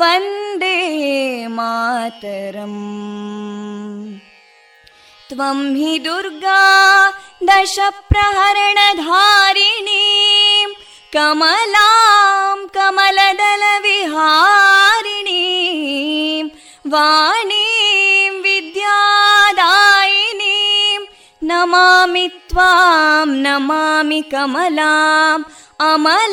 वन्दे मातरम् त्वं हि दुर्गा दशप्रहरणधारिणीं कमलां कमलदलविहारिणीं वाणीं विद्यादायिनीं नमामि त्वां नमामि कमलाम् अमलामतुलां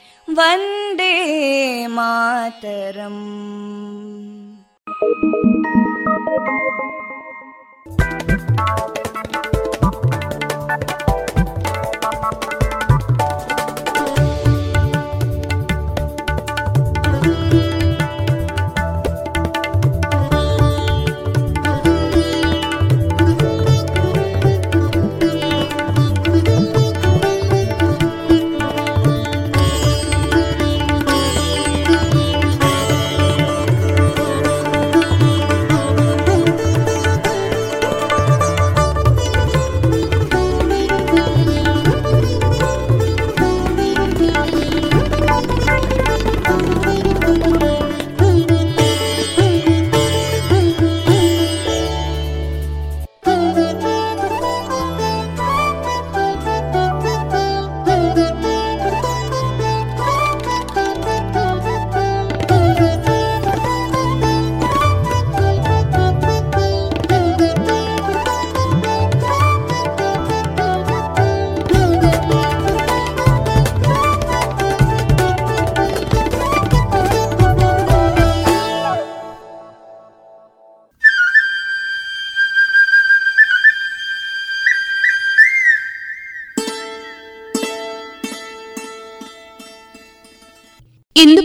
वन्दे मातरम्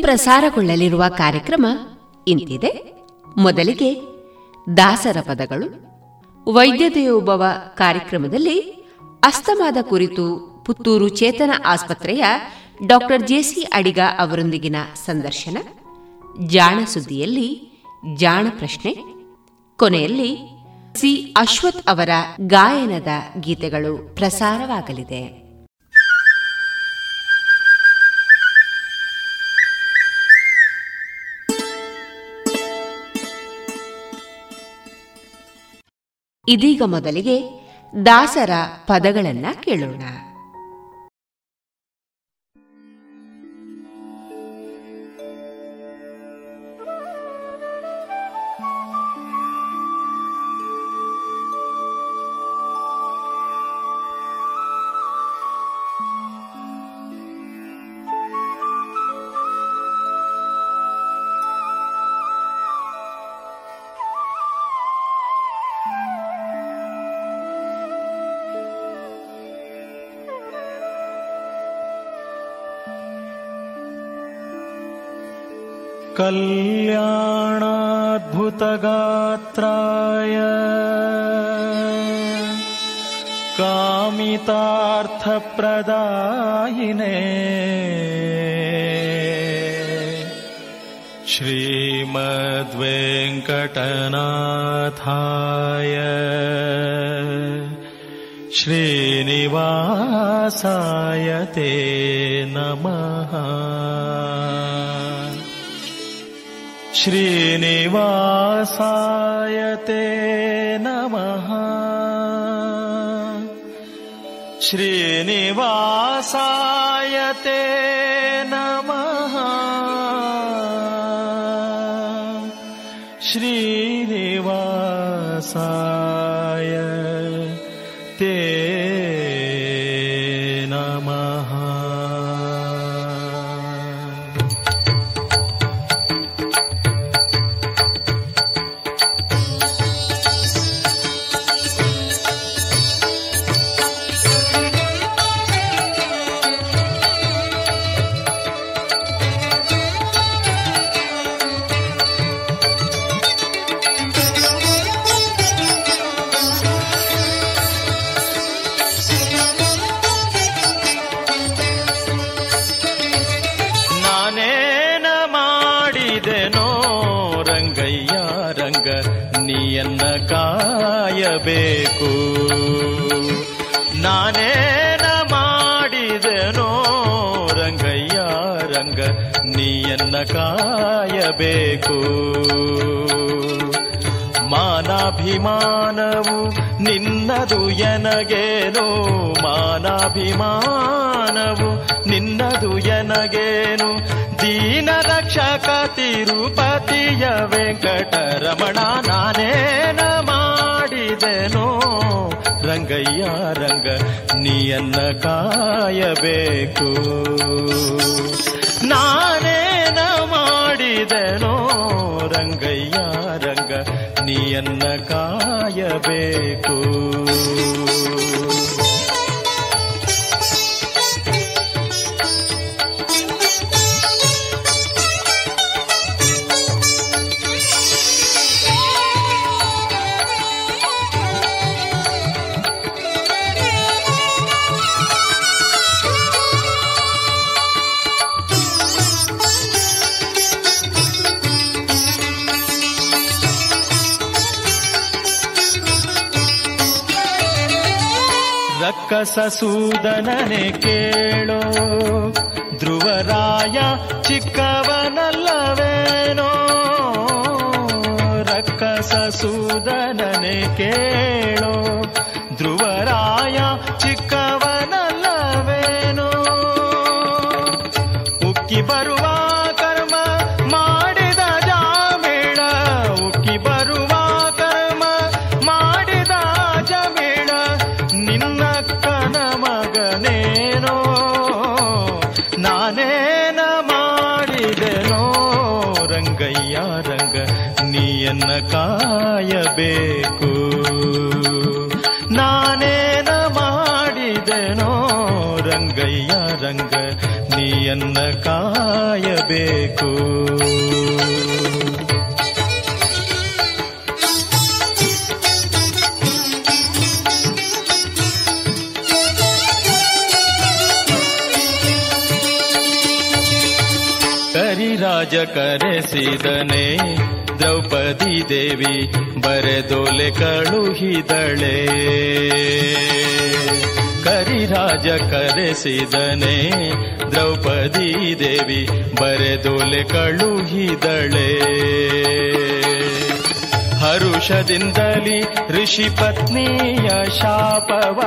ಪ್ರಸಾರಗೊಳ್ಳಲಿರುವ ಕಾರ್ಯಕ್ರಮ ಇಂತಿದೆ. ಮೊದಲಿಗೆ ದಾಸರ ಪದಗಳು. ವೈದ್ಯ ದೇವೋಭವ ಕಾರ್ಯಕ್ರಮದಲ್ಲಿ ಅಸ್ತಮಾದ ಕುರಿತು ಪುತ್ತೂರು ಚೇತನ ಆಸ್ಪತ್ರೆಯ ಡಾಕ್ಟರ್ ಜೆಸಿ ಅಡಿಗ ಅವರೊಂದಿಗಿನ ಸಂದರ್ಶನ. ಜಾಣ ಸುದ್ದಿಯಲ್ಲಿ ಜಾಣ ಪ್ರಶ್ನೆ. ಕೊನೆಯಲ್ಲಿ ಸಿ ಅಶ್ವಥ್ ಅವರ ಗಾಯನದ ಗೀತೆಗಳು ಪ್ರಸಾರವಾಗಲಿದೆ. ಇದೀಗ ಮೊದಲಿಗೆ ದಾಸರ ಪದಗಳನ್ನ ಕೇಳೋಣ. कल्याणाद्भुतगात्राय कामितार्थप्रदायिने श्रीमद्वेङ्कटनाथाय श्रीनिवासाय ते नमः श्रीनिवासाय ते नमः। श्रीनिवासाय ಕಾಯಬೇಕು ಮಾನಾಭಿಮಾನವು ನಿನ್ನದು ಎನಗೇನು? ಮಾನಾಭಿಮಾನವು ನಿನ್ನದು ಎನಗೇನು? ದೀನ ರಕ್ಷಕ ತಿರುಪತಿಯ ವೆಂಕಟರಮಣ ನಾನೇನ ಮಾಡಿದೆನು? ರಂಗಯ್ಯ, ರಂಗ, ನೀಯನ್ನ ಕಾಯಬೇಕು. ನಾನೇನ ಮಾಡಿದನೋ ರಂಗಯ್ಯ ರಂಗ ನೀಯನ್ನ ಕಾಯಬೇಕು. ಕಸಸೂದನನೆ ಕೇಳೋ. ಧ್ರುವರಾಯ ಚಿಕ್ಕವನಲ್ಲವೇನೋ. ರಕ್ಕಸಸೂದನನೆ ಕೇಳೋ. ಕರೆಸಿದನೆ. ದ್ರೌಪದಿ ದೇವಿ ಬರೆದೊಲೆ ಕಳುಹಿದಳೆ. ಕರಿರಾಜ ಕರೆಸಿದನೆ. ದ್ರೌಪದಿ ದೇವಿ ಬರೆದೊಲೆ ಕಳುಹಿದಳೆ. ಹರುಷದಿಂದಲಿ ಋಷಿ ಪತ್ನಿಯ ಶಾಪವ.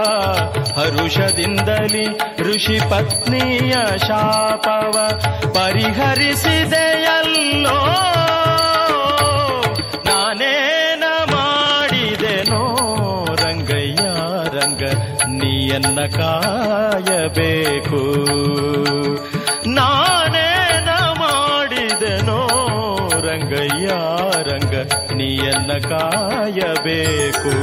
ಹರುಷದಿಂದಲಿ ಋಷಿ ಪತ್ನಿಯ ಶಾಪವ. ಪರಿಹರಿಸಿದೆಯಲ್ಲೋ ನಾನೇನ ಮಾಡಿದೆನೋ ರಂಗಯ್ಯ ರಂಗ ನೀಯನ್ನ ಕಾಯಬೇಕು ನಾನೇನ ಮಾಡಿದೆನೋ ರಂಗಯ್ಯ ರಂಗ ನೀಯನ್ನ ಕಾಯಬೇಕು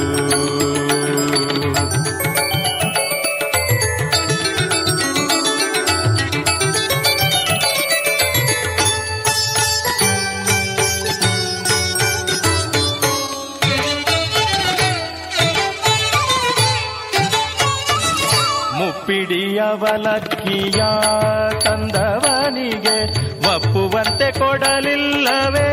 ಮುಪ್ಪಿಡಿಯವಲಕ್ಕಿಯ ತಂದವನಿಗೆ ಒಪ್ಪುವಂತೆ ಕೊಡಲಿಲ್ಲವೇ?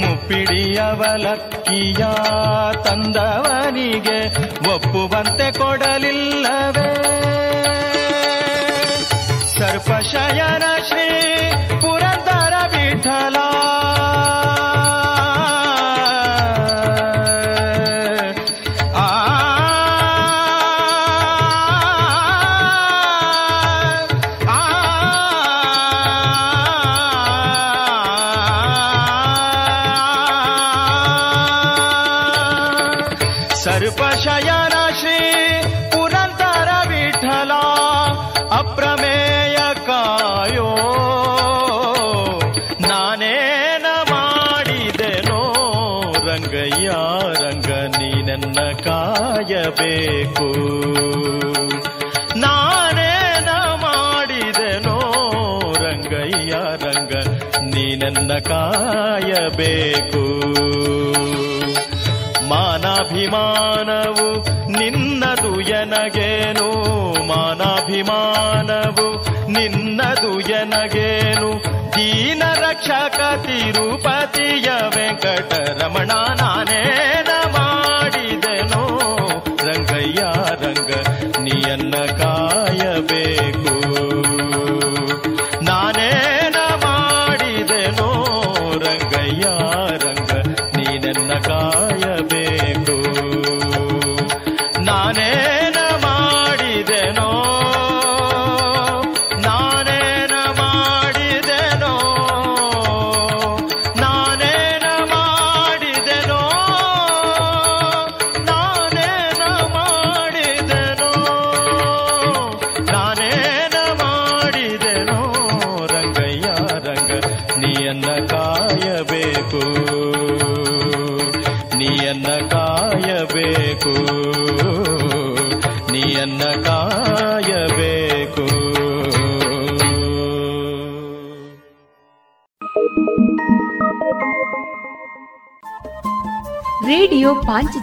ಮುಪ್ಪಿಡಿಯವಲಕ್ಕಿಯ ತಂದವನಿಗೆ ಒಪ್ಪುವಂತೆ ಕೊಡಲಿಲ್ಲವೇ? ಕಾಯಬೇಕು. ಮಾನಾಭಿಮಾನವು ನಿನ್ನದು ಎನಗೇನು? ಮಾನಾಭಿಮಾನವು ನಿನ್ನದು ಎನಗೇನು? ದೀನ ರಕ್ಷಕ ತಿರುಪತಿಯ ವೆಂಕಟರಮಣ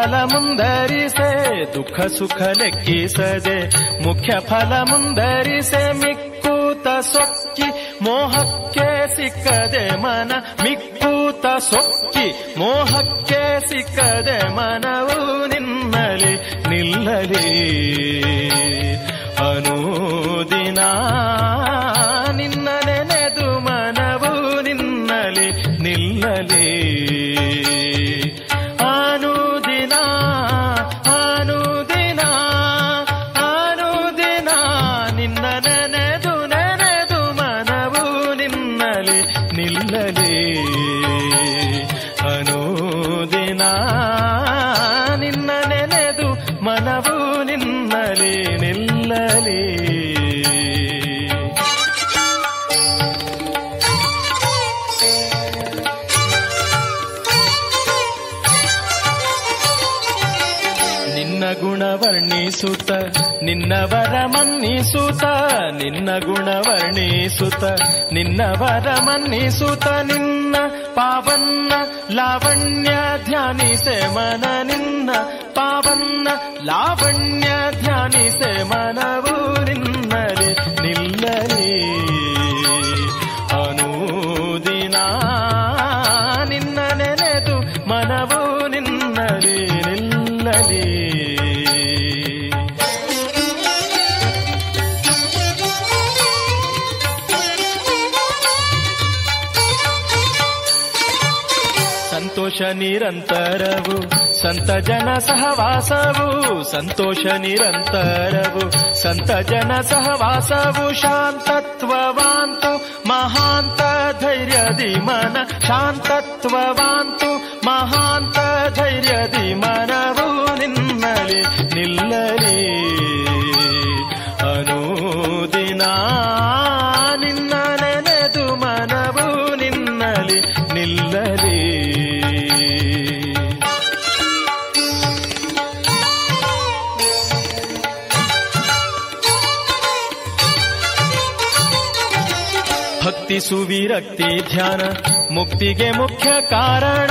ಫಲ ಮುಂದರಿಸೆ ದುಃಖ ಸುಖ ಲೆಕ್ಕಿಸದೆ, ಮುಖ್ಯ ಫಲ ಮುಂದರಿಸೆ ಮಿಕ್ಕೂತ ಸೊಕ್ಕಿ, ಮೋಹಕ್ಕೆ ಸಿಕ್ಕದೆ ಮನ, ಮಿಕ್ಕೂತ ಸೊಕ್ಕಿ, ಮೋಹಕ್ಕೆ ಸಿಕ್ಕದೆ ಮನವು ನಿನ್ನಲಿ ನಿಲ್ಲಲಿ. ನಿನ್ನವರ ಮನ್ನಿಸುತ್ತ ನಿನ್ನ ಗುಣ ವರ್ಣಿಸುತ್ತ ನಿನ್ನವರ ಮನ್ನಿಸುತ್ತ ನಿನ್ನ ಪಾವನ್ನ ಲಾವಣ್ಯ ಧ್ಯಾನಿಸೆ ಮನ ನಿನ್ನ ಸಂತೋಷ ನಿರಂತರವು, ಸಂತ ಜನ ಸಹವಾಸವು, ಸಂತೋಷ ನಿರಂತರವು, ಸಂತ ಜನ ಸಹವಾಸವು, ಶಾಂತತ್ವವಾಂತು, ಮಹಾಂತ ಧೈರ್ಯದಿ ಮನ ಶಾಂತತ್ವವಾಂತು, ಮಹಾಂತ ಧೈರ್ಯದಿ ಮನವು ನಿನ್ನಲಿ ನಿಲ್ಲಲಿ ಸುವಿರಕ್ತಿ ಧ್ಯಾನ. ಮುಕ್ತಿಗೆ ಮುಖ್ಯ ಕಾರಣ,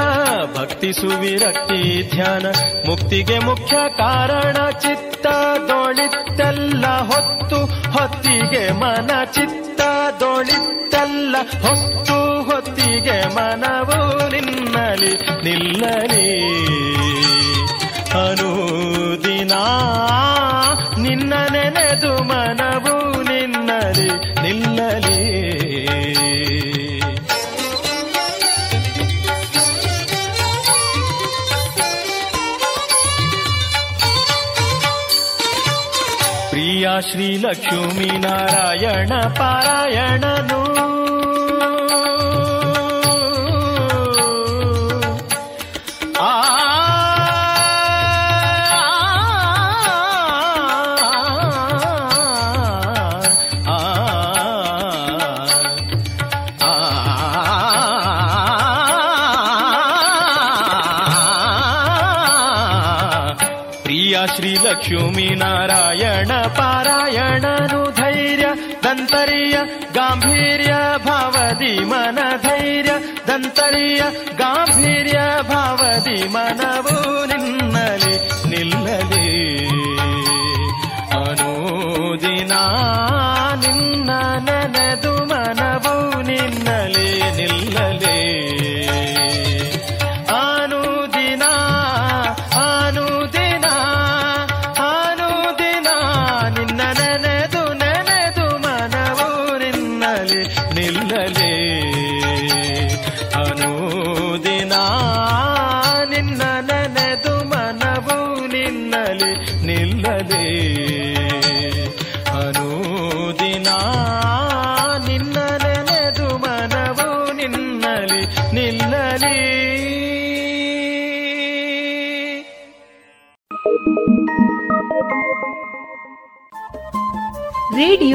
ಭಕ್ತಿ ಸುವಿರಕ್ತಿ ಧ್ಯಾನ. ಮುಕ್ತಿಗೆ ಮುಖ್ಯ ಕಾರಣ, ಚಿತ್ತ ಚಿತ್ತದೊಳಿತೆಲ್ಲ ಹೊತ್ತು, ಹೊತ್ತಿಗೆ ಮನ ಚಿತ್ತ ಚಿತ್ತದೊಳಿತೆಲ್ಲ ಹೊತ್ತು, ಹೊತ್ತಿಗೆ ಮನವು ನಿನ್ನಲಿ ನಿಲ್ಲಲಿ. ಅನುದಿನ ನಿನ್ನ ನೆನೆದು ಮನವು ಪ್ರಿಯ ಶ್ರೀ ಲಕ್ಷ್ಮೀ ನಾರಾಯಣ ಪಾರಾಯಣನು ಶ್ರೀ ಲಕ್ಷ್ಮೀ ನಾರಾಯಣ ಪಾರಾಯಣನು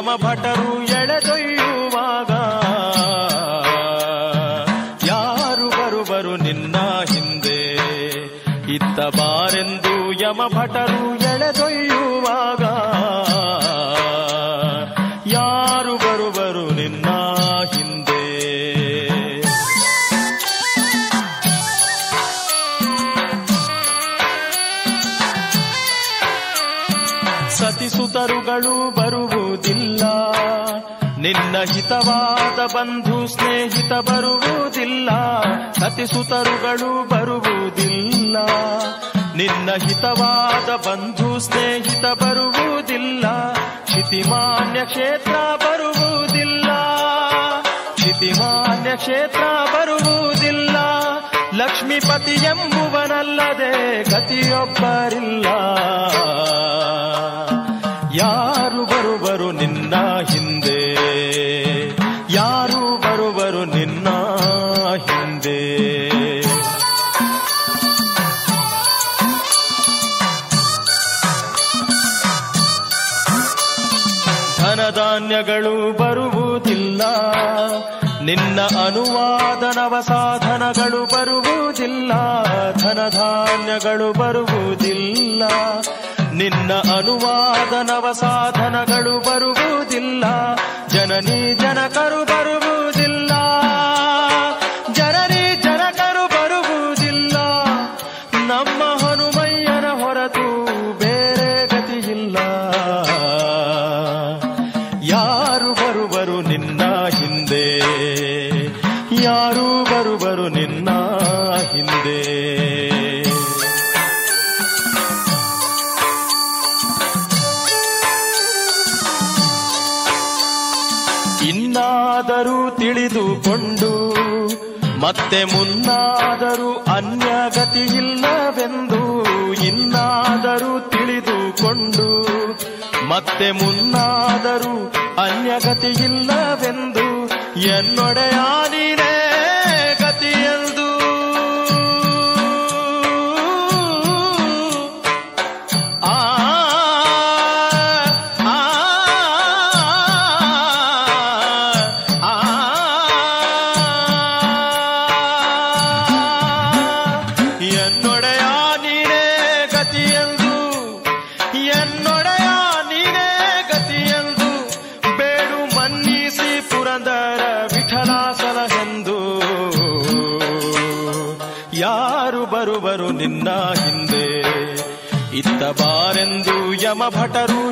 ಭಟರು ಎಳೆದೊಯ್ಯುವಾಗ ಯಾರು ಬರುವರು ನಿನ್ನ ಹಿಂದೆ? ಇತ್ತ ಬಾರೆಂದು ಯಮ ಭಟರು ಎಳೆದೊಯ್ಯುವಾಗ ಯಾರು ಬರುವರು ನಿನ್ನ ಹಿಂದೆ? ಸತಿಸುತರುಗಳು ಬರುವುದಿಲ್ಲ ನಿನ್ನ ಹಿತವಾದ ಬಂಧು ಸ್ನೇಹಿತ ಬರುವುದಿಲ್ಲ, ಸತಿಸುತರುಗಳು ಬರುವುದಿಲ್ಲ. ನಿನ್ನ ಹಿತವಾದ ಬಂಧು ಸ್ನೇಹಿತ ಬರುವುದಿಲ್ಲ, ಕ್ಷಿತಿಮಾನ್ಯ ಕ್ಷೇತ್ರ ಬರುವುದಿಲ್ಲ. ಕ್ಷಿತಿಮಾನ್ಯ ಕ್ಷೇತ್ರ ಬರುವುದಿಲ್ಲ, ಲಕ್ಷ್ಮೀಪತಿ ಎಂಬುವನಲ್ಲದೆ ಗತಿಯೊಬ್ಬರಿಲ್ಲ. ಯಾರು ಬರುವರು ನಿನ್ನ ಹಿಂದೆ? ಯಾರು ಬರುವರು ನಿನ್ನ ಹಿಂದೆ? ಧನಧಾನ್ಯಗಳು ಬರುವುದಿಲ್ಲ. ನಿನ್ನ ಅನುವಾದನವ ಸಾಧನಗಳು ಬರುವುದಿಲ್ಲ. ಧನಧಾನ್ಯಗಳು ಬರುವುದಿಲ್ಲ. ನಿನ್ನ ಅನುವಾದನವ ಸಾಧನಗಳು ಬರುವುದಿಲ್ಲ. ಜನನಿ ಜನಕರು ಬರುವುದಿಲ್ಲ ಇನ್ನಾದರೂ ತಿಳಿದುಕೊಂಡು ಮತ್ತೆ ಮುನ್ನಾದರೂ ಅನ್ಯಗತಿಯಿಲ್ಲವೆಂದು ಇನ್ನಾದರೂ ತಿಳಿದುಕೊಂಡು ಮತ್ತೆ ಮುನ್ನಾದರೂ ಅನ್ಯಗತಿಯಿಲ್ಲವೆಂದು ಎನ್ನೊಡೆಯ ನೀನೇ ಬಾರೆಂದು ಯಮ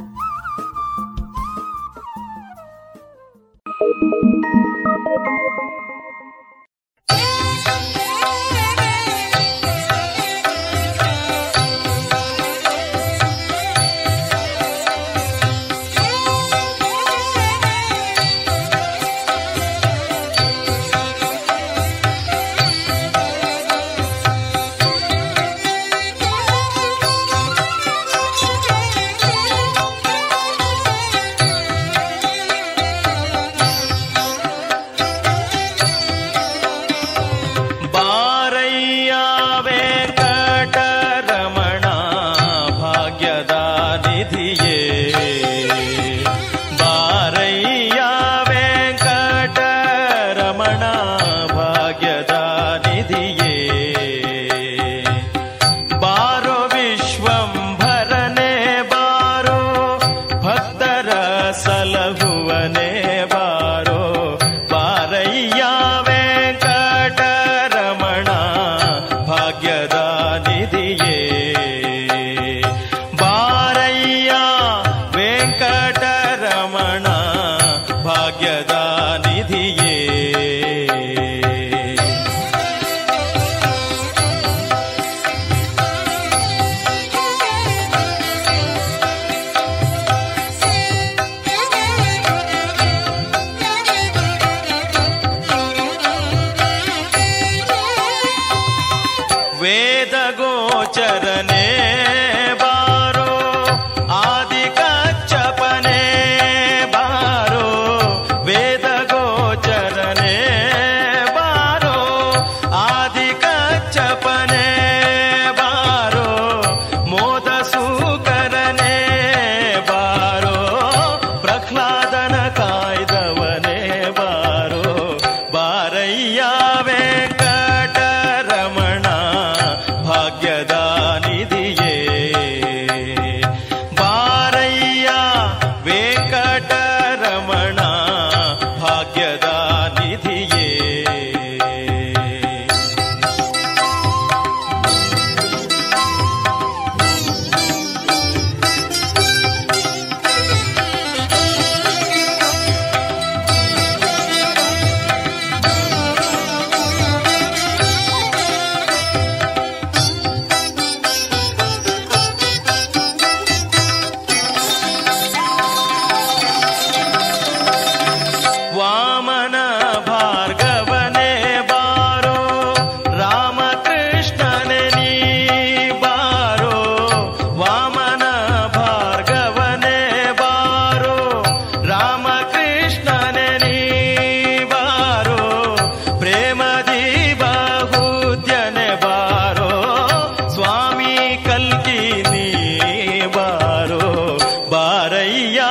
ஐயா.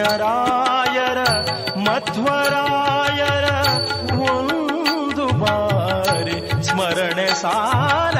ಸರ್ವಜ್ಞರಾಯರ ಮಧ್ವರಾಯರ ಒಂದು ಬಾರಿ ಸ್ಮರಣೆ ಸಾಲದೆ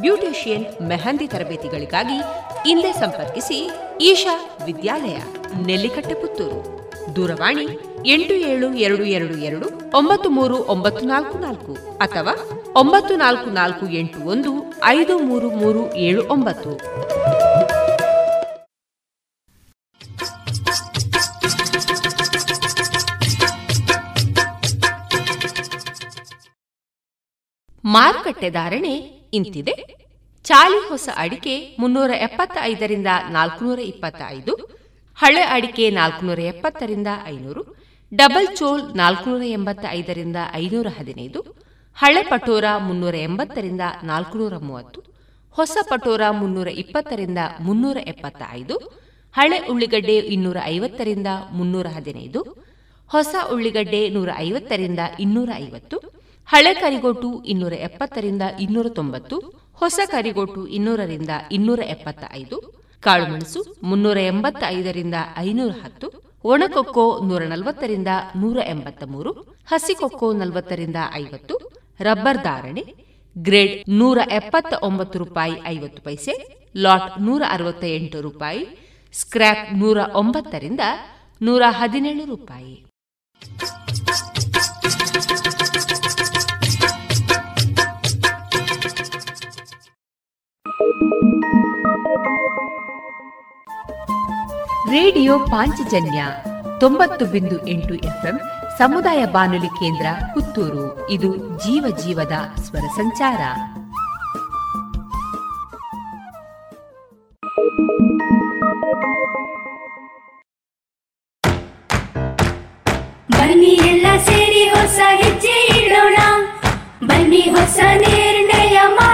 ಬ್ಯೂಟಿಷಿಯನ್ ಮೆಹಂದಿ ತರಬೇತಿಗಳಿಗಾಗಿ ಹಿಂದೆ ಸಂಪರ್ಕಿಸಿ ಈಶಾ ವಿದ್ಯಾಲಯ ನೆಲ್ಲಿಕಟ್ಟೆ ಪುತ್ತೂರು ದೂರವಾಣಿ ಎಂಟು ಏಳು ಎರಡು ಎರಡು ಎರಡು ಒಂಬತ್ತು ಮೂರು ಒಂಬತ್ತು ನಾಲ್ಕು ನಾಲ್ಕು ಅಥವಾ ಒಂಬತ್ತು ನಾಲ್ಕು ನಾಲ್ಕು ಎಂಟು ಒಂದು ಐದು ಮೂರು ಮೂರು ಏಳು ಒಂಬತ್ತು. ಮಾರುಕಟ್ಟೆ ಧಾರಣೆ ಇಂತಿದೆ. ಚಾಲಿ ಹೊಸ ಅಡಿಕೆ ಮುನ್ನೂರ ಎಪ್ಪತ್ತ ಐದರಿಂದ ನಾಲ್ಕುನೂರ ಇಪ್ಪತ್ತ ಐದು ಹಳೆ ಅಡಿಕೆ ನಾಲ್ಕುನೂರ ಎಪ್ಪತ್ತರಿಂದ ಐನೂರು, ಡಬಲ್ ಚೋಲ್ ನಾಲ್ಕುನೂರ ಎಂಬತ್ತ ಐದರಿಂದ ಐನೂರ ಹದಿನೈದು, ಹಳೆ ಪಟೋರ ಮುನ್ನೂರ ಎಂಬತ್ತರಿಂದ ನಾಲ್ಕುನೂರ ಮೂವತ್ತು, ಹೊಸ ಪಟೋರ ಮುನ್ನೂರ ಇಪ್ಪತ್ತರಿಂದ ಮುನ್ನೂರ ಎಪ್ಪತ್ತ ಐದು ಹಳೆ ಉಳ್ಳಿಗಡ್ಡೆ ಇನ್ನೂರ ಐವತ್ತರಿಂದ ಮುನ್ನೂರ ಹದಿನೈದು, ಹೊಸ ಉಳ್ಳಿಗಡ್ಡೆ ನೂರ ಐವತ್ತರಿಂದ ಇನ್ನೂರ ಐವತ್ತು ಹಳೆ ಕರಿಗೋಟು ಇನ್ನೂರ ಎಪ್ಪತ್ತರಿಂದ ಇನ್ನೂರ ತೊಂಬತ್ತು, ಹೊಸ ಕರಿಗೋಟು ಇನ್ನೂರರಿಂದ ಇನ್ನೂರ ಎಪ್ಪತ್ತ ಐದು ಕಾಳುಮೆಣಸು ಮುನ್ನೂರ ಎಂಬತ್ತ ಐದರಿಂದ ಐನೂರ ಹತ್ತು, ಒಣಕೊಕ್ಕೋ ನೂರ ನಲವತ್ತರಿಂದ ನೂರ ಎಂಬತ್ತ ಮೂರು ಹಸಿಕೊಕ್ಕೋ ನಲವತ್ತರಿಂದ ಐವತ್ತು, ರಬ್ಬರ್ ಧಾರಣೆ, ಗ್ರೇಡ್ ನೂರ ಎಪ್ಪತ್ತ ಒಂಬತ್ತು ರೂಪಾಯಿ ಐವತ್ತು ಪೈಸೆ, ಲಾಟ್ ನೂರ ಅರವತ್ತ ಎಂಟು ರೂಪಾಯಿ, ಸ್ಕ್ರ್ಯಾಪ್ ನೂರ ಒಂಬತ್ತರಿಂದ ನೂರ ಹದಿನೇಳು ರೂಪಾಯಿ. ರೇಡಿಯೋ ಪಾಂಚಜನ್ಯ ತೊಂಬತ್ತು ಬಿಂದು ಎಂಟು ಎಫ್ಎಂ ಸಮುದಾಯ ಬಾನುಲಿ ಕೇಂದ್ರ ಪುತ್ತೂರು. ಇದು ಜೀವ ಜೀವದ ಸ್ವರ ಸಂಚಾರ. ಬನ್ನಿ ಎಲ್ಲ ಸೇರಿ ಹೊಸ ಹೆಜ್ಜೆ ಇಡೋಣ. ಬನ್ನಿ ಹೊಸ ನಿರ್ಣಯ ಮಾಡಿ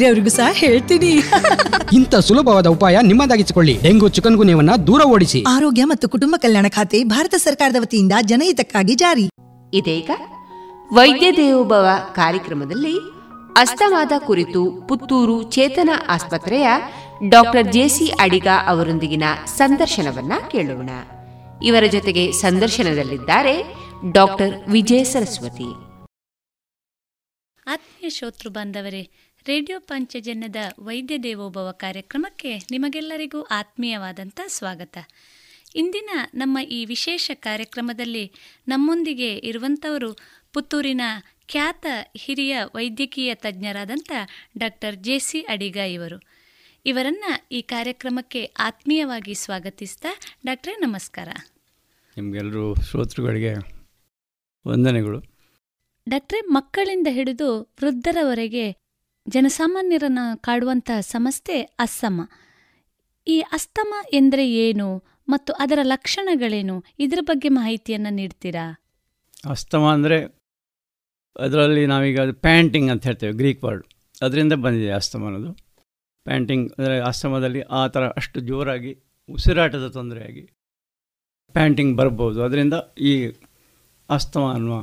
ಬೇರೆಯವ್ರಿಗೂ ಸಹ ಹೇಳ್ತೀನಿ. ಇಂಥ ಸುಲಭವಾದ ಉಪಾಯ ನಿಮ್ಮದಾಗಿಸಿಕೊಳ್ಳಿ. ಡೆಂಗು ಚಿಕನ್ ಗುನ್ಯವನ್ನ ದೂರ ಓಡಿಸಿ. ಆರೋಗ್ಯ ಮತ್ತು ಕುಟುಂಬ ಕಲ್ಯಾಣ ಖಾತೆ ಭಾರತ ಸರ್ಕಾರದ ವತಿಯಿಂದ ಜನಹಿತಕ್ಕಾಗಿ ಜಾರಿ. ಇದೀಗ ವೈದ್ಯ ದೇವೋಭವ ಕಾರ್ಯಕ್ರಮದಲ್ಲಿ ಅಸ್ತಮಾದ ಕುರಿತು ಪುತ್ತೂರು ಚೇತನ ಆಸ್ಪತ್ರೆಯ ಡಾಕ್ಟರ್ ಜೆಸಿ ಅಡಿಗ ಅವರೊಂದಿಗಿನ ಸಂದರ್ಶನವನ್ನ ಕೇಳೋಣ. ಇವರ ಜೊತೆಗೆ ಸಂದರ್ಶನದಲ್ಲಿದ್ದಾರೆ ಡಾಕ್ಟರ್ ವಿಜಯ ಸರಸ್ವತಿ. ಆತ್ಮೀಯ ಶ್ರೋತೃ ಬಾಂಧವರೇ ರೇಡಿಯೋ ಪಂಚಜನ್ಯದ ವೈದ್ಯ ದೇವೋಭವ ಕಾರ್ಯಕ್ರಮಕ್ಕೆ ನಿಮಗೆಲ್ಲರಿಗೂ ಆತ್ಮೀಯವಾದಂಥ ಸ್ವಾಗತ. ಇಂದಿನ ನಮ್ಮ ಈ ವಿಶೇಷ ಕಾರ್ಯಕ್ರಮದಲ್ಲಿ ನಮ್ಮೊಂದಿಗೆ ಇರುವಂಥವರು ಪುತ್ತೂರಿನ ಖ್ಯಾತ ಹಿರಿಯ ವೈದ್ಯಕೀಯ ತಜ್ಞರಾದಂಥ ಡಾಕ್ಟರ್ ಜೆ ಸಿ ಅಡಿಗ ಇವರು. ಇವರನ್ನು ಈ ಕಾರ್ಯಕ್ರಮಕ್ಕೆ ಆತ್ಮೀಯವಾಗಿ ಸ್ವಾಗತಿಸ್ತಾ ಡಾಕ್ಟ್ರೆ ನಮಸ್ಕಾರ. ನಿಮಗೆಲ್ಲರೂ ಶ್ರೋತೃಗಳಿಗೆ ವಂದನೆಗಳು. ಡಾಕ್ಟ್ರೆ ಮಕ್ಕಳಿಂದ ಹಿಡಿದು ವೃದ್ಧರವರೆಗೆ ಜನಸಾಮಾನ್ಯರನ್ನು ಕಾಡುವಂತಹ ಸಮಸ್ಯೆ ಅಸ್ತಮ. ಈ ಅಸ್ತಮ ಎಂದರೆ ಏನು ಮತ್ತು ಅದರ ಲಕ್ಷಣಗಳೇನು? ಇದರ ಬಗ್ಗೆ ಮಾಹಿತಿಯನ್ನು ನೀಡ್ತೀರಾ? ಅಸ್ತಮ ಅಂದರೆ ಅದರಲ್ಲಿ ನಾವೀಗ ಅದು ಪ್ಯಾಂಟಿಂಗ್ ಅಂತ ಹೇಳ್ತೇವೆ, ಗ್ರೀಕ್ ವರ್ಡ್. ಅದರಿಂದ ಬಂದಿದೆ ಅಸ್ತಮ ಅನ್ನೋದು. ಪ್ಯಾಂಟಿಂಗ್ ಅಂದರೆ ಅಸ್ತಮದಲ್ಲಿ ಆ ಥರ ಅಷ್ಟು ಜೋರಾಗಿ ಉಸಿರಾಟದ ತೊಂದರೆಯಾಗಿ ಪ್ಯಾಂಟಿಂಗ್ ಬರ್ಬೋದು. ಅದರಿಂದ ಈ ಅಸ್ತಮ ಅನ್ನುವ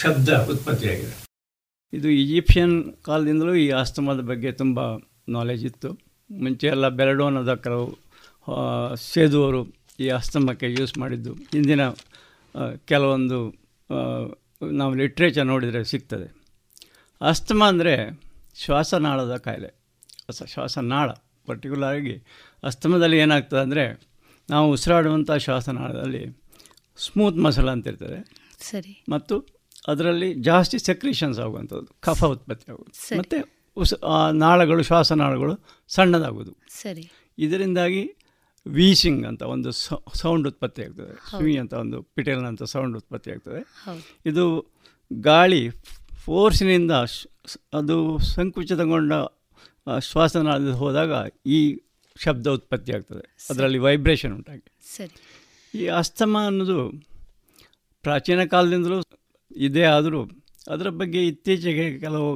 ಶಬ್ದ ಉತ್ಪತ್ತಿಯಾಗಿದೆ. ಇದು ಈಜಿಪ್ಷಿಯನ್ ಕಾಲದಿಂದಲೂ ಈ ಆಸ್ತಮದ ಬಗ್ಗೆ ತುಂಬ ನಾಲೆಜ್ ಇತ್ತು. ಮುಂಚೆ ಎಲ್ಲ ಬೆರಡೋನದ ಕೆಲವು ಸೇದುವರು ಈ ಅಸ್ತಮಕ್ಕೆ ಯೂಸ್ ಮಾಡಿದ್ದು. ಇಂದಿನ ಕೆಲವೊಂದು ನಾವು ಲಿಟ್ರೇಚರ್ ನೋಡಿದರೆ ಸಿಗ್ತದೆ. ಅಸ್ತಮ ಅಂದರೆ ಶ್ವಾಸನಾಳದ ಕಾಯಿಲೆ. ಶ್ವಾಸನಾಳ. ಪರ್ಟಿಕ್ಯುಲರಾಗಿ ಅಸ್ತಮದಲ್ಲಿ ಏನಾಗ್ತದೆ ಅಂದರೆ ನಾವು ಉಸಿರಾಡುವಂಥ ಶ್ವಾಸನಾಳದಲ್ಲಿ ಸ್ಮೂತ್ ಮಸಲ್ ಅಂತ ಇರ್ತದೆ ಸರಿ. ಮತ್ತು ಅದರಲ್ಲಿ ಜಾಸ್ತಿ ಸೆಕ್ರೀಷನ್ಸ್ ಆಗುವಂಥದ್ದು ಕಫ ಉತ್ಪತ್ತಿ ಆಗೋದು ಮತ್ತು ಉಸ್ ನಾಳಗಳು ಶ್ವಾಸನಾಳಗಳು ಸಣ್ಣದಾಗೋದು ಸರಿ. ಇದರಿಂದಾಗಿ ವೀಸಿಂಗ್ ಅಂತ ಒಂದು ಸೌಂಡ್ ಉತ್ಪತ್ತಿ ಆಗ್ತದೆ. ಸ್ವಿ ಅಂತ ಒಂದು ಪಿಟೇಲ್ನಂಥ ಸೌಂಡ್ ಉತ್ಪತ್ತಿ ಆಗ್ತದೆ. ಇದು ಗಾಳಿ ಫೋರ್ಸಿನಿಂದ ಅದು ಸಂಕುಚಿತಗೊಂಡ ಶ್ವಾಸನಾಳದಲ್ಲಿ ಹೋದಾಗ ಈ ಶಬ್ದ ಉತ್ಪತ್ತಿ ಆಗ್ತದೆ. ಅದರಲ್ಲಿ ವೈಬ್ರೇಷನ್ ಉಂಟಾಗಿ. ಸರಿ. ಈ ಅಸ್ತಮ ಅನ್ನೋದು ಪ್ರಾಚೀನ ಕಾಲದಿಂದಲೂ ಇದೇ ಆದರೂ ಅದರ ಬಗ್ಗೆ ಇತ್ತೀಚೆಗೆ ಕೆಲವು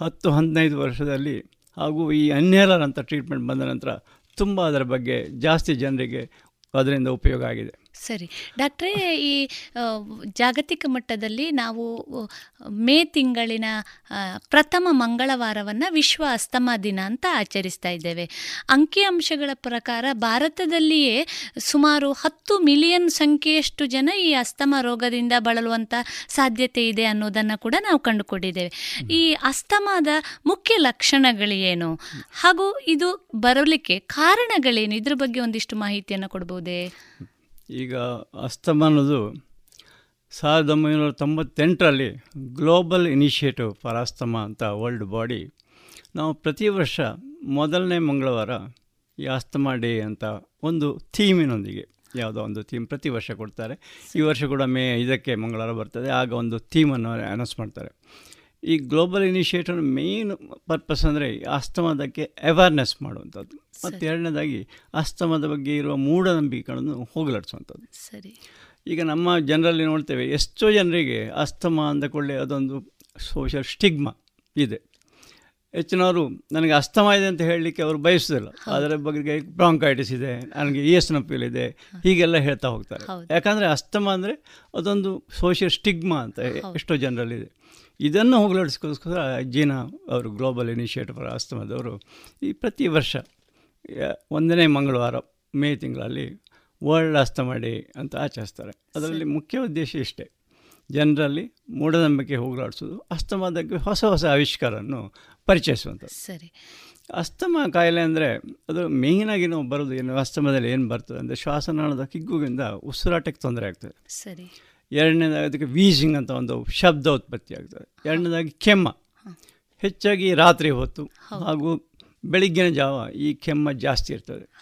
ಹತ್ತು ಹದಿನೈದು ವರ್ಷದಲ್ಲಿ ಹಾಗೂ ಈ ಅನ್ಹೇಲರ್ ಅಂತ ಟ್ರೀಟ್ಮೆಂಟ್ ಬಂದ ನಂತರ ತುಂಬ ಅದರ ಬಗ್ಗೆ ಜಾಸ್ತಿ ಜನರಿಗೆ ಅದರಿಂದ ಉಪಯೋಗ ಆಗಿದೆ. ಸರಿ. ಡಾಕ್ಟ್ರೇ, ಈ ಜಾಗತಿಕ ಮಟ್ಟದಲ್ಲಿ ನಾವು ಮೇ ತಿಂಗಳಿನ ಪ್ರಥಮ ಮಂಗಳವಾರವನ್ನು ವಿಶ್ವ ಅಸ್ತಮಾ ದಿನ ಅಂತ ಆಚರಿಸ್ತಾ ಇದ್ದೇವೆ. ಅಂಕಿಅಂಶಗಳ ಪ್ರಕಾರ ಭಾರತದಲ್ಲಿಯೇ ಸುಮಾರು ಹತ್ತು ಮಿಲಿಯನ್ ಸಂಖ್ಯೆಯಷ್ಟು ಜನ ಈ ಅಸ್ತಮ ರೋಗದಿಂದ ಬಳಲುವಂಥ ಸಾಧ್ಯತೆ ಇದೆ ಅನ್ನೋದನ್ನು ಕೂಡ ನಾವು ಕಂಡುಕೊಂಡಿದ್ದೇವೆ. ಈ ಅಸ್ತಮಾದ ಮುಖ್ಯ ಲಕ್ಷಣಗಳೇನು? ಹಾಗೂ ಇದು ಬರಲಿಕ್ಕೆ ಕಾರಣಗಳೇನು? ಇದ್ರ ಬಗ್ಗೆ ಒಂದಿಷ್ಟು ಮಾಹಿತಿಯನ್ನು ಕೊಡ್ಬೋದೇ? ಈಗ ಅಸ್ತಮಾನದು ಸಾವಿರದ ಒಂಬೈನೂರ ತೊಂಬತ್ತೆಂಟರಲ್ಲಿ ಗ್ಲೋಬಲ್ ಇನಿಷಿಯೇಟಿವ್ ಫಾರ್ ಅಸ್ತಮಾ ಅಂತ ವರ್ಲ್ಡ್ ಬಾಡಿ ನಾವು ಪ್ರತಿ ವರ್ಷ ಮೊದಲನೇ ಮಂಗಳವಾರ ಈ ಅಸ್ತಮಾ ಡೇ ಅಂತ ಒಂದು ಥೀಮಿನೊಂದಿಗೆ ಯಾವುದೋ ಒಂದು ಥೀಮ್ ಪ್ರತಿ ವರ್ಷ ಕೊಡ್ತಾರೆ. ಈ ವರ್ಷ ಕೂಡ ಮೇ ಇದಕ್ಕೆ ಮಂಗಳವಾರ ಬರ್ತದೆ. ಆಗ ಒಂದು ಥೀಮನ್ನು ಅನೌನ್ಸ್ ಮಾಡ್ತಾರೆ. ಈ ಗ್ಲೋಬಲ್ ಇನಿಷಿಯೇಟಿವ್ ಮೇನ್ ಪರ್ಪಸ್ ಅಂದರೆ ಅಸ್ತಮದಕ್ಕೆ ಅವೇರ್ನೆಸ್ ಮಾಡುವಂಥದ್ದು. ಮತ್ತು ಎರಡನೇದಾಗಿ ಅಸ್ತಮದ ಬಗ್ಗೆ ಇರುವ ಮೂಢನಂಬಿಕೆಗಳನ್ನು ಹೋಗಲಾಡಿಸುವಂಥದ್ದು. ಸರಿ. ಈಗ ನಮ್ಮ ಜನರಲ್ಲಿ ನೋಡ್ತೇವೆ ಎಷ್ಟೋ ಜನರಿಗೆ ಅಸ್ತಮ ಅಂದ ಕೂಡಲೇ ಅದೊಂದು ಸೋಷಿಯಲ್ ಸ್ಟಿಗ್ಮಾ ಇದೆ. ಹೆಚ್ಚಿನವರು ನನಗೆ ಅಸ್ತಮ ಇದೆ ಅಂತ ಹೇಳಲಿಕ್ಕೆ ಅವರು ಬಯಸೋದಿಲ್ಲ. ಅದರ ಬಗ್ಗೆ ಬ್ರಾಂಕೈಟಿಸ್ ಇದೆ ನನಗೆ ಇಯಸ್ನಪ್ಪಿಲ್ ಇದೆ ಹೀಗೆಲ್ಲ ಹೇಳ್ತಾ ಹೋಗ್ತಾರೆ. ಯಾಕಂದರೆ ಅಸ್ತಮ ಅಂದರೆ ಅದೊಂದು ಸೋಷಿಯಲ್ ಸ್ಟಿಗ್ಮಾ ಅಂತ ಎಷ್ಟೋ ಜನರಲ್ಲಿದೆ ಇದನ್ನು ಹೋಗಲಾಡಿಸ್ಕೋಸ್ಕರ ಜೀನಾ ಅವರು ಗ್ಲೋಬಲ್ ಇನಿಷಿಯೇಟಿವ್ ಫಾರ್ ಆಸ್ತಮದವರು ಈ ಪ್ರತಿ ವರ್ಷ ಒಂದನೇ ಮಂಗಳವಾರ ಮೇ ತಿಂಗಳಲ್ಲಿ ವರ್ಲ್ಡ್ ಆಸ್ತಮಡಿ ಡೇ ಅಂತ ಆಚರಿಸ್ತಾರೆ. ಅದರಲ್ಲಿ ಮುಖ್ಯ ಉದ್ದೇಶ ಇಷ್ಟೇ. ಜನರಲ್ಲಿ ಮೂಢನಂಬಿಕೆ ಹೋಗಲಾಡಿಸೋದು ಅಸ್ತಮಾದಕ್ಕೆ ಹೊಸ ಹೊಸ ಆವಿಷ್ಕಾರವನ್ನು ಪರಿಚಯಿಸುವಂಥ ಸರಿ. ಅಸ್ತಮ ಕಾಯಿಲೆ ಅಂದರೆ ಅದು ಮೇಯ್ನಾಗಿ ನಾವು ಬರೋದು ಏನು ಅಸ್ತಮದಲ್ಲಿ ಏನು ಬರ್ತದೆ ಅಂದರೆ ಶ್ವಾಸನಾಳದ ಕಿಗ್ಗುವಿಂದ ಉಸಿರಾಟಕ್ಕೆ ತೊಂದರೆ ಆಗ್ತದೆ. ಸರಿ. ಎರಡನೇದಾಗಿ ಅದಕ್ಕೆ ವೀಸಿಂಗ್ ಅಂತ ಒಂದು ಶಬ್ದ ಉತ್ಪತ್ತಿ ಆಗ್ತದೆ ಎರಡನೇದಾಗಿ ಕೆಮ್ಮ. ಹೆಚ್ಚಾಗಿ ರಾತ್ರಿ ಹೊತ್ತು ಹಾಗೂ ಬೆಳಿಗ್ಗಿನ ಜಾವ ಈ ಕೆಮ್ಮ ಜಾಸ್ತಿ ಇರ್ತದೆ.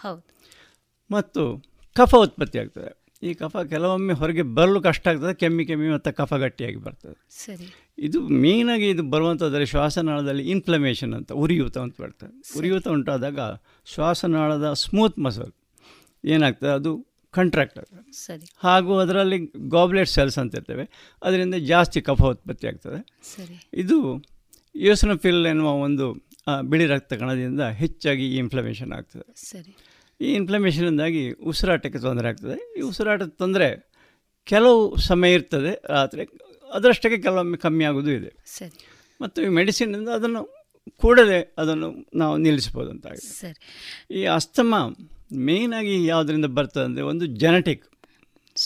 ಮತ್ತು ಕಫ ಉತ್ಪತ್ತಿ ಆಗ್ತದೆ. ಈ ಕಫ ಕೆಲವೊಮ್ಮೆ ಹೊರಗೆ ಬರಲು ಕಷ್ಟ ಆಗ್ತದೆ ಕೆಮ್ಮಿ ಕೆಮ್ಮಿ ಮತ್ತು ಕಫ ಗಟ್ಟಿಯಾಗಿ ಬರ್ತದೆ. ಸರಿ. ಇದು ಮೇಯ್ನಾಗಿ ಇದು ಬರುವಂಥದ್ದರೆ ಶ್ವಾಸನಾಳದಲ್ಲಿ ಇನ್ಫ್ಲಮೇಷನ್ ಅಂತ ಉರಿಯೂತ ಅಂತ ಬರ್ತದೆ. ಉರಿಯೂತ ಉಂಟಾದಾಗ ಶ್ವಾಸನಾಳದ ಸ್ಮೂತ್ ಮಸಲ್ ಏನಾಗ್ತದೆ ಅದು ಕಂಟ್ರಾಕ್ಟ್ ಆಗ್ತದೆ ಸರಿ. ಹಾಗೂ ಅದರಲ್ಲಿ ಗಾಬ್ಲೆಟ್ ಸೆಲ್ಸ್ ಅಂತ ಇರ್ತವೆ. ಅದರಿಂದ ಜಾಸ್ತಿ ಕಫ ಉತ್ಪತ್ತಿ ಆಗ್ತದೆ. ಸರಿ. ಇದು ಯೋಸನಫಿಲ್ ಎನ್ನುವ ಒಂದು ಬಿಳಿ ರಕ್ತ ಕಣದಿಂದ ಹೆಚ್ಚಾಗಿ ಈ ಇನ್ಫ್ಲಮೇಷನ್ ಆಗ್ತದೆ. ಸರಿ. ಈ ಇನ್ಫ್ಲಮೇಷನಿಂದಾಗಿ ಉಸಿರಾಟಕ್ಕೆ ತೊಂದರೆ ಆಗ್ತದೆ. ಈ ಉಸಿರಾಟದ ತೊಂದರೆ ಕೆಲವು ಸಮಯ ಇರ್ತದೆ ರಾತ್ರಿ ಅದರಷ್ಟಕ್ಕೆ ಕೆಲವೊಮ್ಮೆ ಕಮ್ಮಿ ಆಗೋದು ಇದೆ. ಸರಿ. ಮತ್ತು ಈ ಮೆಡಿಸಿನಿಂದ ಅದನ್ನು ಕೂಡಲೇ ಅದನ್ನು ನಾವು ನಿಲ್ಲಿಸ್ಬೋದು ಅಂತ ಆಗಿದೆ. ಸರಿ. ಈ ಅಸ್ತಮ ಮೇಯ್ನಾಗಿ ಯಾವುದರಿಂದ ಬರ್ತದೆ ಅಂದರೆ ಒಂದು ಜೆನೆಟಿಕ್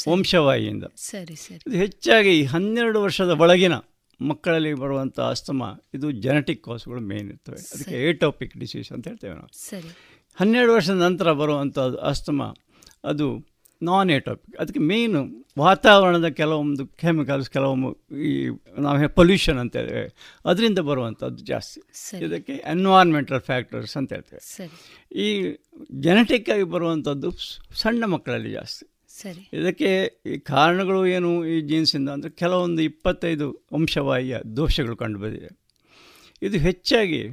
ವಂಶವಾಹಿಯಿಂದ ಸರಿ ಸರಿ. ಇದು ಹೆಚ್ಚಾಗಿ ಹನ್ನೆರಡು ವರ್ಷದ ಒಳಗಿನ ಮಕ್ಕಳಲ್ಲಿ ಬರುವಂಥ ಅಸ್ತಮ ಇದು ಜೆನೆಟಿಕ್ ಕಾಸ್ಗಳು ಮೇನ್ ಇರ್ತವೆ. ಅದಕ್ಕೆ ಏಟೋಪಿಕ್ ಡಿಸೀಸ್ ಅಂತ ಹೇಳ್ತೇವೆ ನಾವು. ಸರಿ. ಹನ್ನೆರಡು ವರ್ಷದ ನಂತರ ಬರುವಂಥ ಅಸ್ತಮ ಅದು ನಾನ್ ಏಟೋಪಿಕ್ ಅದಕ್ಕೆ ಮೇಯ್ನು ವಾತಾವರಣದ ಕೆಲವೊಂದು ಕೆಮಿಕಲ್ಸ್ ಕೆಲವೊಂದು ಈ ನಾವು ಪೊಲ್ಯೂಷನ್ ಅಂತ ಹೇಳ್ತೇವೆ ಅದರಿಂದ ಬರುವಂಥದ್ದು ಜಾಸ್ತಿ. ಇದಕ್ಕೆ ಎನ್ವಾರ್ಮೆಂಟಲ್ ಫ್ಯಾಕ್ಟರ್ಸ್ ಅಂತ ಹೇಳ್ತೇವೆ. ಈ ಜೆನೆಟಿಕ್ ಆಗಿ ಬರುವಂಥದ್ದು ಸಣ್ಣ ಮಕ್ಕಳಲ್ಲಿ ಜಾಸ್ತಿ. ಸರಿ. ಇದಕ್ಕೆ ಈ ಕಾರಣಗಳು ಏನು ಈ ಜೀನ್ಸಿಂದ ಅಂದರೆ ಕೆಲವೊಂದು ಇಪ್ಪತ್ತೈದು ವಂಶವಾಹಿಯ ದೋಷಗಳು ಕಂಡುಬಂದಿದೆ. ಇದು ಹೆಚ್ಚಾಗಿ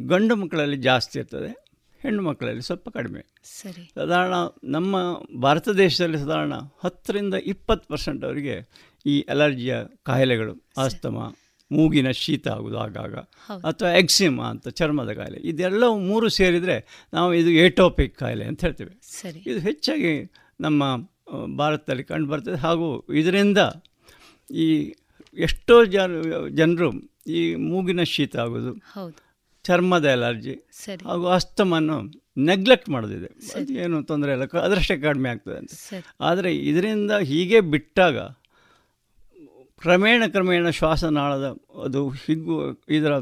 ಗಂಡು ಮಕ್ಕಳಲ್ಲಿ ಜಾಸ್ತಿ ಇರ್ತದೆ. ಹೆಣ್ಣು ಮಕ್ಕಳಲ್ಲಿ ಸ್ವಲ್ಪ ಕಡಿಮೆ. ಸರಿ. ಸಾಧಾರಣ ನಮ್ಮ ಭಾರತ ದೇಶದಲ್ಲಿ ಸಾಧಾರಣ ಹತ್ತರಿಂದ ಇಪ್ಪತ್ತು ಪರ್ಸೆಂಟ್ ಅವರಿಗೆ ಈ ಅಲರ್ಜಿಯ ಕಾಯಿಲೆಗಳು ಆಸ್ತಮ ಮೂಗಿನ ಶೀತ ಆಗೋದು ಆಗಾಗ ಅಥವಾ ಎಕ್ಸಿಮಾ ಅಂತ ಚರ್ಮದ ಕಾಯಿಲೆ ಇದೆಲ್ಲವೂ ಮೂರು ಸೇರಿದರೆ ನಾವು ಇದು ಏಟೋಪಿಕ್ ಕಾಯಿಲೆ ಅಂತ ಹೇಳ್ತೇವೆ. ಸರಿ. ಇದು ಹೆಚ್ಚಾಗಿ ನಮ್ಮ ಭಾರತದಲ್ಲಿ ಭಾರತದಲ್ಲಿ ಕಂಡುಬರ್ತದೆ ಹಾಗೂ ಇದರಿಂದ ಈ ಎಷ್ಟೋ ಜನ ಜನರು ಈ ಮೂಗಿನ ಶೀತ ಆಗೋದು ಚರ್ಮದ ಅಲರ್ಜಿ ಹಾಗೂ ಅಸ್ತಮನ್ನು ನೆಗ್ಲೆಕ್ಟ್ ಮಾಡೋದಿದೆ. ಅದು ಏನು ತೊಂದರೆ ಇಲ್ಲ. ಕ- ಅದರಷ್ಟೇ ಕಡಿಮೆ ಆಗ್ತದೆ ಅಂತ. ಆದರೆ ಇದರಿಂದ ಹೀಗೆ ಬಿಟ್ಟಾಗ ಕ್ರಮೇಣ ಕ್ರಮೇಣ ಶ್ವಾಸನಾಳದ ಅದು ಹಿಗ್ಗು ಇದರ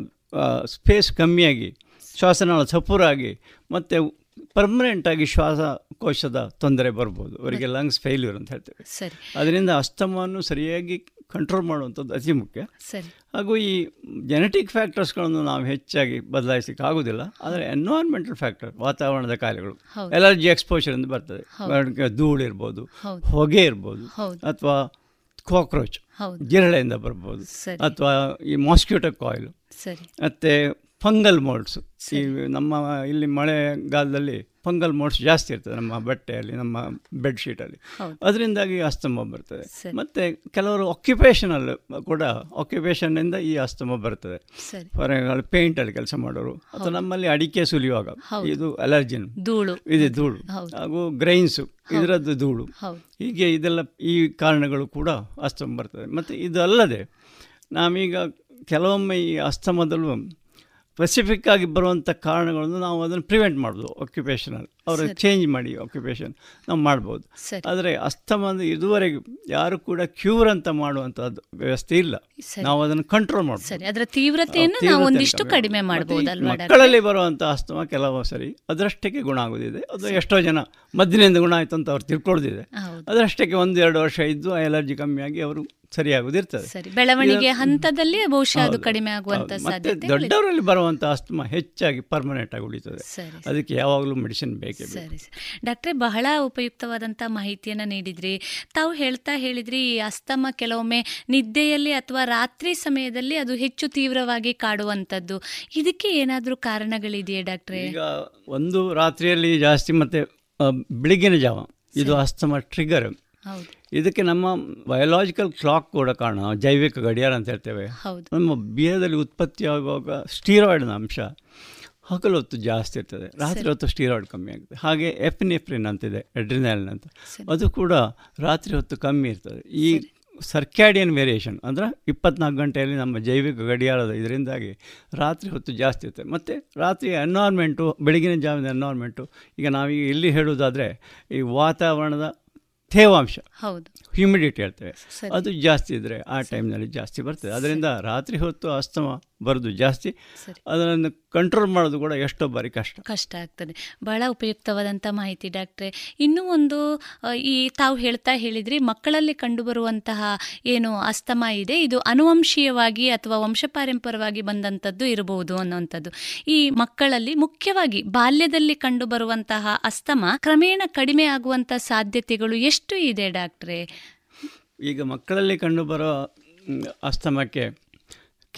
ಸ್ಪೇಸ್ ಕಮ್ಮಿಯಾಗಿ ಶ್ವಾಸನಾಳ ಸಪೂರಾಗಿ ಮತ್ತು ಪರ್ಮನೆಂಟಾಗಿ ಶ್ವಾಸಕೋಶದ ತೊಂದರೆ ಬರ್ಬೋದು. ಅವರಿಗೆ ಲಂಗ್ಸ್ ಫೇಲ್ಯೂರ್ ಅಂತ ಹೇಳ್ತೇವೆ. ಸರಿ. ಅದರಿಂದ ಅಸ್ತಮವನ್ನು ಸರಿಯಾಗಿ ಕಂಟ್ರೋಲ್ ಮಾಡುವಂಥದ್ದು ಅತಿ ಮುಖ್ಯ. ಸರಿ. ಹಾಗೂ ಈ ಜೆನೆಟಿಕ್ ಫ್ಯಾಕ್ಟರ್ಸ್ಗಳನ್ನು ನಾವು ಹೆಚ್ಚಾಗಿ ಬದಲಾಯಿಸಲಿಕ್ಕೆ ಆಗೋದಿಲ್ಲ. ಆದರೆ ಎನ್ವೈರ್ಮೆಂಟಲ್ ಫ್ಯಾಕ್ಟರ್ ವಾತಾವರಣದ ಕಾಯಿಲೆಗಳು. ಎಲರ್ಜಿ ಎಕ್ಸ್ಪೋಷರ್ ಅಂತ ಬರ್ತದೆ. ಧೂಳು ಇರ್ಬೋದು ಹೊಗೆ ಇರ್ಬೋದು ಅಥವಾ ಕಾಕ್ರೋಚ್ ಜಿರಳೆಯಿಂದ ಬರ್ಬೋದು. ಅಥವಾ ಈ ಮಾಸ್ಕ್ಯೂಟೋ ಕಾಯಿಲ್ ಮತ್ತು ಫಂಗಲ್ ಮೋಡ್ಸ್. ಈ ನಮ್ಮ ಇಲ್ಲಿ ಮಳೆಗಾಲದಲ್ಲಿ ಫಂಗಲ್ ಮೋಡ್ಸ್ ಜಾಸ್ತಿ ಇರ್ತದೆ ನಮ್ಮ ಬಟ್ಟೆಯಲ್ಲಿ ನಮ್ಮ ಬೆಡ್ಶೀಟಲ್ಲಿ. ಅದರಿಂದಾಗಿ ಅಸ್ತಮ ಬರ್ತದೆ. ಮತ್ತೆ ಕೆಲವರು ಆಕ್ಯುಪೇಷನಲ್ ಕೂಡ ಆಕ್ಯುಪೇಷನ್ನಿಂದ ಈ ಅಸ್ತಮ ಬರ್ತದೆ. ಫಾರ್ ಎಕ್ಸಾಂಪಲ್ ಪೇಂಟಲ್ಲಿ ಕೆಲಸ ಮಾಡೋರು ಅಥವಾ ನಮ್ಮಲ್ಲಿ ಅಡಿಕೆ ಸುಲಿಯುವಾಗ ಇದು ಅಲರ್ಜಿನ್ ಧೂಳು. ಇದೆ ಧೂಳು. ಹಾಗೂ ಗ್ರೈನ್ಸು ಇದರದ್ದು ಧೂಳು. ಹೀಗೆ ಇದೆಲ್ಲ ಈ ಕಾರಣಗಳು ಕೂಡ ಅಸ್ತಮ ಬರ್ತದೆ. ಮತ್ತು ಇದಲ್ಲದೆ ನಾವೀಗ ಕೆಲವೊಮ್ಮೆ ಈ ಅಸ್ತಮದಲ್ಲೂ ಸ್ಪೆಸಿಫಿಕ್ ಆಗಿ ಬರುವಂಥ ಕಾರಣಗಳನ್ನು ನಾವು ಅದನ್ನು ಪ್ರಿವೆಂಟ್ ಮಾಡ್ಬೋದು ಆಕ್ಯುಪೇಷನಲ್ ಅವರ ಚೇಂಜ್ ಮಾಡಿ ಆಕ್ಯುಪೇಷನ್ ನಾವು ಮಾಡ್ಬೋದು. ಆದರೆ ಅಸ್ತಮಾನ ಇದುವರೆಗೂ ಯಾರು ಕೂಡ ಕ್ಯೂರ್ ಅಂತ ಮಾಡುವಂಥದ್ದು ವ್ಯವಸ್ಥೆ ಇಲ್ಲ. ನಾವು ಅದನ್ನು ಕಂಟ್ರೋಲ್ ಮಾಡ್ಬೋದು. ಸರಿ. ಅದರ ತೀವ್ರತೆಯನ್ನು ನಾವು ಒಂದಿಷ್ಟು ಕಡಿಮೆ ಮಾಡ್ಬೋದು. ಮಕ್ಕಳಲ್ಲಿ ಬರುವಂಥ ಅಸ್ತಮ ಕೆಲವು ಸರಿ ಅದರಷ್ಟಕ್ಕೆ ಗುಣ ಆಗೋದಿದೆ. ಅದು ಎಷ್ಟೋ ಜನ ಮದ್ದಿನಿಂದ ಗುಣ ಆಯ್ತು ಅಂತ ಅವ್ರು ತಿಳ್ಕೊಳ್ದಿದೆ. ಅದರಷ್ಟಕ್ಕೆ ಒಂದು ಎರಡು ವರ್ಷ ಇದ್ದು ಕಮ್ಮಿ ಕಮ್ಮಿಯಾಗಿ ಅವರು ಸರಿಯಾಗುದಿರ್ತದೆ. ಸರಿ ಬೆಳವಣಿಗೆ ಹಂತದಲ್ಲಿ ಬಹುಶಃ ಅದು ಕಡಿಮೆ ಆಗುವಂತ ಸಾಧ್ಯತೆ ದೊಡ್ಡವರಲ್ಲಿ ಬರುವಂತಹ ಅಸ್ತಮ ಹೆಚ್ಚಾಗಿ ಪರ್ಮನೆಂಟ್ ಆಗಿ ಉಳಿತದೆ. ಅದಕ್ಕೆ ಯಾವಾಗಲೂ ಮೆಡಿಸಿನ್ ಬೇಕೇ ಸರಿ ಡಾಕ್ಟ್ರೆ ಬಹಳ ಉಪಯುಕ್ತವಾದಂಥ ಮಾಹಿತಿಯನ್ನ ನೀಡಿದ್ರಿ. ತಾವು ಹೇಳ್ತಾ ಹೇಳಿದ್ರಿ ಈ ಅಸ್ತಮ ಕೆಲವೊಮ್ಮೆ ನಿದ್ದೆಯಲ್ಲಿ ಅಥವಾ ರಾತ್ರಿ ಸಮಯದಲ್ಲಿ ಅದು ಹೆಚ್ಚು ತೀವ್ರವಾಗಿ ಕಾಡುವಂತದ್ದು. ಇದಕ್ಕೆ ಏನಾದರೂ ಕಾರಣಗಳಿದೆಯೇ ಡಾಕ್ಟ್ರೆ? ಈಗ ಒಂದು ರಾತ್ರಿಯಲ್ಲಿ ಜಾಸ್ತಿ ಮತ್ತೆ ಬೆಳಿಗ್ಗಿನ ಜಾವ. ಇದು ಅಸ್ತಮ ಟ್ರಿಗರ್ ಹೌದು. ಇದಕ್ಕೆ ನಮ್ಮ ಬಯೋಲಾಜಿಕಲ್ ಕ್ಲಾಕ್ ಕೂಡ ಕಾರಣ ಜೈವಿಕ ಗಡಿಯಾರ ಅಂತ ಹೇಳ್ತೇವೆ. ಹೌದು. ನಮ್ಮ ದೇಹದಲ್ಲಿ ಉತ್ಪತ್ತಿಯಾಗುವಾಗ ಸ್ಟೀರಾಯ್ಡ್ನ ಅಂಶ ಹಗಲು ಹೊತ್ತು ಜಾಸ್ತಿ ಇರ್ತದೆ ರಾತ್ರಿ ಹೊತ್ತು ಸ್ಟೀರಾಯ್ಡ್ ಕಮ್ಮಿ ಆಗ್ತದೆ ಹಾಗೆ ಎಫಿನೆಫ್ರಿನ್ ಅಂತಿದೆ ಎಡ್ರಿನಲ್ ಅಂತ. ಅದು ಕೂಡ ರಾತ್ರಿ ಹೊತ್ತು ಕಮ್ಮಿ ಇರ್ತದೆ. ಈ ಸರ್ಕ್ಯಾಡಿಯನ್ ವೇರಿಯೇಷನ್ ಅಂದರೆ ಇಪ್ಪತ್ನಾಲ್ಕು ಗಂಟೆಯಲ್ಲಿ ನಮ್ಮ ಜೈವಿಕ ಗಡಿಯಾರದ ಇದರಿಂದಾಗಿ ರಾತ್ರಿ ಹೊತ್ತು ಜಾಸ್ತಿ ಇರ್ತದೆ. ಮತ್ತು ರಾತ್ರಿ ಎನ್ವಾರ್ಮೆಂಟು ಬೆಳಗಿನ ಜಾವದ ಎನ್ವಾರ್ಮೆಂಟು ಈಗ ನಾವೀಗ ಇಲ್ಲಿ ಹೇಳುವುದಾದರೆ ಈ ವಾತಾವರಣದ ತೇವಾಂಶ. ಹೌದು. ಹ್ಯೂಮಿಡಿಟಿ ಹೇಳ್ತೇವೆ. ಅದು ಜಾಸ್ತಿ ಇದ್ದರೆ ಆ ಟೈಮ್ನಲ್ಲಿ ಜಾಸ್ತಿ ಬರ್ತದೆ. ಅದರಿಂದ ರಾತ್ರಿ ಹೊತ್ತು ಅಸ್ತಮ ಬರೋದು ಜಾಸ್ತಿ. ಅದನ್ನು ಕಂಟ್ರೋಲ್ ಮಾಡೋದು ಕೂಡ ಎಷ್ಟೋ ಬಾರಿ ಕಷ್ಟ. ಕಷ್ಟ ಆಗ್ತದೆ. ಬಹಳ ಉಪಯುಕ್ತವಾದಂಥ ಮಾಹಿತಿ ಡಾಕ್ಟ್ರೆ. ಇನ್ನೂ ಒಂದು ಈ ತಾವು ಹೇಳ್ತಾ ಹೇಳಿದ್ರಿ ಮಕ್ಕಳಲ್ಲಿ ಕಂಡುಬರುವಂತಹ ಏನು ಅಸ್ತಮ ಇದೆ ಇದು ಅನುವಂಶೀಯವಾಗಿ ಅಥವಾ ವಂಶಪಾರಂಪರವಾಗಿ ಬಂದಂಥದ್ದು ಇರಬಹುದು ಅನ್ನುವಂಥದ್ದು. ಈ ಮಕ್ಕಳಲ್ಲಿ ಮುಖ್ಯವಾಗಿ ಬಾಲ್ಯದಲ್ಲಿ ಕಂಡುಬರುವಂತಹ ಅಸ್ತಮ ಕ್ರಮೇಣ ಕಡಿಮೆ ಆಗುವಂಥ ಸಾಧ್ಯತೆಗಳು ಎಷ್ಟು ಇದೆ ಡಾಕ್ಟ್ರೆ? ಈಗ ಮಕ್ಕಳಲ್ಲಿ ಕಂಡುಬರೋ ಅಸ್ತಮಕ್ಕೆ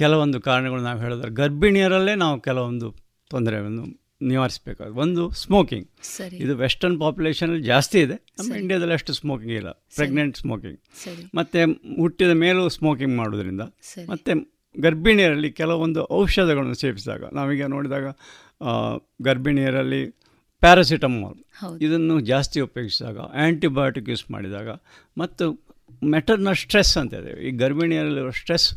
ಕೆಲವೊಂದು ಕಾರಣಗಳು ನಾವು ಹೇಳಿದ್ರೆ ಗರ್ಭಿಣಿಯರಲ್ಲೇ ನಾವು ಕೆಲವೊಂದು ತೊಂದರೆಯನ್ನು ನಿವಾರಿಸಬೇಕಾದ ಒಂದು ಸ್ಮೋಕಿಂಗ್ ಇದು ವೆಸ್ಟರ್ನ್ ಪಾಪ್ಯುಲೇಷನಲ್ಲಿ ಜಾಸ್ತಿ ಇದೆ. ನಮ್ಮ ಇಂಡಿಯಾದಲ್ಲಿ ಅಷ್ಟು ಸ್ಮೋಕಿಂಗ್ ಇಲ್ಲ. ಪ್ರೆಗ್ನೆಂಟ್ ಸ್ಮೋಕಿಂಗ್ ಮತ್ತು ಹುಟ್ಟಿದ ಮೇಲೂ ಸ್ಮೋಕಿಂಗ್ ಮಾಡೋದ್ರಿಂದ. ಮತ್ತು ಗರ್ಭಿಣಿಯರಲ್ಲಿ ಕೆಲವೊಂದು ಔಷಧಗಳನ್ನು ಸೇವಿಸಿದಾಗ ನಾವೀಗ ನೋಡಿದಾಗ ಗರ್ಭಿಣಿಯರಲ್ಲಿ ಪ್ಯಾರಾಸಿಟಮಾಲ್. ಇದನ್ನು ಜಾಸ್ತಿ ಉಪಯೋಗಿಸಿದಾಗ ಆ್ಯಂಟಿಬಯೋಟಿಕ್ ಯೂಸ್ ಮಾಡಿದಾಗ ಮತ್ತು ಮೆಟರ್ನಲ್ ಸ್ಟ್ರೆಸ್ ಅಂತ ಇದೆ. ಈ ಗರ್ಭಿಣಿಯರಲ್ಲಿರೋ ಸ್ಟ್ರೆಸ್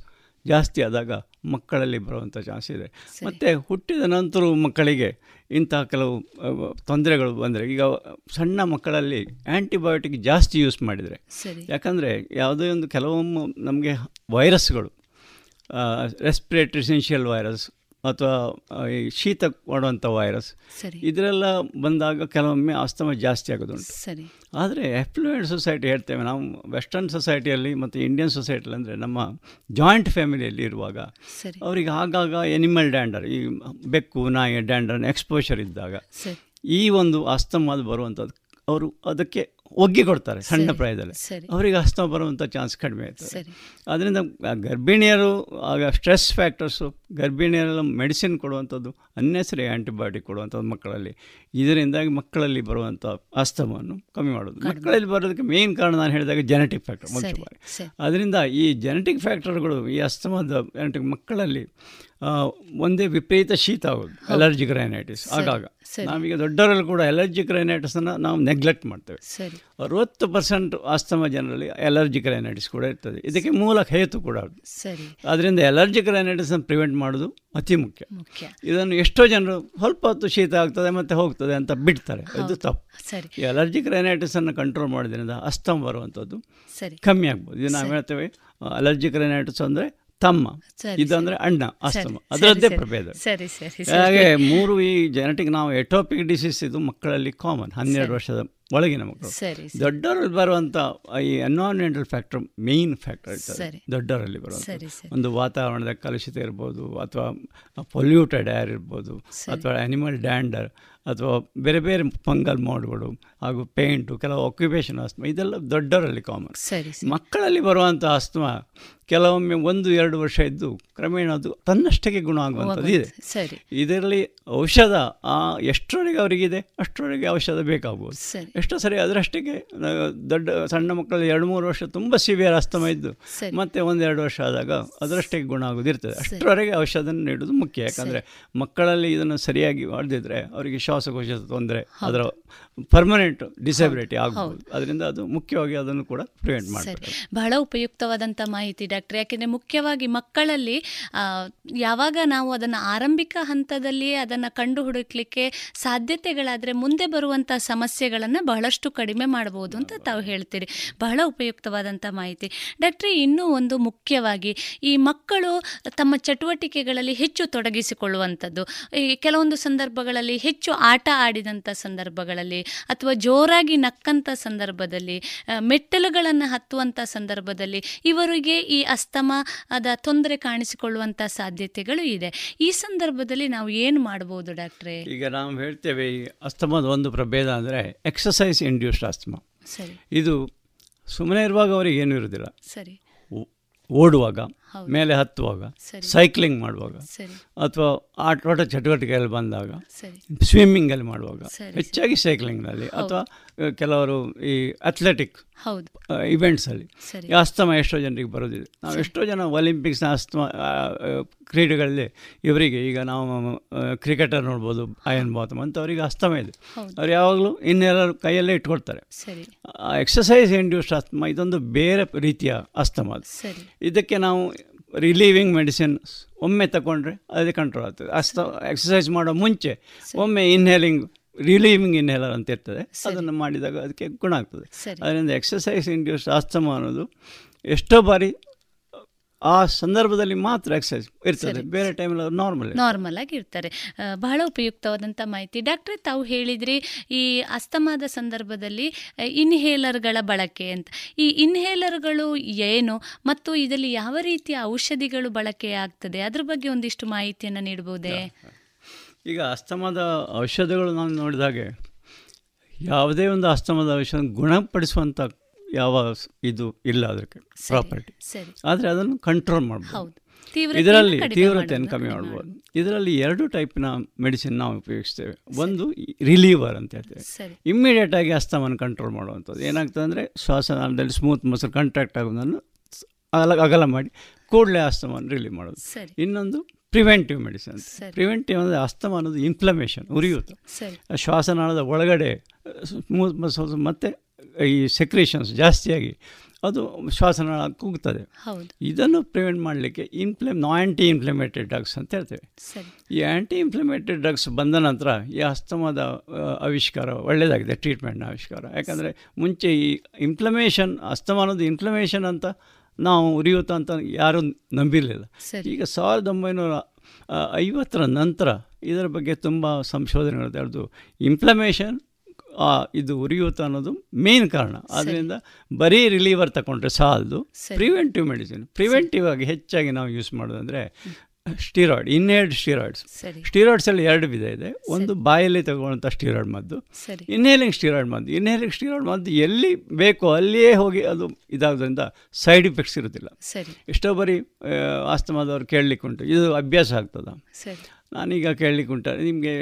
ಜಾಸ್ತಿ ಆದಾಗ ಮಕ್ಕಳಲ್ಲಿ ಬರುವಂಥ ಚಾನ್ಸ್ ಇದೆ. ಮತ್ತು ಹುಟ್ಟಿದ ನಂತರ ಮಕ್ಕಳಿಗೆ ಇಂತಹ ಕೆಲವು ತೊಂದರೆಗಳು ಬಂದರೆ ಈಗ ಸಣ್ಣ ಮಕ್ಕಳಲ್ಲಿ ಆ್ಯಂಟಿಬಯೋಟಿಕ್ ಜಾಸ್ತಿ ಯೂಸ್ ಮಾಡಿದರೆ ಯಾಕಂದರೆ ಯಾವುದೇ ಒಂದು ಕೆಲವೊಮ್ಮೆ ನಮಗೆ ವೈರಸ್ಗಳು ರೆಸ್ಪಿರೇಟರಿ ಸೆನ್ಷಿಯಲ್ ವೈರಸ್ ಅಥವಾ ಈ ಶೀತ ಮಾಡುವಂಥ ವೈರಸ್ ಇದರೆಲ್ಲ ಬಂದಾಗ ಕೆಲವೊಮ್ಮೆ ಅಸ್ತಮ ಜಾಸ್ತಿ ಆಗೋದುಂಟು. ಸರಿ. ಆದರೆ ಎಫ್ಲೂಯೆಂಟ್ ಸೊಸೈಟಿ ಹೇಳ್ತೇವೆ ನಾವು ವೆಸ್ಟರ್ನ್ ಸೊಸೈಟಿಯಲ್ಲಿ ಮತ್ತು ಇಂಡಿಯನ್ ಸೊಸೈಟಿಯಲ್ಲಿ ಅಂದರೆ ನಮ್ಮ ಜಾಯಿಂಟ್ ಫ್ಯಾಮಿಲಿಯಲ್ಲಿ ಇರುವಾಗ ಅವರಿಗೆ ಆಗಾಗ ಎನಿಮಲ್ ಡ್ಯಾಂಡರ್ ಈ ಬೆಕ್ಕು ನಾಯಿ ಡ್ಯಾಂಡರ್ ಎಕ್ಸ್ಪೋಷರ್ ಇದ್ದಾಗ ಈ ಒಂದು ಅಸ್ತಮಾದ ಬರುವಂಥದ್ದು ಅವರು ಅದಕ್ಕೆ ಒಗ್ಗಿ ಕೊಡ್ತಾರೆ ಸಣ್ಣ ಪ್ರಾಯದಲ್ಲಿ. ಅವರಿಗೆ ಅಸ್ತಮ ಬರುವಂಥ ಚಾನ್ಸ್ ಕಡಿಮೆ ಇರ್ತದೆ. ಅದರಿಂದ ಗರ್ಭಿಣಿಯರು ಆಗ ಸ್ಟ್ರೆಸ್ ಫ್ಯಾಕ್ಟರ್ಸು ಗರ್ಭಿಣಿಯರೆಲ್ಲ ಮೆಡಿಸಿನ್ ಕೊಡುವಂಥದ್ದು ಅನ್ನೆಸರಿ ಆ್ಯಂಟಿಬಯೋಟಿಕ್ ಕೊಡುವಂಥದ್ದು ಮಕ್ಕಳಲ್ಲಿ. ಇದರಿಂದಾಗಿ ಮಕ್ಕಳಲ್ಲಿ ಬರುವಂಥ ಅಸ್ತಮವನ್ನು ಕಮ್ಮಿ ಮಾಡೋದು. ಮಕ್ಕಳಲ್ಲಿ ಬರೋದಕ್ಕೆ ಮೇನ್ ಕಾರಣ ನಾನು ಹೇಳಿದಾಗ ಜೆನೆಟಿಕ್ ಫ್ಯಾಕ್ಟರ್ ಮುಖ್ಯ ಬಾರಿ ಅದರಿಂದ ಈ ಜೆನೆಟಿಕ್ ಫ್ಯಾಕ್ಟರ್ಗಳು ಈ ಅಸ್ತಮದ ಜೆನೆಟಿಕ್ ಮಕ್ಕಳಲ್ಲಿ ಒಂದೇ ವಿಪರೀತ ಶೀತ ಆಗೋದು ಅಲರ್ಜಿ ಗ್ರೈನೈಟಿಸ್ ಆಗಾಗ. ನಾವೀಗ ದೊಡ್ಡವರಲ್ಲಿ ಕೂಡ ಅಲರ್ಜಿಕ್ ರೈನೈಟಿಸನ್ನು ನಾವು ನೆಗ್ಲೆಕ್ಟ್ ಮಾಡ್ತೇವೆ. ಅರವತ್ತು ಪರ್ಸೆಂಟ್ ಆಸ್ತಮ ಜನರಲ್ಲಿ ಅಲರ್ಜಿಕ್ ರೈನೈಟಿಸ್ ಕೂಡ ಇರ್ತದೆ. ಇದಕ್ಕೆ ಮೂಲ ಹೇತು ಕೂಡ. ಸರಿ. ಅದರಿಂದ ಅಲರ್ಜಿಕ್ ರೈನೈಟಿಸನ್ನು ಪ್ರಿವೆಂಟ್ ಮಾಡೋದು ಅತಿ ಮುಖ್ಯ. ಇದನ್ನು ಎಷ್ಟೋ ಜನರು ಸ್ವಲ್ಪ ಹೊತ್ತು ಶೀತ ಆಗ್ತದೆ ಮತ್ತೆ ಹೋಗ್ತದೆ ಅಂತ ಬಿಡ್ತಾರೆ. ಇದು ತಪ್ಪು. ಸರಿ. ಈ ಅಲರ್ಜಿಕ್ ರೈನೈಟಿಸನ್ನು ಕಂಟ್ರೋಲ್ ಮಾಡೋದ್ರಿಂದ ಅಸ್ತಮ ಬರುವಂಥದ್ದು ಕಮ್ಮಿ ಆಗ್ಬೋದು. ಇದು ನಾವು ಹೇಳ್ತೇವೆ ಅಲರ್ಜಿಕ್ ರೈನೈಟಿಸ್ ಅಂದರೆ ತಮ್ಮ ಇದಂದ್ರೆ ಅಣ್ಣ ಅಸ್ತಮ ಅದರದ್ದೇ ಪ್ರಭೇದ. ಹಾಗೆ ಮೂರು ಈ ಜೆನೆಟಿಕ್ ನಾವು ಎಟೋಪಿಕ್ ಡಿಸೀಸ್ ಇದು ಮಕ್ಕಳಲ್ಲಿ ಕಾಮನ್ ಹನ್ನೆರಡು ವರ್ಷದ ಒಳಗಿನ ಮಕ್ಕಳು. ದೊಡ್ಡವರಲ್ಲಿ ಬರುವಂಥ ಈ ಎನ್ವೈರನ್ಮೆಂಟಲ್ ಫ್ಯಾಕ್ಟರ್ ಮೇಯ್ನ್ ಫ್ಯಾಕ್ಟರ್ ಇರ್ತದೆ. ದೊಡ್ಡವರಲ್ಲಿ ಬರುವಂಥ. ಒಂದು ವಾತಾವರಣದ ಕಲುಷಿತ ಇರ್ಬೋದು ಅಥವಾ ಪೊಲ್ಯೂಟೆಡ್ ಏರ್ ಇರ್ಬೋದು ಅಥವಾ ಅನಿಮಲ್ ಡ್ಯಾಂಡರ್ ಅಥವಾ ಬೇರೆ ಬೇರೆ ಫಂಗಲ್ ಮೋಡ್ಗಳು ಹಾಗೂ ಪೇಂಟು ಕೆಲವು ಆಕ್ಯುಪೇಷನ್ ಅಸ್ತಮ ಇದೆಲ್ಲ ದೊಡ್ಡವರಲ್ಲಿ ಕಾಮನ್ ಮಕ್ಕಳಲ್ಲಿ ಬರುವಂಥ ಅಸ್ತಮ ಕೆಲವೊಮ್ಮೆ ಒಂದು ಎರಡು ವರ್ಷ ಇದ್ದು ಕ್ರಮೇಣ ಅದು ತನ್ನಷ್ಟಕ್ಕೆ ಗುಣ ಆಗುವಂಥದ್ದು ಇದೆ. ಸರಿ. ಇದರಲ್ಲಿ ಔಷಧ ಆ ಎಷ್ಟರವರೆಗೆ ಅವರಿಗಿದೆ? ಅಷ್ಟರವರೆಗೆ ಔಷಧ ಬೇಕಾಗ್ಬೋದು. ಎಷ್ಟೋ ಸರಿ ಅದರಷ್ಟಕ್ಕೆ ದೊಡ್ಡ ಸಣ್ಣ ಮಕ್ಕಳಲ್ಲಿ ಎರಡು ಮೂರು ವರ್ಷ ತುಂಬ ಸಿವಿಯರ್ ಅಸ್ತಮ ಇದ್ದು ಮತ್ತೆ ಒಂದೆರಡು ವರ್ಷ ಆದಾಗ ಅದರಷ್ಟಕ್ಕೆ ಗುಣ ಆಗೋದಿರ್ತದೆ. ಅಷ್ಟರವರೆಗೆ ಔಷಧ ನೀಡೋದು ಮುಖ್ಯ. ಯಾಕಂದರೆ ಮಕ್ಕಳಲ್ಲಿ ಇದನ್ನು ಸರಿಯಾಗಿ ಮಾಡದಿದ್ರೆ ಅವರಿಗೆ ಶ್ವಾಸಕೋಶದ ತೊಂದರೆ ಅದರ ಪರ್ಮನೆಂಟ್ ಡಿಸಬಿಲಿಟಿ ಆಗ್ಬೋದು. ಅದರಿಂದ ಅದು ಮುಖ್ಯವಾಗಿ ಅದನ್ನು ಕೂಡ ಪ್ರಿವೆಂಟ್ ಮಾಡ್ತಾರೆ. ಬಹಳ ಉಪಯುಕ್ತವಾದಂಥ ಮಾಹಿತಿ ಡಾಕ್ಟರ್ ಯಾಕೆಂದರೆ ಮುಖ್ಯವಾಗಿ ಮಕ್ಕಳಲ್ಲಿ ಯಾವಾಗ ನಾವು ಅದನ್ನು ಆರಂಭಿಕ ಹಂತದಲ್ಲಿಯೇ ಅದನ್ನು ಕಂಡು ಹುಡುಕ್ಲಿಕ್ಕೆ ಸಾಧ್ಯತೆಗಳಾದರೆ ಮುಂದೆ ಬರುವಂಥ ಸಮಸ್ಯೆಗಳನ್ನು ಬಹಳಷ್ಟು ಕಡಿಮೆ ಮಾಡಬಹುದು ಅಂತ ತಾವು ಹೇಳ್ತೀರಿ. ಬಹಳ ಉಪಯುಕ್ತವಾದಂಥ ಮಾಹಿತಿ. ಡಾಕ್ಟ್ರಿ, ಇನ್ನೂ ಒಂದು ಮುಖ್ಯವಾಗಿ ಈ ಮಕ್ಕಳು ತಮ್ಮ ಚಟುವಟಿಕೆಗಳಲ್ಲಿ ಹೆಚ್ಚು ತೊಡಗಿಸಿಕೊಳ್ಳುವಂಥದ್ದು. ಈ ಕೆಲವೊಂದು ಸಂದರ್ಭಗಳಲ್ಲಿ ಹೆಚ್ಚು ಆಟ ಆಡಿದಂಥ ಸಂದರ್ಭಗಳಲ್ಲಿ ಅಥವಾ ಜೋರಾಗಿ ನಕ್ಕಂಥ ಸಂದರ್ಭದಲ್ಲಿ ಮೆಟ್ಟಲುಗಳನ್ನು ಹತ್ತುವಂಥ ಸಂದರ್ಭದಲ್ಲಿ, ಇವರಿಗೆ ಈ ಅಸ್ತಮಾದ ತೊಂದರೆ ಕಾಣಿಸಿಕೊಳ್ಳುವಂಥ ಸಾಧ್ಯತೆಗಳು ಇದೆ. ಈ ಸಂದರ್ಭದಲ್ಲಿ ನಾವು ಏನು ಮಾಡ್ಬೋದು ಡಾಕ್ಟ್ರೆ? ಈಗ ನಾವು ಹೇಳ್ತೇವೆ ಈ ಅಸ್ತಮದ ಒಂದು ಪ್ರಭೇದ ಅಂದರೆ ಎಕ್ಸಸೈಸ್ ಇಂಡ್ಯೂಸ್ಡ್ ಅಸ್ತಮ. ಸರಿ. ಇದು ಸುಮ್ಮನೆ ಇರುವಾಗ ಅವರಿಗೆ ಏನು ಇರೋದಿಲ್ಲ. ಸರಿ. ಓಡುವಾಗ. ಮೇಲೆ ಹತ್ತುವಾಗ ಸೈಕ್ಲಿಂಗ್ ಮಾಡುವಾಗ ಅಥವಾ ಆಟೋಟ ಚಟುವಟಿಕೆಯಲ್ಲಿ ಬಂದಾಗ ಸ್ವಿಮ್ಮಿಂಗಲ್ಲಿ ಮಾಡುವಾಗ ಹೆಚ್ಚಾಗಿ ಸೈಕ್ಲಿಂಗ್ನಲ್ಲಿ ಅಥವಾ ಕೆಲವರು ಈ ಅಥ್ಲೆಟಿಕ್ ಇವೆಂಟ್ಸಲ್ಲಿ ಅಸ್ತಮ ಎಷ್ಟೋ ಜನರಿಗೆ ಬರೋದಿದೆ. ನಾವು ಎಷ್ಟೋ ಜನ ಒಲಿಂಪಿಕ್ಸ್ನ ಅಸ್ತಮ ಕ್ರೀಡೆಗಳಲ್ಲಿ ಇವರಿಗೆ ಈಗ ನಾವು ಕ್ರಿಕೆಟರ್ ನೋಡ್ಬೋದು ಅಯನ್ ಬಾತಮ್ ಅವರಿಗೆ ಅಸ್ತಮ ಇದೆ. ಅವ್ರು ಯಾವಾಗಲೂ ಇನ್ನೆಲ್ಲರೂ ಕೈಯಲ್ಲೇ ಇಟ್ಕೊಳ್ತಾರೆ. ಎಕ್ಸಸೈಸ್ ಇಂಡ್ಯೂಸ್ಡ್ ಅಸ್ತಮ ಇದೊಂದು ಬೇರೆ ರೀತಿಯ ಅಸ್ತಮ ಅದು. ಇದಕ್ಕೆ ನಾವು ರಿಲೀವಿಂಗ್ ಮೆಡಿಸಿನ್ ಒಮ್ಮೆ ತಗೊಂಡ್ರೆ ಅದೇ ಕಂಟ್ರೋಲ್ ಆಗ್ತದೆ. ಅಸ್ತ ಎಕ್ಸಸೈಸ್ ಮಾಡೋ ಮುಂಚೆ ಒಮ್ಮೆ ಇನ್ಹೇಲಿಂಗ್ ರಿಲೀವಿಂಗ್ ಇನ್ಹೇಲರ್ ಅಂತ ಇರ್ತದೆ. ಅದನ್ನು ಮಾಡಿದಾಗ ಅದಕ್ಕೆ ಗುಣ ಆಗ್ತದೆ. ಅದರಿಂದ ಎಕ್ಸಸೈಸ್ ಇಂಡ್ಯೂಸ್ ಅಸ್ತಮ ಅನ್ನೋದು ಎಷ್ಟೋ ಬಾರಿ ಆ ಸಂದರ್ಭದಲ್ಲಿ ಮಾತ್ರ ಎಕ್ಸಸೈಸ್ ಇರ್ತದೆ. ಬೇರೆ ಟೈಮಲ್ಲಿ ನಾರ್ಮಲ್ ನಾರ್ಮಲ್ ಆಗಿ ಇರ್ತಾರೆ ಬಹಳ ಉಪಯುಕ್ತವಾದಂಥ ಮಾಹಿತಿ. ಡಾಕ್ಟ್ರೆ ತಾವು ಹೇಳಿದ್ರಿ ಈ ಅಸ್ತಮಾದ ಸಂದರ್ಭದಲ್ಲಿ ಇನ್ಹೇಲರ್ಗಳ ಬಳಕೆ ಅಂತ. ಈ ಇನ್ಹೇಲರ್ಗಳು ಏನು ಮತ್ತು ಇದರಲ್ಲಿ ಯಾವ ರೀತಿಯ ಔಷಧಿಗಳು ಬಳಕೆ ಆಗ್ತದೆ? ಅದ್ರ ಬಗ್ಗೆ ಒಂದಿಷ್ಟು ಮಾಹಿತಿಯನ್ನು ನೀಡಬಹುದೇ ಈಗ ಅಸ್ತಮದ ಔಷಧಗಳು ನಾವು ನೋಡಿದಾಗೆ ಯಾವುದೇ ಒಂದು ಅಸ್ತಮದ ಔಷಧ ಗುಣಪಡಿಸುವಂಥ ಯಾವ ಇದು ಇಲ್ಲ ಅದಕ್ಕೆ ಪ್ರಾಪರ್ಟಿ ಆದರೆ ಅದನ್ನು ಕಂಟ್ರೋಲ್ ಮಾಡ್ಬೋದು. ಇದರಲ್ಲಿ ತೀವ್ರತೆಯನ್ನು ಕಮ್ಮಿ ಮಾಡ್ಬೋದು. ಇದರಲ್ಲಿ ಎರಡು ಟೈಪಿನ ಮೆಡಿಸಿನ್ ನಾವು ಉಪಯೋಗಿಸ್ತೇವೆ. ಒಂದು ರಿಲೀವರ್ ಅಂತ ಹೇಳ್ತೇವೆ. ಇಮ್ಮಿಡಿಯೇಟ್ ಆಗಿ ಅಸ್ತಮನ್ನು ಕಂಟ್ರೋಲ್ ಮಾಡುವಂಥದ್ದು. ಏನಾಗ್ತದೆ ಅಂದರೆ ಶ್ವಾಸನಾಳದಲ್ಲಿ ಸ್ಮೂತ್ ಮಸಲ್ ಕಾಂಟ್ರಾಕ್ಟ್ ಆಗೋದನ್ನು ಅಲ ಅಗಲ ಅಗಲ ಮಾಡಿ ಕೂಡಲೇ ಅಸ್ತಮವನ್ನು ರಿಲೀವ್ ಮಾಡೋದು. ಇನ್ನೊಂದು ಪ್ರಿವೆಂಟಿವ್ ಮೆಡಿಸಿನ್. ಪ್ರಿವೆಂಟಿವ್ ಅಂದರೆ ಅಸ್ತಮ ಅನ್ನೋದು ಇನ್ಫ್ಲಮೇಷನ್ ಉರಿಯುತ್ತೆ ಶ್ವಾಸನಾಳದ ಒಳಗಡೆ ಸ್ಮೂತ್ ಮಸಲ್ಸ್ ಮತ್ತು ಈ ಸೆಕ್ರೇಷನ್ಸ್ ಜಾಸ್ತಿಯಾಗಿ ಅದು ಶ್ವಾಸನಾಳ ಕುಗ್ತದೆ. ಇದನ್ನು ಪ್ರಿವೆಂಟ್ ಮಾಡಲಿಕ್ಕೆ ಇನ್ಫ್ಲೇಮ್ ಆ್ಯಂಟಿ ಇನ್ಫ್ಲಮೇಟೆಡ್ ಡ್ರಗ್ಸ್ ಅಂತ ಹೇಳ್ತೇವೆ. ಈ ಆ್ಯಂಟಿ ಇನ್ಫ್ಲಮೇಟೆಡ್ ಡ್ರಗ್ಸ್ ಬಂದ ನಂತರ ಈ ಅಸ್ತಮದ ಆವಿಷ್ಕಾರ ಒಳ್ಳೆಯದಾಗಿದೆ ಟ್ರೀಟ್ಮೆಂಟ್ನ ಆವಿಷ್ಕಾರ. ಯಾಕಂದರೆ ಮುಂಚೆ ಈ ಇನ್ಫ್ಲಮೇಷನ್ ಅಸ್ತಮ ಅನ್ನೋದು ಇನ್ಫ್ಲಮೇಷನ್ ಅಂತ ನಾವು ಉರಿಯುತ್ತ ಅಂತ ಯಾರೂ ನಂಬಿರಲಿಲ್ಲ. ಈಗ ಸಾವಿರದ ಒಂಬೈನೂರ ಐವತ್ತರ ನಂತರ ಇದರ ಬಗ್ಗೆ ತುಂಬ ಸಂಶೋಧನೆಗಳು ಇನ್ಫ್ಲಮೇಷನ್ ಇದು ಉರಿಯೂತ ಅನ್ನೋದು ಮೇನ್ ಕಾರಣ. ಆದ್ದರಿಂದ ಬರೀ ರಿಲೀವರ್ ತಗೊಂಡ್ರೆ ಸಾಲದು. ಪ್ರಿವೆಂಟಿವ್ ಮೆಡಿಸಿನ್ ಪ್ರಿವೆಂಟಿವ್ ಆಗಿ ಹೆಚ್ಚಾಗಿ ನಾವು ಯೂಸ್ ಮಾಡೋದಂದರೆ ಸ್ಟೀರಾಯ್ಡ್ ಇನ್ನೇರ್ಡ್ ಸ್ಟೀರಾಯ್ಡ್ಸ್ ಸ್ಟೀರಾಯ್ಡ್ಸಲ್ಲಿ ಎರಡು ವಿಧ ಇದೆ. ಒಂದು ಬಾಯಲ್ಲಿ ತಗೊಳ್ಳುವಂಥ ಸ್ಟೀರಾಯ್ಡ್ ಮದ್ದು ಇನ್ಹೇಲಿಂಗ್ ಸ್ಟೀರಾಯ್ಡ್ ಮದ್ದು. ಇನ್ಹೇಲಿಂಗ್ ಸ್ಟೀರಾಯ್ಡ್ ಮದ್ದು ಎಲ್ಲಿ ಬೇಕೋ ಅಲ್ಲಿಯೇ ಹೋಗಿ ಅದು ಇದಾಗೋದ್ರಿಂದ ಸೈಡ್ ಇಫೆಕ್ಟ್ಸ್ ಇರೋದಿಲ್ಲ. ಎಷ್ಟೋ ಬರೀ ಆಸ್ತಮಾದವ್ರು ಕೇಳಲಿಕ್ಕುಂಟು. ಇದು ಅಭ್ಯಾಸ ಆಗ್ತದ. ಸರಿ ಕೇಳಲಿಕ್ಕೆ ಉಂಟ ನಿಮಗೆ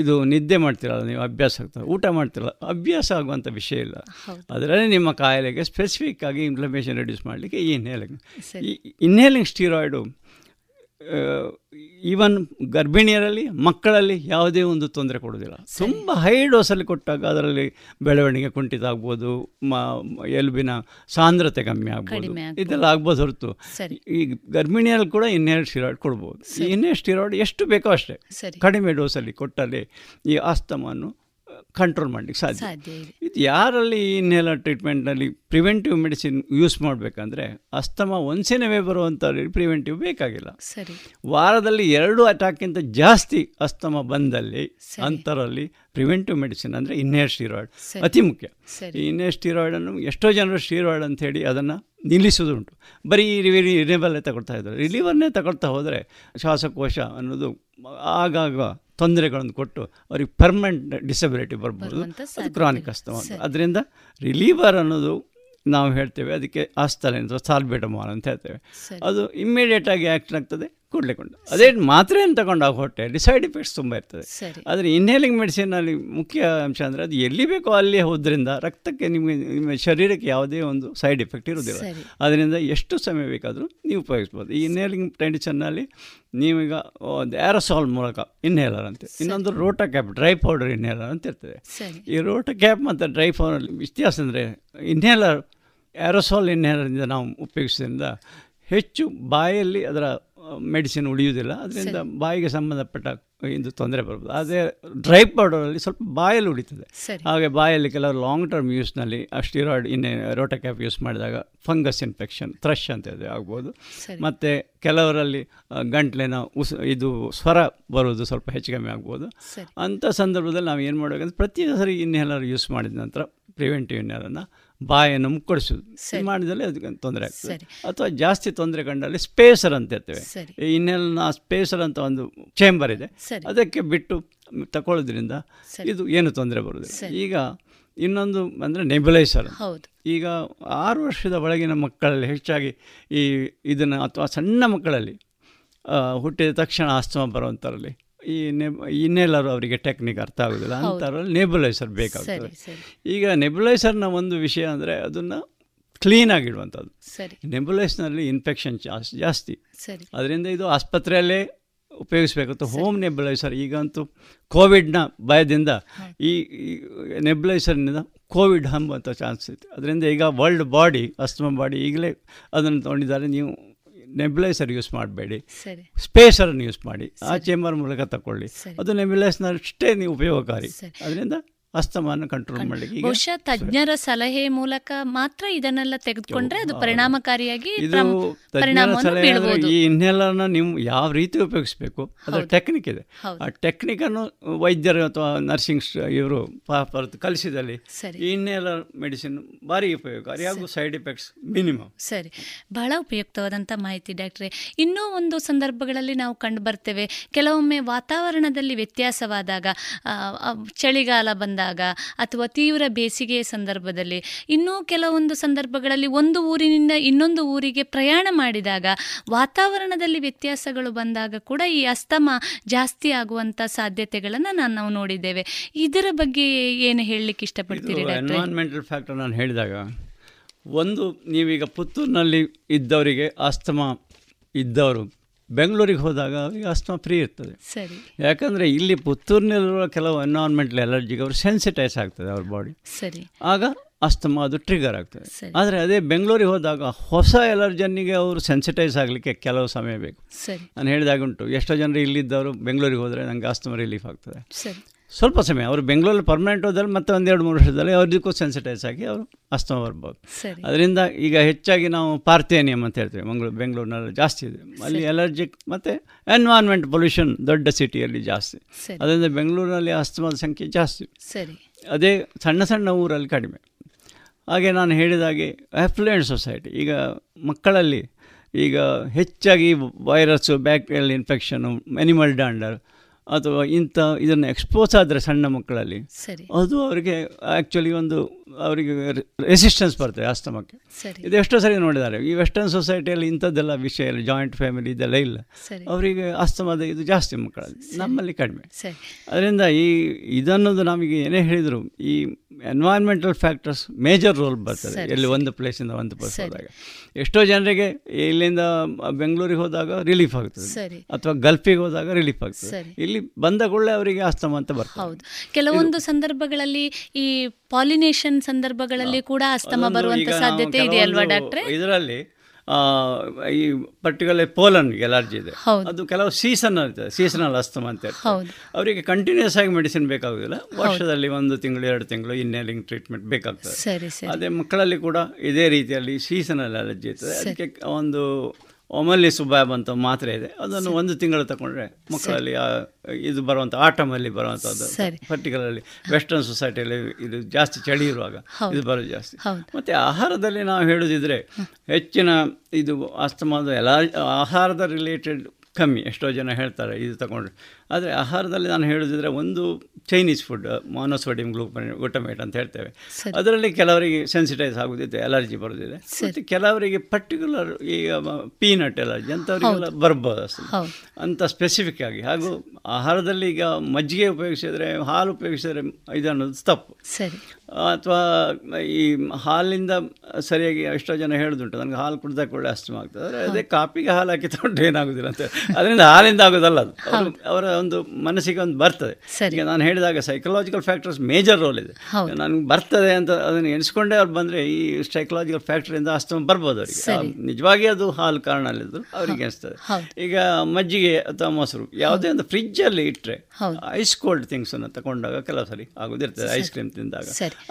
ಇದು ನಿದ್ದೆ ಮಾಡ್ತೀರಲ್ಲ ನೀವು ಅಭ್ಯಾಸ ಆಗ್ತದೆ. ಊಟ ಮಾಡ್ತಿರಲ್ಲ ಅಭ್ಯಾಸ ಆಗುವಂಥ ವಿಷಯ ಇಲ್ಲ. ಅದರಲ್ಲೇ ಅದರಲ್ಲಿ ನಿಮ್ಮ ಕಾಯಿಲೆಗೆ ಸ್ಪೆಸಿಫಿಕ್ ಆಗಿ ಇನ್ಫ್ಲಮೇಷನ್ ರೆಡ್ಯೂಸ್ ಮಾಡಲಿಕ್ಕೆ ಈ ಇನ್ಹೇಲಿಂಗ್ ಈ ಇನ್ಹೇಲಿಂಗ್ ಸ್ಟೀರಾಯ್ಡು ಈವನ್ ಗರ್ಭಿಣಿಯರಲ್ಲಿ ಮಕ್ಕಳಲ್ಲಿ ಯಾವುದೇ ಒಂದು ತೊಂದರೆ ಕೊಡೋದಿಲ್ಲ ತುಂಬ ಹೈ ಡೋಸಲ್ಲಿ ಕೊಟ್ಟಾಗ ಅದರಲ್ಲಿ ಬೆಳವಣಿಗೆ ಕುಂಠಿತ ಆಗ್ಬೋದು ಮ ಎಲುಬಿನ ಸಾಂದ್ರತೆ ಕಮ್ಮಿ ಆಗ್ಬೋದು. ಇದೆಲ್ಲ ಆಗ್ಬೋದು ಹೊರತು. ಈ ಗರ್ಭಿಣಿಯಲ್ಲಿ ಕೂಡ ಇನ್ನೆರಡು ಸ್ಟಿರಾಯ್ಡ್ ಕೊಡ್ಬೋದು. ಇನ್ನೆರಡು ಸ್ಟಿರಾಯ್ಡ್ ಎಷ್ಟು ಬೇಕೋ ಅಷ್ಟೇ. ಕಡಿಮೆ ಡೋಸಲ್ಲಿ ಕೊಟ್ಟಲ್ಲಿ ಈ ಆಸ್ತಮನ್ನು ಕಂಟ್ರೋಲ್ ಮಾಡಲಿಕ್ಕೆ ಸಾಧ್ಯ. ಇದೆ. ಯಾರಲ್ಲಿ ಇನ್ನೆಲ್ಲ ಟ್ರೀಟ್ಮೆಂಟಲ್ಲಿ ಪ್ರಿವೆಂಟಿವ್ ಮೆಡಿಸಿನ್ ಯೂಸ್ ಮಾಡಬೇಕಂದ್ರೆ ಅಸ್ತಮ ಒಂದ್ಸೇನವೇ ಬರುವಂಥವ್ರಿಗೆ ಪ್ರಿವೆಂಟಿವ್ ಬೇಕಾಗಿಲ್ಲ. ಸರಿ. ವಾರದಲ್ಲಿ ಎರಡು ಅಟ್ಯಾಕ್ಗಿಂತ ಜಾಸ್ತಿ ಅಸ್ತಮ ಬಂದಲ್ಲಿ. ಅಂಥರಲ್ಲಿ ಪ್ರಿವೆಂಟಿವ್ ಮೆಡಿಸಿನ್ ಅಂದರೆ ಇನ್ನೇರ್ ಸ್ಟೀರಾಯ್ಡ್ ಅತಿ ಮುಖ್ಯ. ಈ ಇನ್ನೇರ್ ಸ್ಟೀರಾಯ್ಡನ್ನು ಎಷ್ಟೋ ಜನರು ಸ್ಟೀರಾಯ್ಡ್ ಅಂತ ಹೇಳಿ ಅದನ್ನು ನಿಲ್ಲಿಸೋದುಂಟು ಬರೀ ರಿನಿಬಲ್ಲೇ ತಗೊಳ್ತಾ ಇದ್ದಾರೆ. ರಿಲೀವರ್ನೇ ತಗೊಳ್ತಾ ಹೋದರೆ ಶ್ವಾಸಕೋಶ ಅನ್ನೋದು ಆಗಾಗ ತೊಂದರೆಗಳನ್ನು ಕೊಟ್ಟು ಅವ್ರಿಗೆ ಪರ್ಮನೆಂಟ್ ಡಿಸಬಿಲಿಟಿ ಬರ್ಬೋದು. ಅದು ಕ್ರಾನಿಕ್. ಅಸ್ತಮ. ಅದರಿಂದ ರಿಲೀವರ್ ಅನ್ನೋದು ನಾವು ಹೇಳ್ತೇವೆ. ಅದಕ್ಕೆ ಆಸ್ತಲೆ ಅಂತ ಸಾಲ್ಬೇಟಮಾಲ್ ಅಂತ ಹೇಳ್ತೇವೆ. ಅದು ಇಮ್ಮಿಡಿಯೇಟಾಗಿ ಆ್ಯಕ್ಷನ್ ಆಗ್ತದೆ. ಕೂಡಲೇಕೊಂಡು ಅದೇ ಮಾತ್ರೆಯನ್ನು ತಗೊಂಡಾಗ ಹೊಟ್ಟೆಯಲ್ಲಿ ಸೈಡ್ ಎಫೆಕ್ಟ್ಸ್ ತುಂಬ ಇರ್ತದೆ. ಆದರೆ ಇನ್ಹೇಲಿಂಗ್ ಮೆಡಿಸಿನಲ್ಲಿ ಮುಖ್ಯ ಅಂಶ ಅಂದರೆ ಅದು ಎಲ್ಲಿ ಬೇಕೋ ಅಲ್ಲಿ ಹೋದ್ರಿಂದ ರಕ್ತಕ್ಕೆ ನಿಮಗೆ ನಿಮ್ಮ ಶರೀರಕ್ಕೆ ಯಾವುದೇ ಒಂದು ಸೈಡ್ ಎಫೆಕ್ಟ್ ಇರೋದಿಲ್ಲ ಅದರಿಂದ ಎಷ್ಟು ಸಮಯ ಬೇಕಾದರೂ ನೀವು ಉಪಯೋಗಿಸ್ಬೋದು. ಈ ಇನ್ಹೇಲಿಂಗ್ ಮೆಡಿಸನ್ನಲ್ಲಿ ನೀವೀಗ ಒಂದು ಆ್ಯರಸಾಲ್ ಮೂಲಕ ಇನ್ಹೇಲರ್ ಅಂತ ಇನ್ನೊಂದು rotacap dry powder inhaler ಅಂತ ಇರ್ತದೆ. ಈ ರೋಟ ಕ್ಯಾಪ್ ಮತ್ತು ಡ್ರೈ ಪೌಡರ್ ವ್ಯತ್ಯಾಸ ಅಂದರೆ ಇನ್ಹೇಲರ್ ಆ್ಯರೋಸಾಲ್ ಇನ್ಹೇಲರಿಂದ ನಾವು ಉಪಯೋಗಿಸೋದ್ರಿಂದ ಹೆಚ್ಚು ಬಾಯಲ್ಲಿ ಅದರ ಮೆಡಿಸಿನ್ ಉಳಿಯುವುದಿಲ್ಲ. ಅದರಿಂದ ಬಾಯಿಗೆ ಸಂಬಂಧಪಟ್ಟ ಇದು ತೊಂದರೆ ಬರ್ಬೋದು ಅದೇ ಡ್ರೈ ಪೌಡರಲ್ಲಿ ಸ್ವಲ್ಪ ಬಾಯಲ್ಲಿ ಉಳಿತದೆ. ಹಾಗೆ ಬಾಯಲ್ಲಿ ಕೆಲವು ಲಾಂಗ್ ಟರ್ಮ್ ಯೂಸ್ನಲ್ಲಿ ಆ ಸ್ಟಿರಾಯ್ಡ್ ಇನ್ನೇ ರೋಟ ಕ್ಯಾಪ್ ಯೂಸ್ ಮಾಡಿದಾಗ ಫಂಗಸ್ ಇನ್ಫೆಕ್ಷನ್ ಥ್ರಶ್ ಅಂತ ಇದೆ ಆಗ್ಬೋದು. ಮತ್ತು ಕೆಲವರಲ್ಲಿ ಗಂಟ್ಲಿನ ಉಸ್ ಇದು ಸ್ವರ ಬರೋದು ಸ್ವಲ್ಪ ಹೆಚ್ಚು ಕಮ್ಮಿ ಆಗ್ಬೋದು. ಅಂಥ ಸಂದರ್ಭದಲ್ಲಿ ನಾವು ಏನು ಮಾಡಬೇಕಂದ್ರೆ ಪ್ರತಿ ಸರಿ ಇನ್ಹೇಲರ್ ಯೂಸ್ ಮಾಡಿದ ನಂತರ ಪ್ರಿವೆಂಟಿವ್ ಇನ್ಹೇಲನ್ನು ಬಾಯನ್ನು ಮುಕ್ಕಳಿಸೋದು. ಮಾಡಿದಲ್ಲಿ ಅದಕ್ಕೆ ತೊಂದರೆ ಆಗ್ತದೆ. ಅಥವಾ ಜಾಸ್ತಿ ತೊಂದರೆ ಕಂಡಲ್ಲಿ ಸ್ಪೇಸರ್ ಅಂತ ಇರ್ತೇವೆ. ಇನ್ನೆಲ್ಲ ಸ್ಪೇಸರ್ ಅಂತ ಒಂದು ಚೇಂಬರ್ ಇದೆ. ಅದಕ್ಕೆ ಬಿಟ್ಟು ತಗೊಳ್ಳೋದ್ರಿಂದ ಇದು ಏನು ತೊಂದರೆ ಬರುವುದಿಲ್ಲ. ಈಗ ಇನ್ನೊಂದು ಅಂದರೆ ನೆಬುಲೈಸರ್ ಹೌದು. ಈಗ ಆರು ವರ್ಷದ ಒಳಗಿನ ಮಕ್ಕಳಲ್ಲಿ ಹೆಚ್ಚಾಗಿ ಈ ಇದನ್ನು ಅಥವಾ ಸಣ್ಣ ಮಕ್ಕಳಲ್ಲಿ ಹುಟ್ಟಿದ ತಕ್ಷಣ ಆಸ್ತಮ ಬರುವಂಥರಲ್ಲಿ ಈ ನೆಬ್ ಇನ್ನೆಲ್ಲರೂ ಅವರಿಗೆ ಟೆಕ್ನಿಕ್ ಅರ್ಥ ಆಗೋದಿಲ್ಲ. ಅಂಥವ್ರಲ್ಲಿ ನೆಬುಲೈಸರ್ ಬೇಕಾಗ್ತದೆ ಈಗ ನೆಬುಲೈಸರ್ನ ಒಂದು ವಿಷಯ ಅಂದರೆ ಅದನ್ನು ಕ್ಲೀನಾಗಿಡುವಂಥದ್ದು ಸರಿ. ನೆಬುಲೈಸ್ನಲ್ಲಿ ಇನ್ಫೆಕ್ಷನ್ ಚಾನ್ಸ್ ಜಾಸ್ತಿ. ಸರಿ. ಅದರಿಂದ ಇದು ಆಸ್ಪತ್ರೆಯಲ್ಲೇ ಉಪಯೋಗಿಸಬೇಕಾಗುತ್ತೆ ಹೋಮ್ ನೆಬುಲೈಸರ್ ಈಗಂತೂ ಕೋವಿಡ್ನ ಭಯದಿಂದ ಈ ನೆಬುಲೈಸರ್ನಿಂದ ಕೋವಿಡ್ ಹಂಬುವಂಥ ಚಾನ್ಸ್ ಇದೆ ಅದರಿಂದ ಈಗ ವರ್ಲ್ಡ್ ಬಾಡಿ ಅಸ್ತಮ ಬಾಡಿ ಈಗಲೇ ಅದನ್ನು ತೊಗೊಂಡಿದ್ದಾರೆ. ನೀವು ನೆಬುಲೈಸರ್ ಯೂಸ್ ಮಾಡಬೇಡಿ. ಸರಿ. ಸ್ಪೇಸರನ್ನು ಯೂಸ್ ಮಾಡಿ. ಆ ಚೇಂಬರ್ ಮೂಲಕ ತಗೊಳ್ಳಿ ಅದು ನೆಬ್ಯುಲೈಸ್ನಷ್ಟೇ ನೀವು ಉಪಯೋಗಕಾರಿ. ಅದರಿಂದ ಅಸ್ತಮಾನ ಕಂಟ್ರೋಲ್ ಮಾಡಲಿಕ್ಕೆ. ಬಹುಶಃ ತಜ್ಞರ ಸಲಹೆ ಮೂಲಕ ಮಾತ್ರ ಇದನ್ನೆಲ್ಲ ತೆಗೆದುಕೊಂಡ್ರೆ ಅದು ಪರಿಣಾಮಕಾರಿಯಾಗಿ ಇದು ತಜ್ಞರ ಸಲಹೆ ಈ ಇನ್ಹೇಲರ್ನ ನೀವು ಯಾವ ರೀತಿ ಉಪಯೋಗಿಸಬೇಕು? ಅದರ ಟೆಕ್ನಿಕ್ ಇದೆ. ಆ ಟೆಕ್ನಿಕ್ ಅನ್ನು ವೈದ್ಯರು ಅಥವಾ ನರ್ಸಿಂಗ್ ಇವರು ಕಲಿಸಿದಲ್ಲಿ ಇನ್ಹೇಲರ್ ಮೆಡಿಸಿನ್ ಭಾರಿ ಉಪಯೋಗಕಾರಿ ಹಾಗೂ ಸೈಡ್ ಎಫೆಕ್ಟ್ಸ್ ಮಿನಿಮಮ್ ಸರಿ. ಬಹಳ ಉಪಯುಕ್ತವಾದಂತ ಮಾಹಿತಿ ಡಾಕ್ಟ್ರೆ. ಇನ್ನೂ ಒಂದು ಸಂದರ್ಭಗಳಲ್ಲಿ ನಾವು ಕಂಡು ಬರ್ತೇವೆ. ಕೆಲವೊಮ್ಮೆ ವಾತಾವರಣದಲ್ಲಿ ವ್ಯತ್ಯಾಸವಾದಾಗ ಚಳಿಗಾಲ ಬಂದಾಗ ಅಥವಾ ತೀವ್ರ ಬೇಸಿಗೆಯ ಸಂದರ್ಭದಲ್ಲಿ ಇನ್ನೂ ಕೆಲವೊಂದು ಸಂದರ್ಭಗಳಲ್ಲಿ ಒಂದು ಊರಿನಿಂದ ಇನ್ನೊಂದು ಊರಿಗೆ ಪ್ರಯಾಣ ಮಾಡಿದಾಗ ವಾತಾವರಣದಲ್ಲಿ ವ್ಯತ್ಯಾಸಗಳು ಬಂದಾಗ ಕೂಡ ಈ ಅಸ್ತಮ ಜಾಸ್ತಿ ಆಗುವಂಥ ಸಾಧ್ಯತೆಗಳನ್ನು ನಾನು ನಾವು ನೋಡಿದ್ದೇವೆ. ಇದರ ಬಗ್ಗೆ ಏನು ಹೇಳಲಿಕ್ಕೆ ಇಷ್ಟಪಡ್ತೀರಿ ಎನ್ವೈರನ್ಮೆಂಟಲ್ ಎನ್ವೈರ್ಮೆಂಟಲ್ ಫ್ಯಾಕ್ಟರ್ ನಾನು ಹೇಳಿದಾಗ ಒಂದು ನೀವೀಗ ಪುತ್ತೂರಿನಲ್ಲಿ ಇದ್ದವರಿಗೆ ಅಸ್ತಮ ಇದ್ದವರು ಬೆಂಗಳೂರಿಗೆ ಹೋದಾಗ ಅವರಿಗೆ ಆಸ್ತಮಾ ಫ್ರೀ ಇರ್ತದೆ. ಸರಿ. ಯಾಕಂದರೆ ಇಲ್ಲಿ ಪುತ್ತೂರಿನಲ್ಲಿರುವ ಕೆಲವು ಎನ್ವೈರ್ಮೆಂಟಲ್ ಎಲರ್ಜಿಗೆ ಅವರು ಸೆನ್ಸಿಟೈಸ್ ಆಗ್ತದೆ ಅವ್ರ ಬಾಡಿ ಸರಿ. ಆಗ ಅಸ್ತಮ ಅದು ಟ್ರಿಗರ್ ಆಗ್ತದೆ. ಆದರೆ ಅದೇ ಬೆಂಗಳೂರಿಗೆ ಹೋದಾಗ ಹೊಸ ಎಲರ್ಜನ್ನಿಗೆ ಅವರು ಸೆನ್ಸಿಟೈಸ್ ಆಗಲಿಕ್ಕೆ ಕೆಲವು ಸಮಯ ಬೇಕು. ನಾನು ಹೇಳಿದಾಗ ಉಂಟು ಎಷ್ಟೋ ಜನರು ಇಲ್ಲಿದ್ದವರು ಬೆಂಗಳೂರಿಗೆ ಹೋದರೆ ನನಗೆ ಆಸ್ತಮಾ ರಿಲೀಫ್ ಆಗ್ತದೆ. ಸರಿ. ಸ್ವಲ್ಪ ಸಮಯ. ಅವರು ಬೆಂಗಳೂರಲ್ಲಿ ಪರ್ಮನೆಂಟ್ ಹೋದಲ್ಲಿ ಮತ್ತೆ ಒಂದೆರಡು ಮೂರು ವರ್ಷದಲ್ಲಿ ಅವ್ರದಕ್ಕೂ ಸೆನ್ಸಿಟೈಸ್ ಆಗಿ ಅವರು ಅಸ್ತಮ ಬರ್ಬೋದು. ಅದರಿಂದ ಈಗ ಹೆಚ್ಚಾಗಿ ನಾವು ಪಾರ್ಥೇನಿಯಂ ಅಂತ ಹೇಳ್ತೇವೆ. ಮಂಗಳೂರು ಬೆಂಗಳೂರಿನಲ್ಲಿ ಜಾಸ್ತಿ ಇದೆ. ಅಲ್ಲಿ ಎಲರ್ಜಿಕ್ ಮತ್ತು ಎನ್ವಾನ್ಮೆಂಟ್ ಪೊಲ್ಯೂಷನ್ ದೊಡ್ಡ ಸಿಟಿಯಲ್ಲಿ ಜಾಸ್ತಿ. ಅದರಿಂದ ಬೆಂಗಳೂರಿನಲ್ಲಿ ಅಸ್ತಮದ ಸಂಖ್ಯೆ ಜಾಸ್ತಿ. ಸರಿ. ಅದೇ ಸಣ್ಣ ಸಣ್ಣ ಊರಲ್ಲಿ ಕಡಿಮೆ. ಹಾಗೆ ನಾನು ಹೇಳಿದಾಗೆ ಆಫ್ಲೂಯೆಂಟ್ ಸೊಸೈಟಿ ಈಗ ಮಕ್ಕಳಲ್ಲಿ ಈಗ ಹೆಚ್ಚಾಗಿ virus bacterial infection animal dander ಅಥವಾ ಇಂಥ ಇದನ್ನು ಎಕ್ಸ್ಪೋಸ್ ಆದರೆ ಸಣ್ಣ ಮಕ್ಕಳಲ್ಲಿ ಸರಿ. ಅದು ಅವರಿಗೆ ಆ್ಯಕ್ಚುಲಿ ಒಂದು ಅವರಿಗೆ ರೆಸಿಸ್ಟೆನ್ಸ್ ಬರ್ತದೆ ಆಸ್ತಮಕ್ಕೆ ಇದು ಎಷ್ಟೋ ಸರಿ ನೋಡಿದ್ದಾರೆ. ಈ ವೆಸ್ಟರ್ನ್ ಸೊಸೈಟಿಯಲ್ಲಿ ಇಂಥದ್ದೆಲ್ಲ ವಿಷಯ ಇಲ್ಲ ಜಾಯಿಂಟ್ ಫ್ಯಾಮಿಲಿ ಇದೆಲ್ಲ ಇಲ್ಲ. ಅವರಿಗೆ ಆಸ್ತಮದ ಇದು ಜಾಸ್ತಿ ಮಕ್ಕಳಲ್ಲಿ ನಮ್ಮಲ್ಲಿ ಕಡಿಮೆ. ಅದರಿಂದ ಈ ಇದನ್ನೋದು ನಮಗೆ ಏನೇ ಹೇಳಿದರು ಈ ಎನ್ವೈರ್ಮೆಂಟಲ್ ಫ್ಯಾಕ್ಟರ್ಸ್ ಮೇಜರ್ ರೋಲ್ ಬರ್ತದೆ. ಎಲ್ಲಿ ಒಂದು ಪ್ಲೇಸಿಂದ ಒಂದು ಪ್ಲೇಸ್. ಹೋದಾಗ. ಎಷ್ಟೋ ಜನರಿಗೆ ಇಲ್ಲಿಂದ ಬೆಂಗಳೂರಿಗೆ ಹೋದಾಗ ರಿಲೀಫ್ ಆಗ್ತದೆ. ಅಥವಾ ಗಲ್ಫಿಗೆ ಹೋದಾಗ ರಿಲೀಫ್ ಆಗ್ತದೆ. ಸರಿ. ಇಲ್ಲಿ ಬಂದ ಕೂಡಲೇ ಅವರಿಗೆ ಅಸ್ತಮ ಅಂತ ಬರ್ತದೆ. ಹೌದು. ಕೆಲವೊಂದು ಸಂದರ್ಭಗಳಲ್ಲಿ ಈ ಪಾಲಿನೇಷನ್ ಸಂದರ್ಭಗಳಲ್ಲಿ ಕೂಡ ಅಸ್ತಮ ಬರುವಂತ ಸಾಧ್ಯತೆ ಇದೆ ಅಲ್ವಾ ಡಾಕ್ಟ್ರೆ? ಇದರಲ್ಲಿ ಆ, ಈ ಪರ್ಟಿಕ್ಯುಲರ್ ಪೋಲನ್ ಎಲರ್ಜಿ ಇದೆ. ಅದು ಕೆಲವು ಸೀಸನ್ ಇರ್ತದೆ ಸೀಸನಲ್ ಅಸ್ತಮ ಅಂತ ಅವರಿಗೆ ಕಂಟಿನ್ಯೂಸ್ ಆಗಿ ಮೆಡಿಸಿನ್ ಬೇಕಾಗೋದಿಲ್ಲ. ವರ್ಷದಲ್ಲಿ ಒಂದು ತಿಂಗಳು ಎರಡು ತಿಂಗಳು ಇನ್ನೇಲಿಂಗ್ ಟ್ರೀಟ್ಮೆಂಟ್ ಬೇಕಾಗ್ತದೆ. ಅದೇ ಮಕ್ಕಳಲ್ಲಿ ಕೂಡ ಇದೇ ರೀತಿಯಲ್ಲಿ ಸೀಸನಲ್ ಅಲರ್ಜಿ ಇರ್ತದೆ. ಅದಕ್ಕೆ ಒಂದು ಒಮಲ್ಲಿ ಸುಬ್ಬಾಬ್ ಅಂತ ಮಾತ್ರೆ ಇದೆ. ಅದನ್ನು ಒಂದು ತಿಂಗಳು ತಗೊಂಡ್ರೆ ಮಕ್ಕಳಲ್ಲಿ ಇದು ಬರುವಂಥ ಆಟಮಲ್ಲಿ ಬರುವಂಥದ್ದು. ಪರ್ಟಿಕ್ಯುಲರ್ಲಿ ವೆಸ್ಟರ್ನ್ ಸೊಸೈಟಿಯಲ್ಲಿ ಇದು ಜಾಸ್ತಿ ಚಳಿ ಇರುವಾಗ ಇದು ಬರೋದು ಜಾಸ್ತಿ. ಮತ್ತು ಆಹಾರದಲ್ಲಿ ನಾವು ಹೇಳೋದಿದ್ರೆ ಹೆಚ್ಚಿನ ಇದು ಅಸ್ತಮಾದ ಎಲ್ಲ ಆಹಾರದ ರಿಲೇಟೆಡ್ ಕಮ್ಮಿ ಎಷ್ಟೋ ಜನ ಹೇಳ್ತಾರೆ ಇದು ತಗೊಂಡ್ರೆ ಆದರೆ ಆಹಾರದಲ್ಲಿ ನಾನು ಹೇಳೋದಿದ್ರೆ ಒಂದು ಚೈನೀಸ್ ಫುಡ್ ಮಾನೋಸೋಡಿಯಂ ಗ್ಲೂಕೋನ್ ಗೊಟಮೇಟ್ ಅಂತ ಹೇಳ್ತೇವೆ. ಅದರಲ್ಲಿ ಕೆಲವರಿಗೆ ಸೆನ್ಸಿಟೈಸ್ ಆಗೋದಿದೆ ಅಲರ್ಜಿ ಬರೋದಿದೆ. ಮತ್ತು ಕೆಲವರಿಗೆ ಪರ್ಟಿಕ್ಯುಲರ್ ಈಗ ಪೀನಟ್ ಅಲರ್ಜಿ ಅಂಥವರಿಗೆಲ್ಲ ಬರ್ಬೋದು ಅಷ್ಟೇ ಅಂತ ಸ್ಪೆಸಿಫಿಕ್ ಆಗಿ. ಹಾಗೂ ಆಹಾರದಲ್ಲಿ ಈಗ ಮಜ್ಜಿಗೆ ಉಪಯೋಗಿಸಿದರೆ ಹಾಲು ಉಪಯೋಗಿಸಿದರೆ ಇದು ಅನ್ನೋದು ತಪ್ಪು. ಸರಿ. ಅಥವಾ ಈ ಹಾಲಿಂದ ಸರಿಯಾಗಿ ಎಷ್ಟೋ ಜನ ಹೇಳೋದುಂಟು ನನಗೆ ಹಾಲು ಕುಡ್ದಾಗ ಒಳ್ಳೆ ಅಷ್ಟಮ ಆಗ್ತದೆ. ಅದೇ ಕಾಪಿಗೆ ಹಾಲು ಹಾಕಿ ತೊಂಡು ಏನಾಗೋದಿಲ್ಲ ಅಂತ. ಅದರಿಂದ ಹಾಲಿಂದ ಆಗೋದಲ್ಲ ಅದು. ಅವರ ಒಂದು ಮನಸ್ಸಿಗೆ ಒಂದು ಬರ್ತದೆ. ಈಗ ನಾನು ಹೇಳಿದಾಗ ಸೈಕಲಾಜಿಕಲ್ ಫ್ಯಾಕ್ಟರ್ಸ್ ಮೇಜರ್ ರೋಲ್ ಇದೆ. ನನಗೆ ಬರ್ತದೆ ಅಂತ ಅದನ್ನು ಎಣಿಸ್ಕೊಂಡೇ ಅವ್ರು ಬಂದರೆ ಈ ಸೈಕಲಾಜಿಕಲ್ ಫ್ಯಾಕ್ಟರಿಂದ ಅಸ್ತಮ ಬರ್ಬೋದು ಅವರಿಗೆ. ನಿಜವಾಗಿ ಅದು ಹಾಲು ಕಾರಣ ಅಲ್ಲಿದ್ರು ಅವರಿಗೆ ಅನಿಸ್ತದೆ ಈಗ ಮಜ್ಜಿಗೆ ಅಥವಾ ಮೊಸರು ಯಾವುದೇ ಒಂದು ಫ್ರಿಜ್ಜಲ್ಲಿ ಇಟ್ಟರೆ ಐಸ್ ಕೋಲ್ಡ್ ಥಿಂಗ್ಸನ್ನು ತಗೊಂಡಾಗ ಕೆಲವು ಸರಿ ಆಗೋದಿರ್ತದೆ ಐಸ್ ಕ್ರೀಮ್ ತಿಂದಾಗ.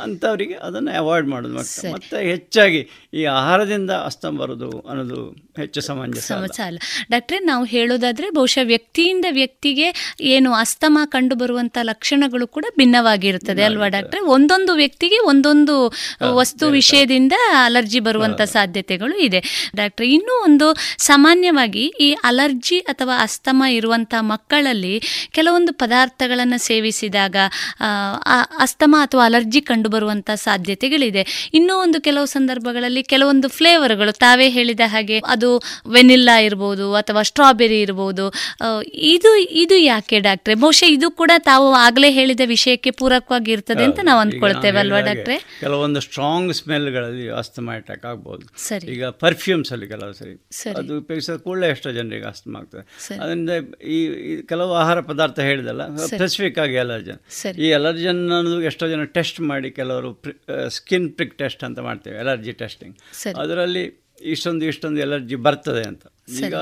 ಅಂಥವರಿಗೆ ಅದನ್ನು ಅವಾಯ್ಡ್ ಮಾಡೋದು ಮತ್ತೆ ಮತ್ತೆ ಹೆಚ್ಚಾಗಿ ಈ ಆಹಾರದಿಂದ ಅಸ್ತಮ ಬರೋದು ಅನ್ನೋದು ಹೆಚ್ಚು ಸಮಂಜಸ ಅಲ್ಲ. ಡಾಕ್ಟ್ರೆ ನಾವು ಹೇಳೋದಾದ್ರೆ ಬಹುಶಃ ವ್ಯಕ್ತಿಯಿಂದ ವ್ಯಕ್ತಿಗೆ ಏನು ಅಸ್ತಮ ಕಂಡು ಬರುವಂತಹ ಲಕ್ಷಣಗಳು ಕೂಡ ಭಿನ್ನವಾಗಿರುತ್ತದೆ ಅಲ್ವಾ ಡಾಕ್ಟ್ರೆ? ಒಂದೊಂದು ವ್ಯಕ್ತಿಗೆ ಒಂದೊಂದು ವಸ್ತು ವಿಷಯದಿಂದ ಅಲರ್ಜಿ ಬರುವಂತ ಸಾಧ್ಯತೆಗಳು ಇದೆ. ಡಾಕ್ಟ್ರೆ ಇನ್ನೂ ಒಂದು ಸಾಮಾನ್ಯವಾಗಿ ಈ ಅಲರ್ಜಿ ಅಥವಾ ಅಸ್ತಮ ಇರುವಂತ ಮಕ್ಕಳಲ್ಲಿ ಕೆಲವೊಂದು ಪದಾರ್ಥಗಳನ್ನು ಸೇವಿಸಿದಾಗ ಅಸ್ತಮ ಅಥವಾ ಅಲರ್ಜಿ ಕಂಡು ಬರುವಂತ ಸಾಧ್ಯತೆಗಳಿದೆ. ಇನ್ನೂ ಒಂದು ಕೆಲವು ಸಂದರ್ಭಗಳಲ್ಲಿ ಕೆಲವೊಂದು ಫ್ಲೇವರ್ಗಳು ತಾವೇ ಹೇಳಿದ ಹಾಗೆ ಅದು ವೆನಿಲ್ಲಾ ಇರ್ಬೋದು ಅಥವಾ ಸ್ಟ್ರಾಬೆರಿ ಇರ್ಬೋದು ಇದು ಇದು ಯಾಕೆ ಡಾಕ್ಟ್ರೆ? ಬಹುಶಃ ಇದು ಕೂಡ ತಾವು ಆಗಲೇ ಹೇಳಿದ ವಿಷಯಕ್ಕೆ ಪೂರಕವಾಗಿ ಇರ್ತದೆ ಅಂತ ನಾವು ಅಂದ್ಕೊಳ್ತೇವೆ ಅಲ್ವಾ ಡಾಕ್ಟ್ರೆ? ಕೆಲವೊಂದು ಸ್ಟ್ರಾಂಗ್ ಸ್ಮೆಲ್ಗಳಲ್ಲಿ ಅಸ್ತಮ ಅಟ್ಯಾಕ್ ಆಗ್ಬೋದು. ಸರಿ. ಈಗ ಪರ್ಫ್ಯೂಮ್ಸ್ ಅಲ್ಲಿ ಕೆಲವು ಸರಿ. ಅದು ಉಪಯೋಗಿಸಿದ ಕೂಡಲೇ ಎಷ್ಟೋ ಜನರಿಗೆ ಅಸ್ತಮ ಆಗ್ತದೆ. ಅದರಿಂದ ಈ ಕೆಲವು ಆಹಾರ ಪದಾರ್ಥ ಹೇಳಿದಲ್ಲ ಸ್ಪೆಸಿಫಿಕ್ ಆಗಿ ಅಲರ್ಜನ್ ಈ ಅಲರ್ಜನ್ ಅನ್ನೋದು ಎಷ್ಟೋ ಜನ ಟೆಸ್ಟ್ ಮಾಡಿ ಕೆಲವರು ಸ್ಕಿನ್ ಪ್ರಿಕ್ ಟೆಸ್ಟ್ ಅಂತ ಮಾಡ್ತೇವೆ ಅಲರ್ಜಿ ಟೆಸ್ಟಿಂಗ್. ಅದರಲ್ಲಿ ಇಷ್ಟೊಂದು ಇಷ್ಟೊಂದು ಎಲರ್ಜಿ ಬರ್ತದೆ ಅಂತ. ಈಗ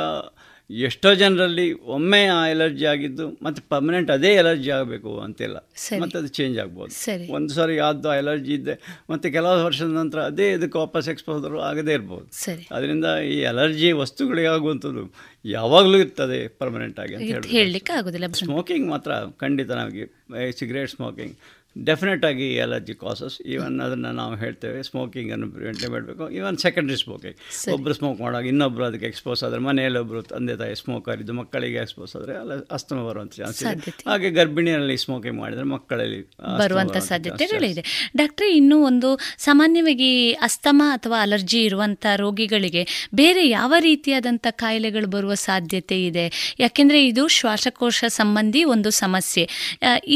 ಎಷ್ಟೋ ಜನರಲ್ಲಿ ಒಮ್ಮೆ ಆ ಎಲರ್ಜಿ ಆಗಿದ್ದು ಮತ್ತೆ ಪರ್ಮನೆಂಟ್ ಅದೇ ಎಲರ್ಜಿ ಆಗಬೇಕು ಅಂತಿಲ್ಲ. ಮತ್ತು ಅದು ಚೇಂಜ್ ಆಗ್ಬೋದು. ಒಂದು ಸಾರಿ ಯಾವ್ದು ಎಲರ್ಜಿ ಇದ್ದೆ ಮತ್ತೆ ಕೆಲವು ವರ್ಷದ ನಂತರ ಅದೇ ಇದಕ್ಕೆ ವಾಪಸ್ ಎಕ್ಸ್ಪೋಸರ್ ಆಗದೇ ಇರ್ಬೋದು. ಅದರಿಂದ ಈ ಅಲರ್ಜಿ ವಸ್ತುಗಳಿಗೆ ಆಗುವಂಥದ್ದು ಯಾವಾಗಲೂ ಇರ್ತದೆ ಪರ್ಮನೆಂಟ್ ಆಗಿ ಅಂತ ಹೇಳಿ ಹೇಳಲಿಕ್ಕೆ ಆಗೋದಿಲ್ಲ ಸ್ಮೋಕಿಂಗ್ ಮಾತ್ರ ಖಂಡಿತ ನಮಗೆ ಸಿಗರೇಟ್ ಸ್ಮೋಕಿಂಗ್ ಡೆಫಿನೆಟ್ ಆಗಿ ಅಲರ್ಜಿ ಕಾಸಸ್ ಈವನ್ ಅದನ್ನು ನಾವು ಹೇಳ್ತೇವೆ ಸ್ಮೋಕಿಂಗನ್ನು ಪ್ರಿವೆಂಟ್ ಮಾಡಬೇಕು. ಈವನ್ ಸೆಕೆಂಡ್ರಿ ಸ್ಮೋಕಿಂಗ್ ಒಬ್ಬರು ಸ್ಮೋಕ್ ಮಾಡುವಾಗ ಇನ್ನೊಬ್ಬರು ಅದಕ್ಕೆ ಎಕ್ಸ್ಪೋಸ್ ಆದರೆ ಮನೆಯಲ್ಲಿ ಒಬ್ಬರು ತಂದೆ ತಾಯಿ ಸ್ಮೋಕರ್ ಇದ್ದು ಮಕ್ಕಳಿಗೆ ಎಕ್ಸ್ಪೋಸ್ ಆದರೆ ಅಲ್ಲ ಅಸ್ತಮ ಬರುವಂಥ ಚಾನ್ಸ್ ಇದೆ. ಹಾಗೆ ಗರ್ಭಿಣಿಯಲ್ಲಿ ಸ್ಮೋಕಿಂಗ್ ಮಾಡಿದರೆ ಮಕ್ಕಳಲ್ಲಿ ಬರುವಂಥ ಸಾಧ್ಯತೆಗಳಿದೆ ಡಾಕ್ಟ್ರೆ ಇನ್ನೂ ಒಂದು ಸಾಮಾನ್ಯವಾಗಿ ಅಸ್ತಮ ಅಥವಾ ಅಲರ್ಜಿ ಇರುವಂಥ ರೋಗಿಗಳಿಗೆ ಬೇರೆ ಯಾವ ರೀತಿಯಾದಂಥ ಕಾಯಿಲೆಗಳು ಬರುವ ಸಾಧ್ಯತೆ ಇದೆ? ಯಾಕೆಂದರೆ ಇದು ಶ್ವಾಸಕೋಶ ಸಂಬಂಧಿ ಒಂದು ಸಮಸ್ಯೆ.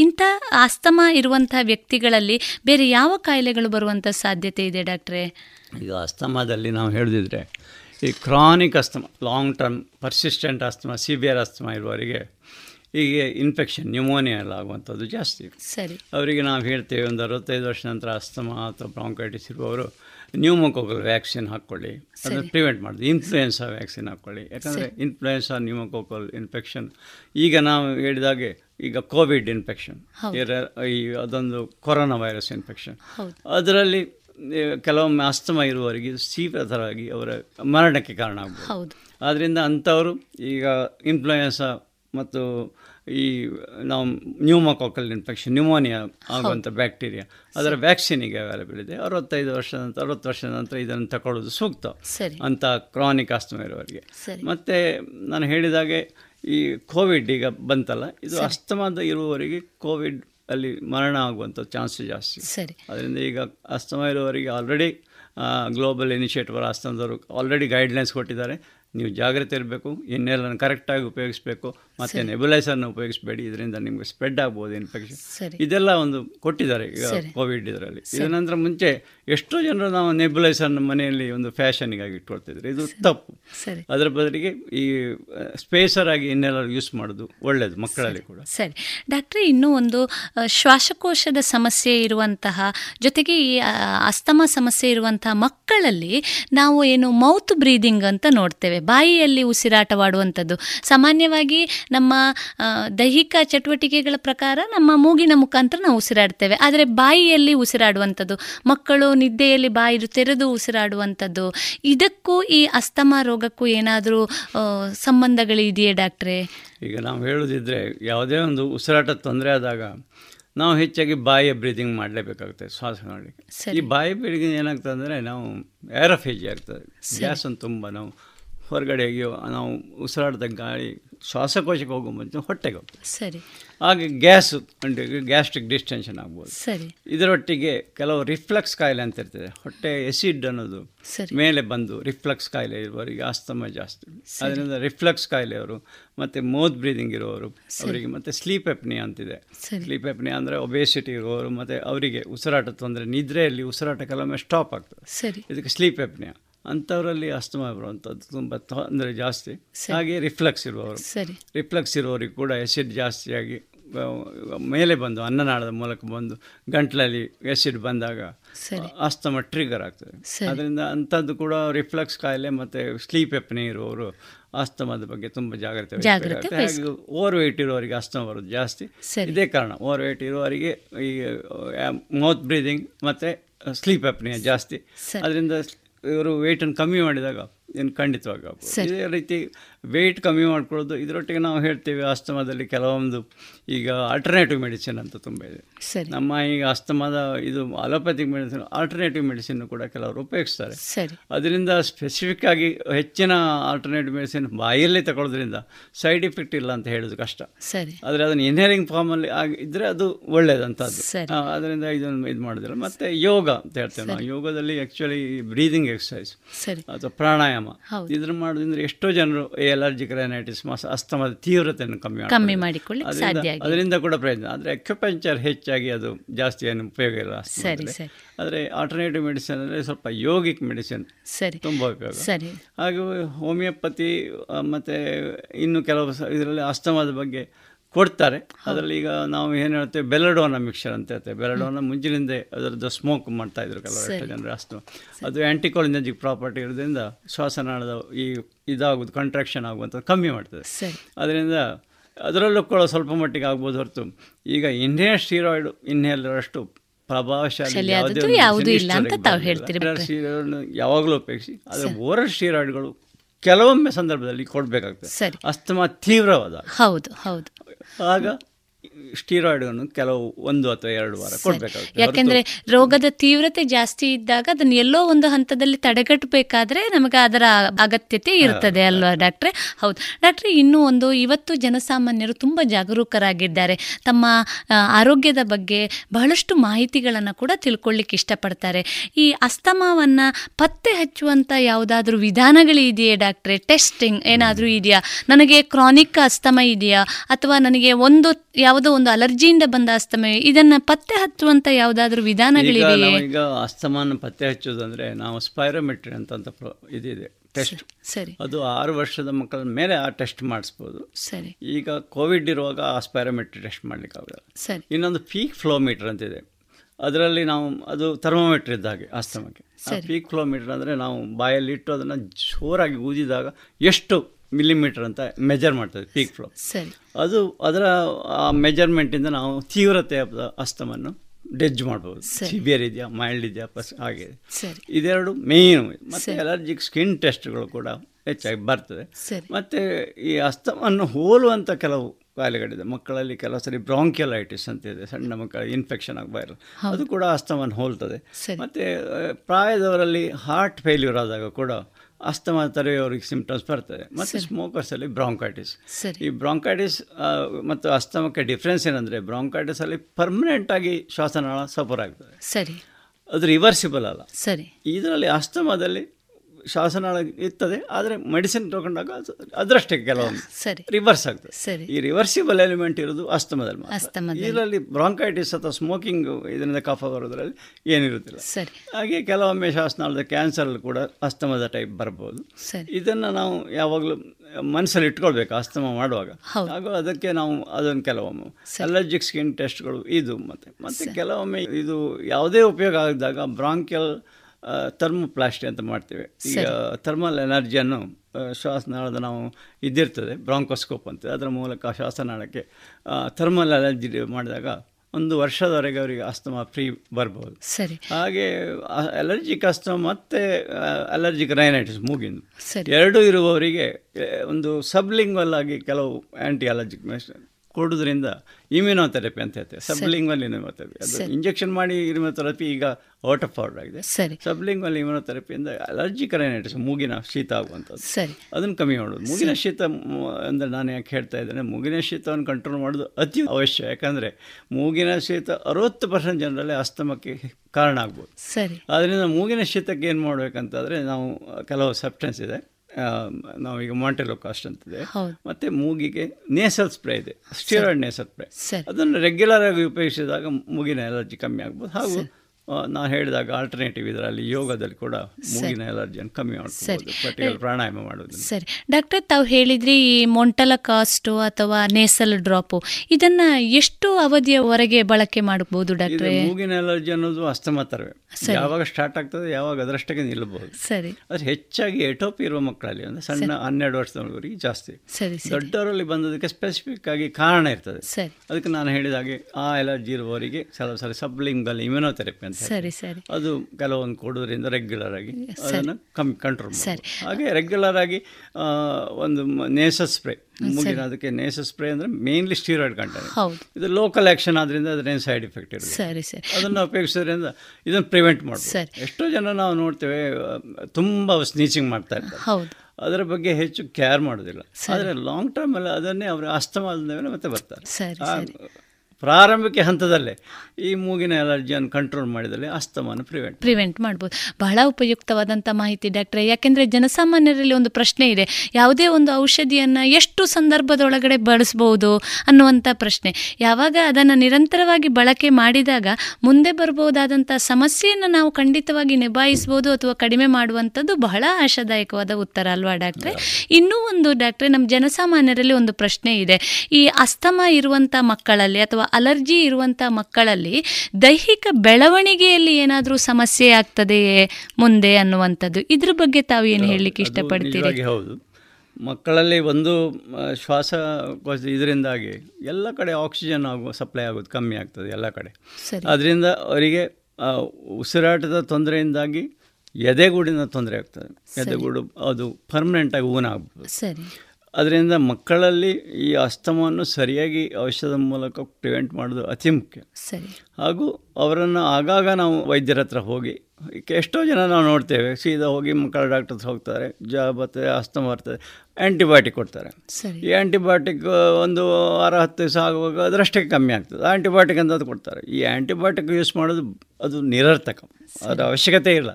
ಇಂಥ ಅಸ್ತಮ ಇರುವಂತಹ ವ್ಯಕ್ತಿಗಳಲ್ಲಿ ಬೇರೆ ಯಾವ ಕಾಯಿಲೆಗಳು ಬರುವಂತ ಸಾಧ್ಯತೆ ಇದೆ ಡಾಕ್ಟ್ರೆ? ಈಗ ಅಸ್ತಮಾದಲ್ಲಿ ನಾವು ಹೇಳಿದ್ರೆ ಈ chronic asthma long term persistent asthma severe asthma ಇರುವವರಿಗೆ ಹೀಗೆ ಇನ್ಫೆಕ್ಷನ್ ನ್ಯೂಮೋನಿಯಾ ಎಲ್ಲ ಆಗುವಂಥದ್ದು ಜಾಸ್ತಿ. ಸರಿ. ಅವರಿಗೆ ನಾವು ಹೇಳ್ತೇವೆ ಒಂದು ಅರವತ್ತೈದು ವರ್ಷ ನಂತರ ಅಸ್ತಮ ಅಥವಾ ಬ್ರಾಂಕೈಟಿಸ್ ಇರುವವರು ನ್ಯೂಮೋಕೋಕಲ್ ವ್ಯಾಕ್ಸಿನ್ ಹಾಕ್ಕೊಳ್ಳಿ ಅದನ್ನು ಪ್ರಿವೆಂಟ್ ಮಾಡಿದೆ. ಇನ್ಫ್ಲೂಯೆನ್ಸಾ ವ್ಯಾಕ್ಸಿನ್ ಹಾಕ್ಕೊಳ್ಳಿ ಯಾಕಂದರೆ ಇನ್ಫ್ಲೂಯೆನ್ಸಾ ನ್ಯೂಮೋಕೋಕಲ್ ಇನ್ಫೆಕ್ಷನ್ ಈಗ ನಾವು ಹೇಳಿದಾಗೆ ಈಗ ಕೋವಿಡ್ ಇನ್ಫೆಕ್ಷನ್. ಈ ಅದೊಂದು ಕೊರೋನಾ ವೈರಸ್ ಇನ್ಫೆಕ್ಷನ್ ಅದರಲ್ಲಿ ಕೆಲವೊಮ್ಮೆ ಅಸ್ತಮ ಇರುವವರಿಗೆ ತೀವ್ರತರವಾಗಿ ಅವರ ಮರಣಕ್ಕೆ ಕಾರಣ ಆಗ್ಬೋದು. ಆದ್ದರಿಂದ ಅಂಥವರು ಈಗ ಇನ್ಫ್ಲೂಯೆನ್ಸಾ ಮತ್ತು ಈ ನಾವು ನ್ಯೂಮೋಕಾಕಲ್ ಇನ್ಫೆಕ್ಷನ್ ನ್ಯೂಮೋನಿಯಾ ಆಗುವಂಥ ಬ್ಯಾಕ್ಟೀರಿಯಾ ಅದರ ವ್ಯಾಕ್ಸಿನ್ ಈಗ ಅವೈಲೇಬಲ್ ಇದೆ. ಅರವತ್ತೈದು ವರ್ಷದ ನಂತರ ಅರವತ್ತು ವರ್ಷದ ನಂತರ ಇದನ್ನು ತಗೊಳ್ಳೋದು ಸೂಕ್ತ ಅಂತ ಕ್ರಾನಿಕ್ ಆಸ್ತಮ ಇರೋರಿಗೆ ಮತ್ತು ನಾನು ಹೇಳಿದಾಗೆ ಈ ಕೋವಿಡ್ ಈಗ ಬಂತಲ್ಲ ಇದು ಅಸ್ತಮದ ಇರುವವರಿಗೆ ಕೋವಿಡ್ ಅಲ್ಲಿ ಮರಣ ಆಗುವಂಥ ಚಾನ್ಸ್ ಜಾಸ್ತಿ. ಸರಿ. ಅದರಿಂದ ಈಗ ಅಸ್ತಮ ಇರುವವರಿಗೆ ಆಲ್ರೆಡಿ ಗ್ಲೋಬಲ್ ಇನಿಷಿಯೇಟಿವ್ ಅಸ್ತಮದವರು ಆಲ್ರೆಡಿ ಗೈಡ್ಲೈನ್ಸ್ ಕೊಟ್ಟಿದ್ದಾರೆ. ನೀವು ಜಾಗ್ರತೆ ಇರಬೇಕು ಇನ್ನೆಲ್ಲನೂ ಕರೆಕ್ಟಾಗಿ ಉಪಯೋಗಿಸಬೇಕು. ಮತ್ತು ನೆಬುಲೈಸರ್ ಉಪಯೋಗಿಸಬೇಡಿ ಇದರಿಂದ ನಿಮಗೆ ಸ್ಪ್ರೆಡ್ ಆಗ್ಬೋದು ಇನ್ಫೆಕ್ಷನ್ ಇದೆಲ್ಲ ಒಂದು ಕೊಟ್ಟಿದ್ದಾರೆ ಈಗ ಕೋವಿಡ್ ಇದರಲ್ಲಿ. ಇದರ ನಂತರ ಮುಂಚೆ ಎಷ್ಟೋ ಜನರು ನಾವು ನೆಬುಲೈಸರ್ನ ಮನೆಯಲ್ಲಿ ಒಂದು ಫ್ಯಾಷನ್ಗಾಗಿ ಇಟ್ಕೊಳ್ತಿದ್ರು. ಇದು ತಪ್ಪು. ಅದರ ಬದಲಿಗೆ ಈ ಸ್ಪೇಸರ್ ಆಗಿ ಇನ್ನೆಲ್ಲ ಯೂಸ್ ಮಾಡೋದು ಒಳ್ಳೆಯದು ಮಕ್ಕಳಲ್ಲಿ ಕೂಡ. ಸರಿ. ಡಾಕ್ಟ್ರೆ ಇನ್ನೂ ಒಂದು ಶ್ವಾಸಕೋಶದ ಸಮಸ್ಯೆ ಇರುವಂತಹ ಜೊತೆಗೆ ಈ ಅಸ್ತಮ ಸಮಸ್ಯೆ ಇರುವಂತಹ ಮಕ್ಕಳಲ್ಲಿ ನಾವು ಏನು ಮೌತ್ ಬ್ರೀದಿಂಗ್ ಅಂತ ನೋಡ್ತೇವೆ. ಬಾಯಿಯಲ್ಲಿ ಉಸಿರಾಟವಾಡುವಂಥದ್ದು. ಸಾಮಾನ್ಯವಾಗಿ ನಮ್ಮ ದೈಹಿಕ ಚಟುವಟಿಕೆಗಳ ಪ್ರಕಾರ ನಮ್ಮ ಮೂಗಿನ ಮುಖಾಂತರ ನಾವು ಉಸಿರಾಡ್ತೇವೆ. ಆದರೆ ಬಾಯಿಯಲ್ಲಿ ಉಸಿರಾಡುವಂಥದ್ದು ಮಕ್ಕಳು ನಿದ್ದೆಯಲ್ಲಿ ಬಾಯಿ ತೆರೆದು ಉಸಿರಾಡುವಂಥದ್ದು ಇದಕ್ಕೂ ಈ ಅಸ್ತಮ ರೋಗಕ್ಕೂ ಏನಾದರೂ ಸಂಬಂಧಗಳಿದೆಯೇ ಡಾಕ್ಟ್ರೇ? ಈಗ ನಾವು ಹೇಳೋದಿದ್ರೆ ಯಾವುದೇ ಒಂದು ಉಸಿರಾಟ ತೊಂದರೆ ಆದಾಗ ನಾವು ಹೆಚ್ಚಾಗಿ ಬಾಯಿಯ ಬ್ರೀದಿಂಗ್ ಮಾಡಲೇಬೇಕಾಗುತ್ತೆ ಶ್ವಾಸ ಮಾಡಲಿಕ್ಕೆ. ಈ ಬಾಯಿ ಬ್ರೀದಿಂಗ್ ಏನಾಗ್ತದೆ ಅಂದರೆ ನಾವು ಏರಫೇಜಿ ಆಗ್ತದೆ. ಗ್ಯಾಸನ್ನು ತುಂಬ ನಾವು ಹೊರಗಡೆ ನಾವು ಉಸಿರಾಡಿದ ಗಾಳಿ ಶ್ವಾಸಕೋಶಕ್ಕೆ ಹೋಗೋ ಮುಂಚೆ ಹೊಟ್ಟೆಗೆ ಹೋಗ್ತದೆ. ಸರಿ. ಹಾಗೆ ಗ್ಯಾಸ್ ಗ್ಯಾಸ್ಟ್ರಿಕ್ ಡಿಸ್ಟೆನ್ಷನ್ ಆಗ್ಬೋದು. ಸರಿ. ಇದರೊಟ್ಟಿಗೆ ಕೆಲವು ರಿಫ್ಲಕ್ಸ್ ಕಾಯಿಲೆ ಅಂತ ಇರ್ತದೆ. ಹೊಟ್ಟೆ ಎಸಿಡ್ ಅನ್ನೋದು ಸರಿ. ಮೇಲೆ ಬಂದು ರಿಫ್ಲಕ್ಸ್ ಕಾಯಿಲೆ ಇರುವವರಿಗೆ ಆಸ್ತಮ ಜಾಸ್ತಿ ಅದರಿಂದ ರಿಫ್ಲಕ್ಸ್ ಕಾಯಿಲೆಯವರು ಮತ್ತು ಮೌತ್ ಬ್ರೀದಿಂಗ್ ಇರುವವರು ಅವರಿಗೆ ಮತ್ತು ಸ್ಲೀಪ್ ಎಪ್ನಿ ಅಂತಿದೆ. ಸ್ಲೀಪ್ ಎಪ್ನಿ ಅಂದರೆ ಒಬೇಸಿಟಿ ಇರುವವರು ಮತ್ತು ಅವರಿಗೆ ಉಸಿರಾಟ ತೊಂದರೆ ನಿದ್ರೆಯಲ್ಲಿ ಉಸಿರಾಟ ಕೆಲವೊಮ್ಮೆ ಸ್ಟಾಪ್ ಆಗ್ತದೆ. ಸರಿ. ಇದಕ್ಕೆ ಸ್ಲೀಪ್ ಎಪ್ನಿಯ. ಅಂಥವರಲ್ಲಿ ಅಸ್ತಮ ಬರುವಂಥದ್ದು ತುಂಬ ತೊಂದರೆ ಜಾಸ್ತಿ. ಹಾಗೆ ರಿಫ್ಲೆಕ್ಸ್ ಇರುವವರು. ಸರಿ. ರಿಫ್ಲೆಕ್ಸ್ ಇರುವವರಿಗೆ ಕೂಡ ಎಸಿಡ್ ಜಾಸ್ತಿಯಾಗಿ ಮೇಲೆ ಬಂದು ಅನ್ನನಾಳದ ಮೂಲಕ ಬಂದು ಗಂಟ್ಲಲ್ಲಿ ಎಸಿಡ್ ಬಂದಾಗ. ಅಸ್ತಮ ಟ್ರಿಗರ್ ಆಗ್ತದೆ. ಅದರಿಂದ ಅಂಥದ್ದು ಕೂಡ ರಿಫ್ಲೆಕ್ಸ್ ಕಾಯಿಲೆ ಮತ್ತು ಸ್ಲೀಪ್ ಎಪ್ನೆ ಇರುವವರು ಅಸ್ತಮದ ಬಗ್ಗೆ ತುಂಬ ಜಾಗ್ರತೆ. ಹಾಗೆ ಓವರ್ ವೆಯ್ಟ್ ಇರುವವರಿಗೆ ಅಸ್ತಮ ಬರೋದು ಜಾಸ್ತಿ. ಇದೇ ಕಾರಣ ಓವರ್ ವೆಯ್ಟ್ ಇರುವವರಿಗೆ ಈ ಮೌತ್ ಬ್ರೀದಿಂಗ್ ಮತ್ತು ಸ್ಲೀಪ್ ಎಪ್ನಿಯ ಜಾಸ್ತಿ. ಅದರಿಂದ ಇವರು ವೆಯ್ಟನ್ನು ಕಮ್ಮಿ ಮಾಡಿದಾಗ ಏನು ಖಂಡಿತವಾಗಿ ಇದೇ ರೀತಿ ವೆಯ್ಟ್ ಕಮ್ಮಿ ಮಾಡ್ಕೊಳ್ಳೋದು ಇದರೊಟ್ಟಿಗೆ ನಾವು ಹೇಳ್ತೇವೆ ಅಸ್ತಮದಲ್ಲಿ ಕೆಲವೊಂದು ಈಗ ಆಲ್ಟರ್ನೇಟಿವ್ ಮೆಡಿಸಿನ್ ಅಂತ ತುಂಬ ಇದೆ. ಸರಿ. ನಮ್ಮ ಈಗ ಅಸ್ತಮದ ಇದು ಅಲೋಪತಿಕ್ ಮೆಡಿಸಿನ್ ಆಲ್ಟರ್ನೇಟಿವ್ ಮೆಡಿಸಿನ್ ಕೂಡ ಕೆಲವರು ಉಪಯೋಗಿಸ್ತಾರೆ. ಸರಿ. ಅದರಿಂದ ಸ್ಪೆಸಿಫಿಕ್ ಆಗಿ ಹೆಚ್ಚಿನ ಆಲ್ಟರ್ನೇಟಿವ್ ಮೆಡಿಸಿನ್ ಬಾಯಲ್ಲಿ ತಗೊಳ್ಳೋದ್ರಿಂದ ಸೈಡ್ ಎಫೆಕ್ಟ್ ಇಲ್ಲ ಅಂತ ಹೇಳೋದು ಕಷ್ಟ. ಸರಿ. ಆದರೆ ಅದನ್ನು ಇನ್ಹೇರಿಂಗ್ ಫಾರ್ಮಲ್ಲಿ ಆಗಿ ಇದ್ದರೆ ಅದು ಒಳ್ಳೆಯದಂಥದ್ದು ಅದರಿಂದ ಇದನ್ನು ಇದು ಮಾಡಿದ್ರೆ ಮತ್ತು ಯೋಗ ಅಂತ ಹೇಳ್ತೇವೆ ನಾವು. ಯೋಗದಲ್ಲಿ ಆ್ಯಕ್ಚುಲಿ ಬ್ರೀದಿಂಗ್ ಎಕ್ಸಸೈಸ್ ಸರಿ. ಅಥವಾ ಪ್ರಾಣಾಯಾಮ. ಹೌದು. ಇದ್ರ ಮಾಡೋದ್ರಿಂದ ಎಷ್ಟೋ ಜನರು ಎಲರ್ಜಿಕ್ ರೈನೈಟಿಸ್ ಅಸ್ತಮದ ತೀವ್ರತೆಯನ್ನು ಕಮ್ಮಿ. ಕಮ್ಮಿ ಮಾಡಿಕೊಳ್ಳಿ ಅದರಿಂದ- ಕೂಡ ಪ್ರಯೋಜನ. ಆದರೆ ಅಕ್ಯುಪಂಚರ್ ಹೆಚ್ಚಾಗಿ ಅದು ಜಾಸ್ತಿ ಏನು ಉಪಯೋಗ ಇಲ್ಲ ಸರಿ ಸರಿ. ಆದರೆ ಆಲ್ಟರ್ನೇಟಿವ್ ಮೆಡಿಸಿನ್ ಅಂದರೆ ಸ್ವಲ್ಪ ಯೋಗಿಕ್ ಮೆಡಿಸಿನ್ ಸರಿ. ತುಂಬ ಉಪಯೋಗ. ಸರಿ. ಹಾಗೂ ಹೋಮಿಯೋಪತಿ ಮತ್ತು ಇನ್ನು ಕೆಲವು ಇದರಲ್ಲಿ ಅಸ್ತಮದ ಬಗ್ಗೆ ಕೊಡ್ತಾರೆ. ಅದರಲ್ಲಿ ಈಗ ನಾವು ಏನು ಹೇಳ್ತೇವೆ ಬೆಲಡೋನ ಮಿಕ್ಸರ್ ಅಂತ ಹೇಳ್ತೇವೆ. ಬೆಲಡೋನ ಮುಂಚಿನಿಂದ ಅದರದ್ದು ಸ್ಮೋಕ್ ಮಾಡ್ತಾ ಇದ್ರು ಕೆಲವರು ಎಷ್ಟೋ ಜನರು ಅಷ್ಟು. ಅದು ಆ್ಯಂಟಿಕೋಲಿನಜಿಕ್ ಪ್ರಾಪರ್ಟಿ ಇರೋದ್ರಿಂದ ಶ್ವಾಸನಾಳದ ಈ ಇದಾಗೋದು ಕಂಟ್ರಾಕ್ಷನ್ ಆಗುವಂಥದ್ದು ಕಮ್ಮಿ ಮಾಡ್ತದೆ. ಅದರಿಂದ ಅದರಲ್ಲೂ ಕೂಡ ಸ್ವಲ್ಪ ಮಟ್ಟಿಗೆ ಆಗ್ಬೋದು ಹೊರತು ಈಗ ಇಂಡಿಯನ್ ಸ್ಟೀರಾಯ್ಡ್ ಇನ್ಹೇಲರಷ್ಟು ಪ್ರಭಾವಶಾಲಿ ಶಾಲಿ ಯಾವುದೇ ಡಾಕ್ಟ್ರೆ. ಯಾವಾಗಲೂ ಉಪಯೋಗಿಸಿ. ಆದರೆ ಓರಲ್ ಸ್ಟೀರಾಯ್ಡ್ಗಳು ಕೆಲವೊಮ್ಮೆ ಸಂದರ್ಭದಲ್ಲಿ ಕೊಡಬೇಕಾಗ್ತದೆ. ಸರಿ. ಅಸ್ತಮ ತೀವ್ರವಾದ. ಹೌದು ಹೌದು. ಆಗ ಸ್ಟೀರಾಯ್ಡನ್ನು ಕೆಲವು ಒಂದು ಅಥವಾ ಎರಡು ವಾರ ಕೊಡಬೇಕಾಗುತ್ತೆ. ಯಾಕೆಂದ್ರೆ ರೋಗದ ತೀವ್ರತೆ ಜಾಸ್ತಿ ಇದ್ದಾಗ ಅದನ್ನ ಎಲ್ಲೋ ಒಂದು ಹಂತದಲ್ಲಿ ತಡೆಗಟ್ಟಬೇಕಾದ್ರೆ ನಮಗೆ ಅದರ ಅಗತ್ಯತೆ ಇರ್ತದೆ ಅಲ್ವಾ ಡಾಕ್ಟ್ರೆ? ಹೌದು. ಡಾಕ್ಟ್ರೆ ಇನ್ನೂ ಒಂದು ಇವತ್ತು ಜನಸಾಮಾನ್ಯರು ತುಂಬ ಜಾಗರೂಕರಾಗಿದ್ದಾರೆ. ತಮ್ಮ ಆರೋಗ್ಯದ ಬಗ್ಗೆ ಬಹಳಷ್ಟು ಮಾಹಿತಿಗಳನ್ನು ಕೂಡ ತಿಳ್ಕೊಳ್ಳಿಕ್ಕೆ ಇಷ್ಟಪಡ್ತಾರೆ. ಈ ಅಸ್ತಮವನ್ನ ಪತ್ತೆ ಹಚ್ಚುವಂತ ಯಾವುದಾದ್ರೂ ವಿಧಾನಗಳಿದೆಯೇ ಡಾಕ್ಟ್ರೆ? ಟೆಸ್ಟಿಂಗ್ ಏನಾದರೂ ಇದೆಯಾ? ನನಗೆ ಕ್ರಾನಿಕ್ ಅಸ್ತಮ ಇದೆಯಾ? ಅಥವಾ ನನಗೆ ಒಂದು ಯಾವುದೋ ಒಂದು ಅಲರ್ಜಿಯಿಂದ ಬಂದ ಅಸ್ತಮೆ ಇದನ್ನ ಪತ್ತೆ ಹಚ್ಚುವಂತ ಯಾವುದಾದ್ರೂ ಈಗ ವಿಧಾನಗಳಿವೆಯೇ ನಾವೀಗ ಅಸ್ತಮಾನ ಪತ್ತೆ ಹಚ್ಚೋದಂದ್ರೆ ನಾವು ಸ್ಪೈರೋಮೆಟ್ರಿ ಅಂತ ಇದಿದೆ ಟೆಸ್ಟ್. ಸರಿ ಅದು ಆರು ವರ್ಷದ ಮಕ್ಕಳ ಮೇಲೆ ಆ ಟೆಸ್ಟ್ ಮಾಡಿಸ್ಬೋದು. ಸರಿ. ಈಗ ಕೋವಿಡ್ ಇರುವಾಗ ಆ ಸ್ಪೈರೋಮೆಟ್ರಿ ಟೆಸ್ಟ್ ಮಾಡ್ಲಿಕ್ಕೆ ಆಗಲ್ಲ ಸರಿ. ಇನ್ನೊಂದು ಪೀಕ್ ಫ್ಲೋಮೀಟರ್ ಅಂತಿದೆ. ಅದರಲ್ಲಿ ನಾವು ಅದು ಥರ್ಮೋಮೀಟರ್ ಇದ್ದ ಹಾಗೆ ಆಸ್ತಮಕ್ಕೆ. ಪೀಕ್ ಫ್ಲೋಮೀಟರ್ ಅಂದರೆ ನಾವು ಬಾಯಲ್ಲಿ ಇಟ್ಟು ಅದನ್ನು ಜೋರಾಗಿ ಊದಿದಾಗ ಎಷ್ಟು ಮಿಲಿಮೀಟರ್ ಅಂತ ಮೆಜರ್ ಮಾಡ್ತದೆ ಪೀಕ್ ಫ್ಲೋ ಸರಿ. ಅದು ಅದರ ಆ ಮೆಜರ್ಮೆಂಟಿಂದ ನಾವು ತೀವ್ರತೆಯ ಅಸ್ತಮನ್ನು ಡೆಜ್ ಮಾಡ್ಬೋದು. ಸಿವಿಯರ್ ಇದೆಯಾ ಮೈಲ್ಡ್ ಇದೆಯಾ ಪಸ್ ಹಾಗೆ. ಇದೆರಡು ಮೇನ್ ಮತ್ತು ಅಲರ್ಜಿಕ್ ಸ್ಕಿನ್ ಟೆಸ್ಟ್ಗಳು ಕೂಡ ಹೆಚ್ಚಾಗಿ ಬರ್ತದೆ. ಮತ್ತೆ ಈ ಅಸ್ತಮನ್ನು ಹೋಲುವಂಥ ಕೆಲವು ಕಾಯಿಲೆಗಳಿದೆ. ಮಕ್ಕಳಲ್ಲಿ ಕೆಲವು ಸರಿ ಬ್ರಾಂಕಿಯಲೈಟಿಸ್ ಅಂತ ಇದೆ. ಸಣ್ಣ ಮಕ್ಕಳ ಇನ್ಫೆಕ್ಷನ್ ಆಗಿ ವೈರಲ್ ಅದು ಕೂಡ ಅಸ್ತಮನ್ನು ಹೋಲ್ತದೆ. ಮತ್ತು ಪ್ರಾಯದವರಲ್ಲಿ ಹಾರ್ಟ್ ಫೇಲ್ಯೂರ್ ಆದಾಗ ಕೂಡ ಅಸ್ತಮ ತಡೆಯೋರಿಗೆ ಸಿಂಪ್ಟಮ್ಸ್ ಬರ್ತದೆ. ಮತ್ತು ಸ್ಮೋಕರ್ಸಲ್ಲಿ ಬ್ರಾಂಕೈಟಿಸ್ ಈ ಬ್ರಾಂಕೈಟಿಸ್ ಮತ್ತು ಅಸ್ತಮಕ್ಕೆ ಡಿಫ್ರೆನ್ಸ್ ಏನಂದರೆ ಬ್ರಾಂಕೈಟಿಸಲ್ಲಿ ಪರ್ಮನೆಂಟಾಗಿ ಶ್ವಾಸನಾಳ ಸಫರ್ ಆಗ್ತದೆ. ಸರಿ. ಅದು ರಿವರ್ಸಿಬಲ್ ಅಲ್ಲ. ಸರಿ. ಇದರಲ್ಲಿ ಅಸ್ತಮದಲ್ಲಿ ಶ್ವಾಸನಾಳ ಇರ್ತದೆ ಆದರೆ ಮೆಡಿಸಿನ್ ತಗೊಂಡಾಗ ಅದು ಅದರಷ್ಟೇ ಕೆಲವೊಂದು ಸರಿ. ರಿವರ್ಸ್ ಆಗ್ತದೆ. ಸರಿ. ಈ ರಿವರ್ಸಿಬಲ್ ಎಲಿಮೆಂಟ್ ಇರೋದು ಅಸ್ತಮದಲ್ಲಿ. ಅಸ್ತಮದಲ್ಲಿ. ಇದರಲ್ಲಿ ಬ್ರಾಂಕೈಟಿಸ್ ಅಥವಾ ಸ್ಮೋಕಿಂಗ್ ಇದರಿಂದ ಕಫ ಬರೋದ್ರಲ್ಲಿ ಏನಿರುತ್ತಿಲ್ಲ ಸರಿ. ಹಾಗೆ ಕೆಲವೊಮ್ಮೆ ಶ್ವಾಸನಾಳದ ಕ್ಯಾನ್ಸರ್ ಕೂಡ ಅಸ್ತಮದ ಟೈಪ್ ಬರ್ಬೋದು. ಸರಿ. ಇದನ್ನು ನಾವು ಯಾವಾಗಲೂ ಮನಸ್ಸಲ್ಲಿ ಇಟ್ಕೊಳ್ಬೇಕು ಅಸ್ತಮ ಮಾಡುವಾಗ. ಹಾಗೂ ಅದಕ್ಕೆ ನಾವು ಅದೊಂದು ಕೆಲವೊಮ್ಮೆ ಅಲರ್ಜಿಕ್ ಸ್ಕಿನ್ ಟೆಸ್ಟ್ಗಳು ಇದು ಮತ್ತೆ. ಮತ್ತೆ ಕೆಲವೊಮ್ಮೆ ಇದು ಯಾವುದೇ ಉಪಯೋಗ ಆದಾಗ ಬ್ರಾಂಕಿಯಲ್ ಥರ್ಮೋಪ್ಲಾಸ್ಟಿ ಅಂತ ಮಾಡ್ತೇವೆ. ಈಗ ಥರ್ಮಲ್ ಎನರ್ಜಿಯನ್ನು ಶ್ವಾಸನಾಳದ ನಾವು ಇದ್ದಿರ್ತದೆ ಬ್ರಾಂಕೋಸ್ಕೋಪ್ ಅಂತ. ಅದರ ಮೂಲಕ ಶ್ವಾಸನಾಳಕ್ಕೆ ಥರ್ಮಲ್ ಅಲರ್ಜಿ ಮಾಡಿದಾಗ ಒಂದು ವರ್ಷದವರೆಗೆ ಅವರಿಗೆ ಅಸ್ತಮ ಫ್ರೀ ಬರ್ಬೋದು. ಸರಿ. ಹಾಗೆ ಅಲರ್ಜಿಕ್ ಅಸ್ತಮ ಮತ್ತು ಅಲರ್ಜಿಕ್ ರೈನೈಟಿಸ್ ಮೂಗಿಂದು. ಸರಿ. ಎರಡು ಇರುವವರಿಗೆ ಒಂದು ಸಬ್ಲಿಂಗ್ವಲ್ ಆಗಿ ಕೆಲವು ಆ್ಯಂಟಿ ಅಲರ್ಜಿಕ್ ಮೆಡಿಸಿನ್ ಕೊಡೋದ್ರಿಂದ ಇಮ್ಯುನೋಥೆರಪಿ ಅಂತ ಹೇಳ್ತೇವೆ. ಸಬ್ಲಿಂಗ್ವಲ್ ಇಮ್ಯುನೋಥೆರಪಿ ಅದು. ಇಂಜೆಕ್ಷನ್ ಮಾಡಿ ಇಮ್ಯುನೋಥೆರಪಿ ಈಗ ಔಟ್ ಆಫ್ ಆರ್ಡರ್ ಆಗಿದೆ. ಸರಿ. ಸಬ್ಲಿಂಗ್ವಲ್ ಇಮ್ಯುನೋಥೆರಪಿಯಿಂದ ಅಲರ್ಜಿ ಕರೈನೈಟಿಸ್ ಮೂಗಿನ ಶೀತ ಆಗುವಂಥದ್ದು. ಸರಿ. ಅದನ್ನು ಕಮ್ಮಿ ಮಾಡೋದು. ಮೂಗಿನ ಶೀತ ಅಂದರೆ ನಾನು ಯಾಕೆ ಹೇಳ್ತಾ ಇದ್ದೇನೆ ಮೂಗಿನ ಶೀತವನ್ನು ಕಂಟ್ರೋಲ್ ಮಾಡೋದು ಅತಿ ಅವಶ್ಯ. ಯಾಕಂದರೆ ಮೂಗಿನ ಶೀತ ಅರವತ್ತು ಪರ್ಸೆಂಟ್ ಜನರಲ್ಲಿ ಅಸ್ತಮಕ್ಕೆ ಕಾರಣ ಆಗ್ಬೋದು. ಸರಿ. ಆದ್ದರಿಂದ ಮೂಗಿನ ಶೀತಕ್ಕೆ ಏನು ಮಾಡಬೇಕಂತಂದರೆ ನಾವು ಕೆಲವು ಸಬ್ಸ್ಟೆನ್ಸ್ ಇದೆ. ನಾವೀಗ ಮಾಂಟೆಲೋ ಕಾಸ್ಟ್ ಅಂತಿದೆ. ಇದೆ ಮತ್ತು ಮೂಗಿಗೆ ನೇಸಲ್ ಸ್ಪ್ರೇ ಇದೆ. Steroid nasal spray. ಅದನ್ನು ರೆಗ್ಯುಲರ್ ಆಗಿ ಉಪಯೋಗಿಸಿದಾಗ ಮೂಗಿನ ಎಲರ್ಜಿ ಕಮ್ಮಿ ಆಗ್ಬೋದು. ಹಾಗೂ ನಾನು ಹೇಳಿದಾಗ ಆಲ್ಟರ್ನೇಟಿವ್ ಇದರಲ್ಲಿ ಯೋಗದಲ್ಲಿ ಕೂಡ ಮೂಗಿನ ಎಲರ್ಜಿಯನ್ನು ಕಮ್ಮಿ ಮಾಡ್ಕೋಬೋದು ಪರ್ಟಿಕ್ಯುಲರ್ ಪ್ರಾಣಾಯಾಮ ಮಾಡೋದು ಸರಿ. ಡಾಕ್ಟರ್ ತಾವು ಹೇಳಿದ್ರಿ ಈ ಮೊಂಟಲ ಕಾಸ್ಟು ಅಥವಾ ನೇಸಲ್ ಡ್ರಾಪು ಇದನ್ನ ಎಷ್ಟು ಅವಧಿಯವರೆಗೆ ಬಳಕೆ ಮಾಡಬಹುದು ಡಾಕ್ಟರ್? ಮೂಗಿನ ಎಲರ್ಜಿ ಅನ್ನೋದು ಅಸ್ತಮ ಥರವೇ ಯಾವಾಗ ಸ್ಟಾರ್ಟ್ ಆಗ್ತದೆ ಯಾವಾಗ ಅದರಷ್ಟಕ್ಕೆ ನಿಲ್ಲಬಹುದು. ಸರಿ. ಅದು ಹೆಚ್ಚಾಗಿ ಎಟೋಪಿ ಇರುವ ಮಕ್ಕಳಲ್ಲಿ ಅಂದ್ರೆ ಸಣ್ಣ ಹನ್ನೆರಡು ವರ್ಷದವರೆಗೆ ಜಾಸ್ತಿ. ಸರಿ ಸರಿ. ದೊಡ್ಡವರಲ್ಲಿ ಬಂದದಕ್ಕೆ ಸ್ಪೆಸಿಫಿಕ್ ಆಗಿ ಕಾರಣ ಇರ್ತದೆ. ಸರಿ. ಅದಕ್ಕೆ ನಾನು ಹೇಳಿದಾಗೆ ಆ ಎಲರ್ಜಿ ಇರುವವರಿಗೆ ಕೆಲವು ಸಲ ಸಬ್ಲಿಂಗಲ್ ಇಮ್ಯುನೋಥೆರಪಿ ಅಂತ ಹೇಳ್ತಾರೆ. ಸರಿ ಸರಿ. ಅದು ಕೆಲವೊಂದು ಕೊಡೋದ್ರಿಂದ ರೆಗ್ಯುಲರ್ ಆಗಿ. ಅದನ್ನು ಕಮ್ಮಿ ಕಂಟ್ರೋಲ್ ಸರಿ. ಹಾಗೆ ರೆಗ್ಯುಲರ್ ಆಗಿ ಒಂದು ನೇಸ ಸ್ಪ್ರೇ ಮುಗಿನ ಅದಕ್ಕೆ ನೇಸಸ್ ಸ್ಪ್ರೇ ಅಂದರೆ ಮೇನ್ಲಿ ಸ್ಟೀರಾಯ್ಡ್ ಕಂಟೆಂಟ್ ಹೌದು. ಇದು ಲೋಕಲ್ ಆ್ಯಕ್ಷನ್ ಆದ್ರಿಂದ ಅದ್ರೇನು ಸೈಡ್ ಎಫೆಕ್ಟ್ ಇರುತ್ತೆ. ಸರಿ ಸರಿ. ಅದನ್ನು ಉಪಯೋಗಿಸೋದ್ರಿಂದ ಇದನ್ನು ಪ್ರಿವೆಂಟ್ ಮಾಡ್ಬೋದು. ಸರಿ. ಎಷ್ಟೋ ಜನ ನಾವು ನೋಡ್ತೇವೆ ತುಂಬ ಸ್ನೀಚಿಂಗ್ ಮಾಡ್ತಾ ಇರ್ತಾರೆ. ಹೌದು. ಅದರ ಬಗ್ಗೆ ಹೆಚ್ಚು ಕೇರ್ ಮಾಡೋದಿಲ್ಲ ಆದರೆ ಲಾಂಗ್ ಟರ್ಮಲ್ಲಿ ಅದನ್ನೇ ಅವರು ಅಸ್ತಮಾದ ಮೇಲೆ ಮತ್ತೆ ಬರ್ತಾರೆ. ಪ್ರಾರಂಭಿಕ ಹಂತದಲ್ಲೇ ಈ ಮೂಗಿನ ಅಲರ್ಜಿಯನ್ನು ಕಂಟ್ರೋಲ್ ಮಾಡಿದಲ್ಲಿ ಅಸ್ತಮಾನ ಪ್ರಿವೆಂಟ್ ಪ್ರಿವೆಂಟ್ ಮಾಡ್ಬೋದು. ಬಹಳ ಉಪಯುಕ್ತವಾದಂಥ ಮಾಹಿತಿ ಡಾಕ್ಟ್ರೆ. ಯಾಕೆಂದರೆ ಜನಸಾಮಾನ್ಯರಲ್ಲಿ ಒಂದು ಪ್ರಶ್ನೆ ಇದೆ. ಯಾವುದೇ ಒಂದು ಔಷಧಿಯನ್ನು ಎಷ್ಟು ಸಂದರ್ಭದೊಳಗಡೆ ಬಳಸ್ಬೋದು ಅನ್ನುವಂಥ ಪ್ರಶ್ನೆ. ಯಾವಾಗ ಅದನ್ನು ನಿರಂತರವಾಗಿ ಬಳಕೆ ಮಾಡಿದಾಗ ಮುಂದೆ ಬರ್ಬೋದಾದಂಥ ಸಮಸ್ಯೆಯನ್ನು ನಾವು ಖಂಡಿತವಾಗಿ ನಿಭಾಯಿಸ್ಬೋದು ಅಥವಾ ಕಡಿಮೆ ಮಾಡುವಂಥದ್ದು ಬಹಳ ಆಶಾದಾಯಕವಾದ ಉತ್ತರ ಅಲ್ವಾ ಡಾಕ್ಟ್ರೆ? ಇನ್ನೂ ಒಂದು ಡಾಕ್ಟ್ರೆ ನಮ್ಮ ಜನಸಾಮಾನ್ಯರಲ್ಲಿ ಒಂದು ಪ್ರಶ್ನೆ ಇದೆ. ಈ ಅಸ್ತಮ ಇರುವಂಥ ಮಕ್ಕಳಲ್ಲಿ ಅಥವಾ ಅಲರ್ಜಿ ಇರುವಂಥ ಮಕ್ಕಳಲ್ಲಿ ದೈಹಿಕ ಬೆಳವಣಿಗೆಯಲ್ಲಿ ಏನಾದರೂ ಸಮಸ್ಯೆ ಆಗ್ತದೆಯೇ ಮುಂದೆ ಅನ್ನುವಂಥದ್ದು. ಇದ್ರ ಬಗ್ಗೆ ತಾವು ಏನು ಹೇಳಲಿಕ್ಕೆ ಇಷ್ಟಪಡ್ತೀರಿ? ಹೌದು. ಮಕ್ಕಳಲ್ಲಿ ಒಂದು ಶ್ವಾಸ ಇದರಿಂದಾಗಿ ಎಲ್ಲ ಕಡೆ ಆಕ್ಸಿಜನ್ ಆಗುವ ಸಪ್ಲೈ ಆಗೋದು ಕಮ್ಮಿ ಆಗ್ತದೆ ಎಲ್ಲ ಕಡೆ. ಅದರಿಂದ ಅವರಿಗೆ ಉಸಿರಾಟದ ತೊಂದರೆಯಿಂದಾಗಿ ಎದೆಗೂಡಿನ ತೊಂದರೆ ಆಗ್ತದೆ. ಎದೆಗೂಡು ಅದು ಪರ್ಮನೆಂಟಾಗಿ ಊನ ಆಗ್ಬೋದು. ಸರಿ. ಅದರಿಂದ ಮಕ್ಕಳಲ್ಲಿ ಈ ಅಸ್ತಮವನ್ನು ಸರಿಯಾಗಿ ಔಷಧದ ಮೂಲಕ ಪ್ರಿವೆಂಟ್ ಮಾಡೋದು ಅತಿ ಮುಖ್ಯ. ಸರಿ. ಹಾಗೂ ಅವರನ್ನು ಆಗಾಗ ನಾವು ವೈದ್ಯರ ಹತ್ರ ಹೋಗಿ ಎಷ್ಟೋ ಜನ ನಾವು ನೋಡ್ತೇವೆ ಸೀದಾ ಹೋಗಿ ಮಕ್ಕಳ ಡಾಕ್ಟರ್ ಹೋಗ್ತಾರೆ ಜ ಬರ್ತದೆ ಅಸ್ತಮ ಬರ್ತದೆ ಆ್ಯಂಟಿಬಯೋಟಿಕ್ ಕೊಡ್ತಾರೆ. ಈ ಆ್ಯಂಟಿಬಯೋಟಿಕ್ ಒಂದು ವಾರ ಹತ್ತು ದಿವಸ ಆಗುವಾಗ ಅದರಷ್ಟೇ ಕಮ್ಮಿ ಆಗ್ತದೆ. ಆ್ಯಂಟಿಬಯೋಟಿಕ್ ಅಂತ ಅದು ಕೊಡ್ತಾರೆ. ಈ ಆ್ಯಂಟಿಬಯೋಟಿಕ್ ಯೂಸ್ ಮಾಡೋದು ಅದು ನಿರರ್ಥಕ. ಅದರ ಅವಶ್ಯಕತೆ ಇಲ್ಲ.